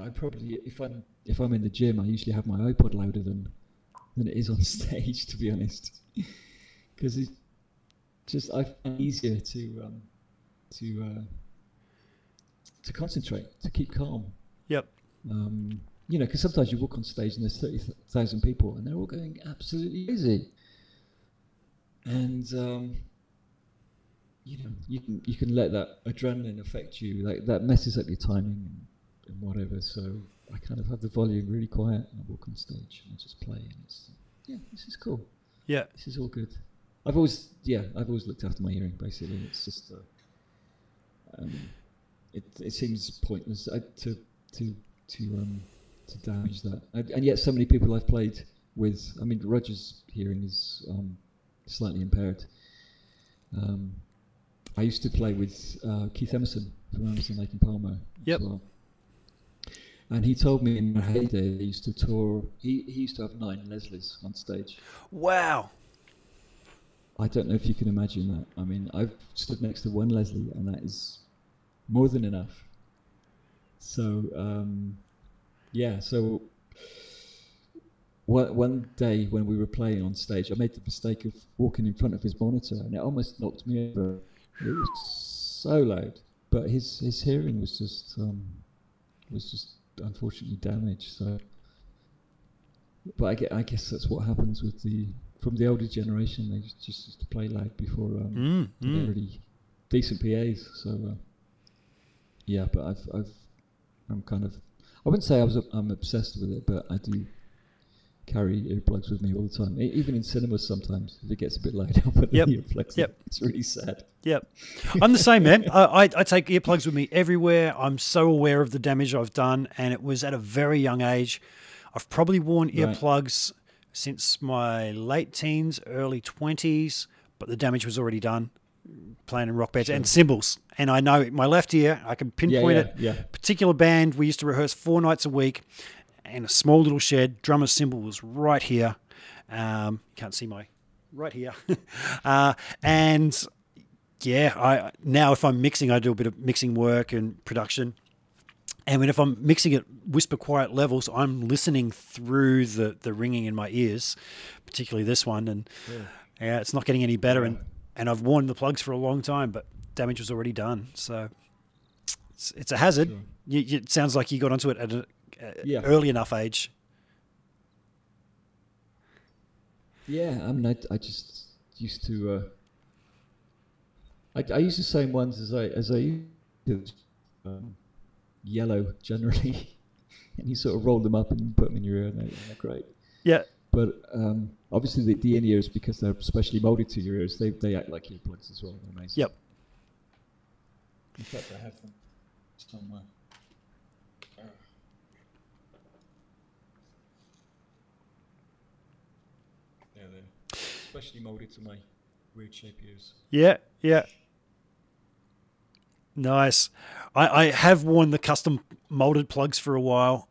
I probably if I'm if I'm in the gym, I usually have my iPod louder than than it is on stage, to be honest, because it's just I find it easier to um, to uh, to concentrate, to keep calm. Yep. Um, you know, because sometimes you walk on stage and there's 30,000 people and they're all going absolutely crazy. And, um, you know, you can, you can let that adrenaline affect you. Like that messes up your timing and, and whatever. So I kind of have the volume really quiet and I walk on stage and I just play. And it's, yeah, this is cool. Yeah. This is all good. I've always, yeah, I've always looked after my hearing. Basically, it's just, uh, um, it it seems pointless uh, to to to um to damage that. And, and yet, so many people I've played with. I mean, Roger's hearing is um, slightly impaired. Um, I used to play with uh, Keith Emerson from Emerson Lake and Palmer. Yep. As well. And he told me in my heyday, he used to tour. He, he used to have nine Leslies on stage. Wow. I don't know if you can imagine that. I mean, I've stood next to one Leslie, and that is more than enough. So, um, yeah. So, one, one day when we were playing on stage, I made the mistake of walking in front of his monitor, and it almost knocked me over. It was so loud, but his his hearing was just um, was just unfortunately damaged. So, but I, get, I guess that's what happens with the from the older generation. They just, just used to play loud before um, Mm, mm. really decent PAs. So uh, yeah, but I've I've I'm kind of I wouldn't say I was I'm obsessed with it, but I do carry earplugs with me all the time. Even in cinemas sometimes if it gets a bit loud, I'll put Yep, the earplugs. in. It's really sad. Yep. I'm the same, man. I, I, I take earplugs with me everywhere. I'm so aware of the damage I've done, and it was at a very young age. I've probably worn Right. earplugs since my late teens, early 20s, but the damage was already done playing in rock bands and cymbals. And I know my left ear, I can Yeah, pinpoint yeah, it. yeah. Particular band, we used to rehearse four nights a week in a small little shed. Drummer's cymbal was right here. Um, can't see my right here. uh, and yeah, I now if I'm mixing, I do a bit of mixing work and production. And when if I'm mixing at whisper quiet levels, I'm listening through the the ringing in my ears, particularly this one, and yeah, it's not getting any better. And and I've worn the plugs for a long time, but damage was already done. So it's, it's a hazard. Sure. You, it sounds like you got onto it at an Yeah. early enough age. Yeah, I mean, I, I just used to. Uh, I, I use the same ones as I as I used to, um, yellow generally, and you sort of roll them up and put them in your ear, and, they, and they're great. Yeah, But um, obviously, the, the in ears because they're specially molded to your ears, they they act like earplugs as well. They're amazing. Yep. In fact, I have them somewhere. Yeah, they're specially molded to my weird shaped ears. Yeah, yeah. Nice. I, I have worn the custom molded plugs for a while.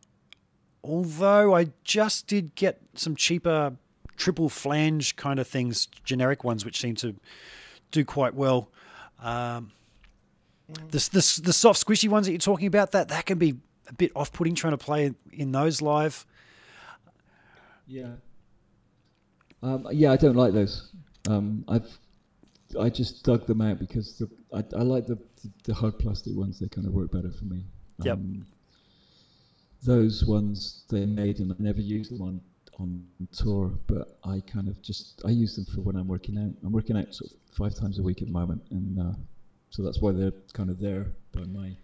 Although I just did get some cheaper triple flange kind of things, generic ones, which seem to do quite well. Um, this, this, the soft squishy ones that you're talking about, that that can be a bit off-putting trying to play in those live. Yeah. Um, yeah, I don't like those. Um, I've I just dug them out because the I, I like the, the hard plastic ones. They kind of work better for me. Yep. Um, those ones they made, and I never used them on on tour. But I kind of just I use them for when I'm working out. I'm working out sort of five times a week at the moment, and uh, so that's why they're kind of there by my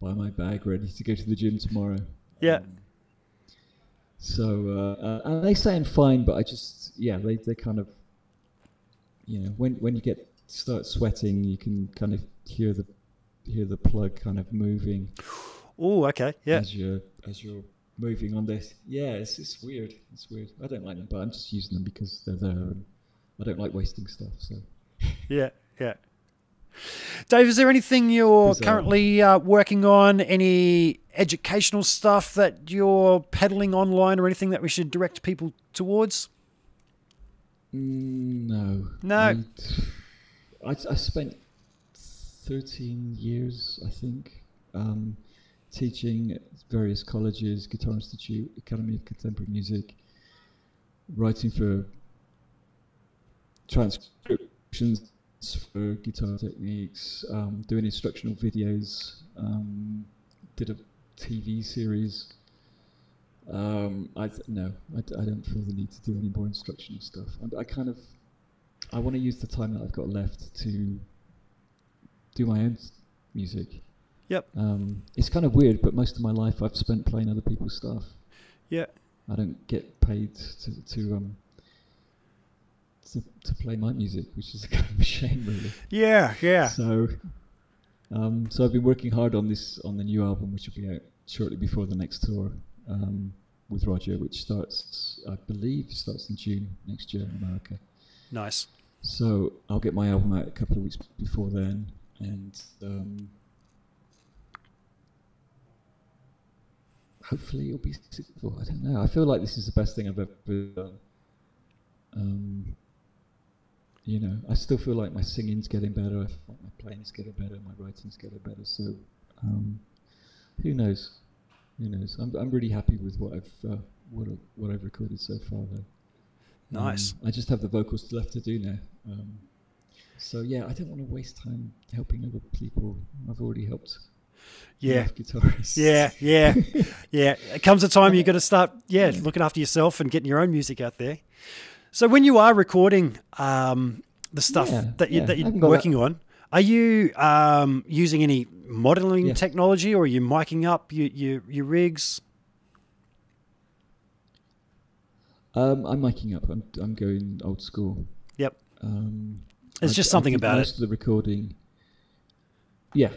by my bag, ready to go to the gym tomorrow. Yeah. Um, so uh, uh, and they sound fine, but I just yeah they they kind of you know when when you get start sweating, you can kind of hear the hear the plug kind of moving Oh, okay. Yeah. as you're as you're moving on this. Yeah, it's it's weird. It's weird. I don't like them, but I'm just using them because they're there. And I don't like wasting stuff. So Yeah. Yeah. Dave, is there anything you're Bizarre. currently uh, working on? Any educational stuff that you're peddling online or anything that we should direct people towards? Mm, no, No. I, I, I spent 13 years, I think, um, teaching at various colleges, Guitar Institute, Academy of Contemporary Music, writing for transcriptions for guitar techniques, um, doing instructional videos, um, did a TV series. Um, I th- no, I, d- I don't feel the need to do any more instructional stuff. I, I kind of, I want to use the time that I've got left to do my own music. Yep. Um, it's kind of weird, but most of my life I've spent playing other people's stuff. Yeah. I don't get paid to to um to, to play my music, which is kind of a shame, really. Yeah. Yeah. So, um, so I've been working hard on this on the new album, which will be out shortly before the next tour um, with Roger, which starts, I believe, starts in June next year in America. Nice. So I'll get my album out a couple of weeks before then, and um, hopefully it'll be successful. I don't know. I feel like this is the best thing I've ever done. Um, you know, I still feel like my singing's getting better. Like my playing's getting better. My writing's getting better. So, um, who knows? Who knows? I'm I'm really happy with what I've uh, what what I've recorded so far. Though. Nice. Um, I just have the vocals left to do now. Um, so yeah, I don't want to waste time helping other people. I've already helped. Yeah. guitarists. Yeah, yeah, yeah. It comes a time you've got to start, yeah, looking after yourself and getting your own music out there. So when you are recording um, the stuff Yeah, that you, yeah, that you're working on, are you um, using any modeling Yeah. technology, or are you miking up your your, your rigs? Um, I'm miking up. I'm I'm going old school. Yep. Um, There's I- just something about most of the recording. Yeah,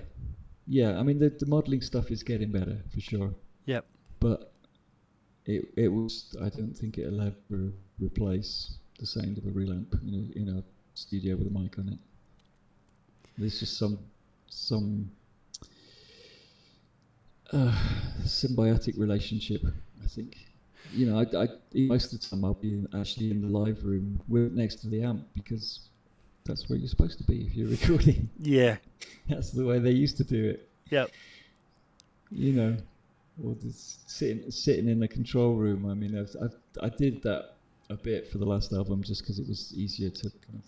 yeah. I mean, the the modeling stuff is getting better for sure, Yep. but it it was. I don't think it allowed ever replace the sound of a real amp in a, in a studio with a mic on it. There's just some some uh, symbiotic relationship. I think. You know, I, I most of the time I'll be in, actually in the live room with, next to the amp because that's where you're supposed to be if you're recording. Yeah. That's the way they used to do it. Yep. You know, or just sitting sitting in the control room. I mean, I've, I've, I did that a bit for the last album just because it was easier to kind of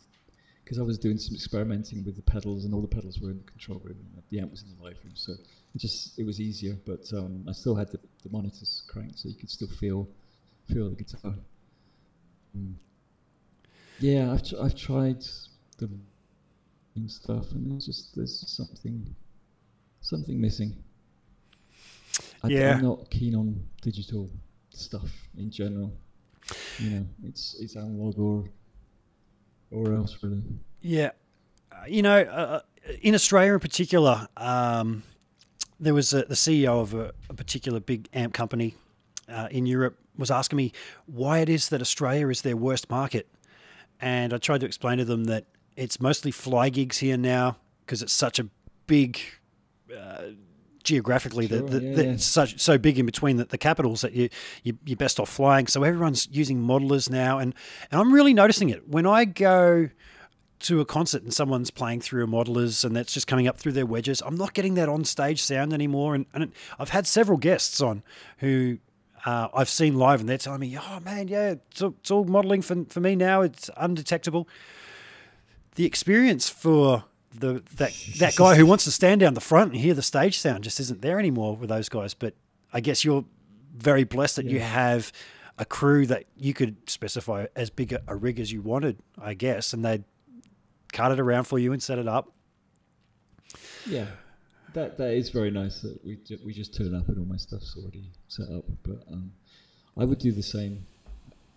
because I was doing some experimenting with the pedals and all the pedals were in the control room and the amp was in the live room, so it just it was easier. But um, I still had the, the monitors cranked, so you could still feel feel the guitar. Mm. Yeah, I've tr- I've tried the and stuff, and there's just there's something something missing. I, Yeah. I'm not keen on digital stuff in general. You know, it's it's analog or or else really. Yeah, Uh, you know, uh, in Australia in particular, um, there was a, the CEO of a, a particular big amp company uh, in Europe was asking me why it is that Australia is their worst market, and I tried to explain to them that it's mostly fly gigs here now because it's such a big. Geographically Sure, that that yeah, that yeah. it's such so big in between the, the capitals that you, you you're best off flying so everyone's using modelers now and and I'm really noticing it when I go to a concert and someone's playing through a modelers and that's just coming up through their wedges. I'm not getting that on stage sound anymore. And, and I've had several guests on who uh, I've seen live and they're telling me, oh man, yeah, it's all, it's all modeling for, for me now. It's undetectable. The experience for the that that guy who wants to stand down the front and hear the stage sound just isn't there anymore with those guys. But I guess you're very blessed that you have a crew that you could specify as big a, a rig as you wanted, I guess, and they'd cut it around for you and set it up. Yeah, that that is very nice that we ju- we just turn up and all my stuff's already set up. But um, I would do the same,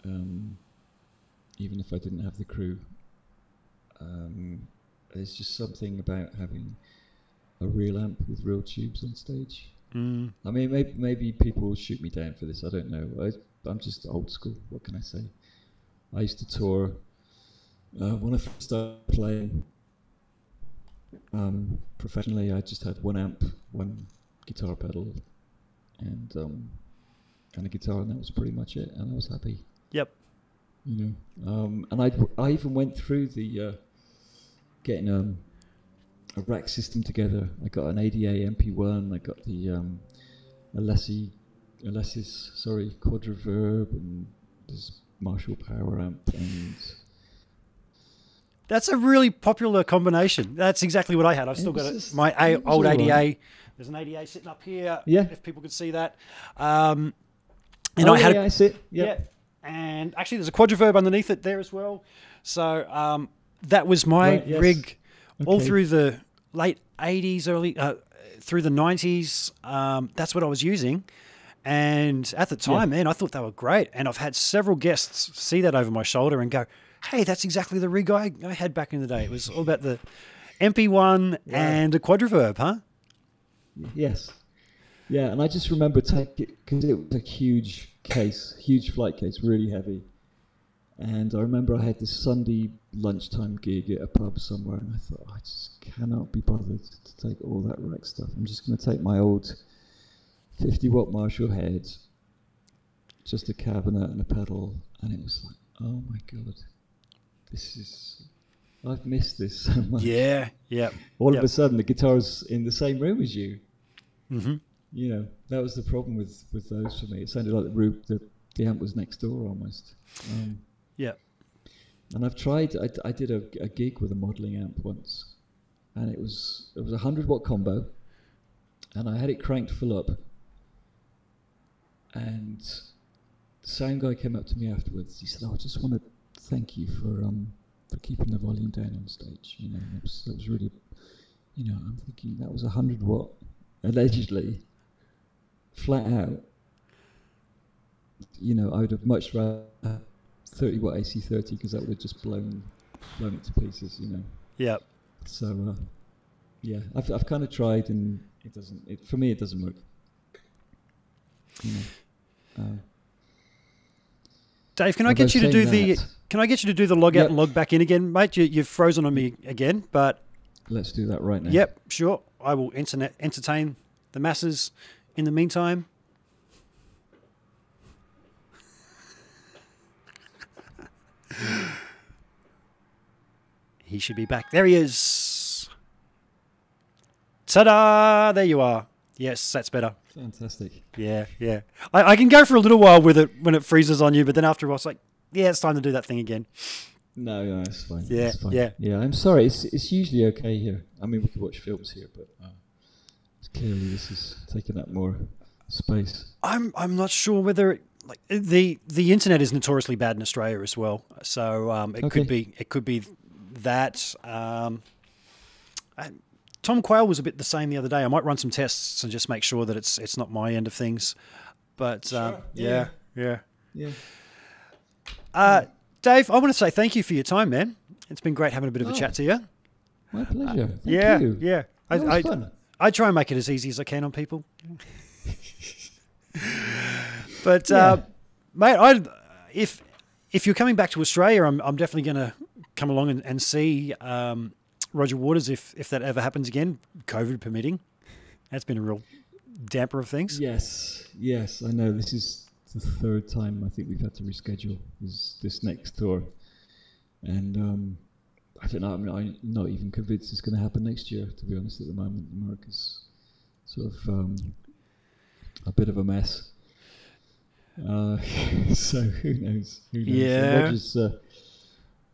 um, even if I didn't have the crew. Um, there's just something about having a real amp with real tubes on stage. Mm. I mean, maybe maybe people will shoot me down for this. I don't know. I, I'm just old school. What can I say? I used to tour uh, when I first started playing um, professionally. I just had one amp, one guitar pedal, and um, and a guitar, and that was pretty much it. And I was happy. Yep. You know, um, and I I even went through the uh, getting um, a rack system together. I got an ADA MP1. I got the um, Alessi, Alesis, sorry, Quadraverb, and this Marshall Power Amp, and That's a really popular combination. That's exactly what I had. I've still got it. my a- old ADA. right. There's an ADA sitting up here. Yeah. If people could see that. Um, and oh, I had yeah, a, I see it. yeah. And actually, there's a Quadraverb underneath it there as well. So um, that was my Right, yes. rig all through the late 80s, early uh, through the 90s. Um, that's what I was using. And at the time, man, I thought they were great. And I've had several guests see that over my shoulder and go, hey, that's exactly the rig I, I had back in the day. It was all about the MP1 and a Quadraverb, huh? Yes. Yeah, and I just remember taking it because it was a huge case, huge flight case, really heavy. And I remember I had this Sunday lunchtime gig at a pub somewhere, and I thought I just cannot be bothered to take all that rack stuff. I'm just going to take my old 50 watt Marshall head, just a cabinet and a pedal, and it was like, oh my god, this is. I've missed this so much. Yeah, yeah. All Yep. of a sudden, the guitar's in the same room as you hmm you know that was the problem with with those for me. It sounded like the room, the, the amp was next door almost. Um, Yeah. And I've tried. I, I did a, a gig with a modelling amp once, and it was it was a hundred watt combo, and I had it cranked full up. And the sound guy came up to me afterwards. He said, "Oh, I just want to thank you for um for keeping the volume down on stage. You know, that was was really, you know, I'm thinking that was a hundred watt, allegedly, flat out. You know, I would have much rather 30 watt AC30 because that would have just blown blown it to pieces. You know, Yeah. so uh, yeah, I've I've kind of tried and it doesn't. It, for me, it doesn't work. You know. Uh, Dave, can I get you to do saying the can I get you to do the log out Yep. and log back in again, mate? You, you've frozen on me again, but Let's do that right now. yep, sure. I will internet entertain the masses in the meantime. He should be back. There he is. Ta-da! There you are. Yes, that's better. Fantastic. Yeah, yeah. I, I can go for a little while with it when it freezes on you, but then after a while, it's like, yeah, it's time to do that thing again. No, no, it's fine. Yeah, it's fine. yeah. yeah. I'm sorry. It's it's usually okay here. I mean, we can watch films here, but uh, clearly this is taking up more space. I'm I'm not sure whether it, like the the internet is notoriously bad in Australia as well. So um, it Okay. could be it could be that. Um, I, Tom Quayle was a bit the same the other day. I might run some tests and just make sure that it's it's not my end of things. But um, Sure, yeah, yeah. yeah. Yeah. Uh, Dave, I want to say thank you for your time, man. It's been great having a bit of a Oh, chat to you. My pleasure. Thank yeah, you. yeah. I, That was I, fun. I try and make it as easy as I can on people. but Yeah. uh, mate, I if if you're coming back to Australia, I'm I'm definitely going to come along and, and see um, Roger Waters if if that ever happens again, COVID permitting. That's been a real damper of things. Yes, yes, I know. This is the third time I think we've had to reschedule this this next tour, and um, I don't know. I mean, I'm not even convinced it's going to happen next year. To be honest, at the moment, America's sort of um, a bit of a mess. Uh, so who knows? Who knows? Yeah. Roger's uh,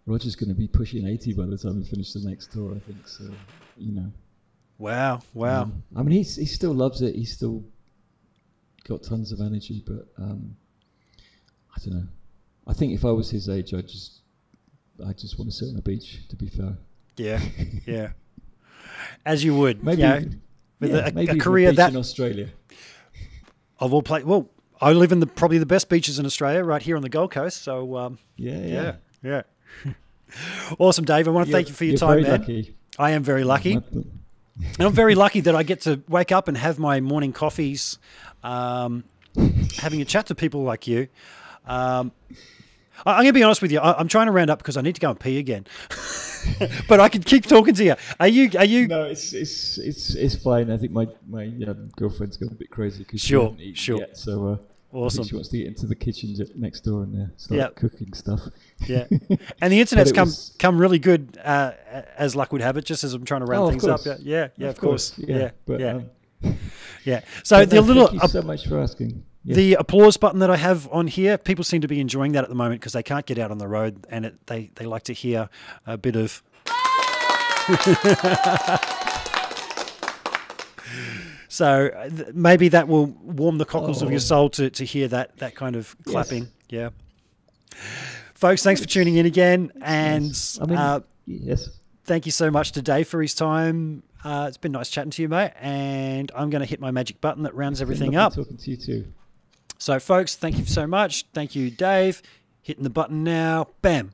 Roger's going to be pushing eighty by the time we finish the next tour. I think so. You know. Wow, wow. Um, I mean, he's, he still loves it. He's still got tons of energy, but um, I don't know. I think if I was his age, I just, I just want to sit on the beach. To be fair, Yeah, yeah. as you would. Maybe with yeah, a, maybe a career that in Australia. of all play. Well, I live in the probably the best beaches in Australia, right here on the Gold Coast. So um, Yeah, yeah. yeah, yeah. awesome, Dave. I want to thank you for your you're time, very man. Lucky. I am very lucky. And I'm very lucky that I get to wake up and have my morning coffees, um, having a chat to people like you. Um, I- I'm going to be honest with you. I, I'm trying to round up because I need to go and pee again. but I can keep talking to you. Are you? Are you? No, it's it's it's it's fine. I think my my um, girlfriend's gone a bit crazy because she Sure, hasn't eaten sure. yet. So uh, Awesome. she wants to get into the kitchen next door and uh, start Yep. cooking stuff. Yeah. And the internet's come was- come really good uh, as luck would have it. Just as I'm trying to round Oh, of things up. Yeah. Yeah. Yeah. Of, course. Yeah. Yeah. But, yeah. Um, So but the no, little Thank you so much for asking. Yeah. The applause button that I have on here, people seem to be enjoying that at the moment because they can't get out on the road and it, they, they like to hear a bit of. So uh, th- maybe that will warm the cockles of your Oh. soul to, to hear that, that kind of clapping. Yeah. Folks, thanks for tuning in again. And Nice. I mean, uh, yes. thank you so much to Dave for his time. Uh, it's been nice chatting to you, mate. And I'm going to hit my magic button that rounds everything up. Talking to you too. So, folks, thank you so much. Thank you, Dave. Hitting the button now. Bam.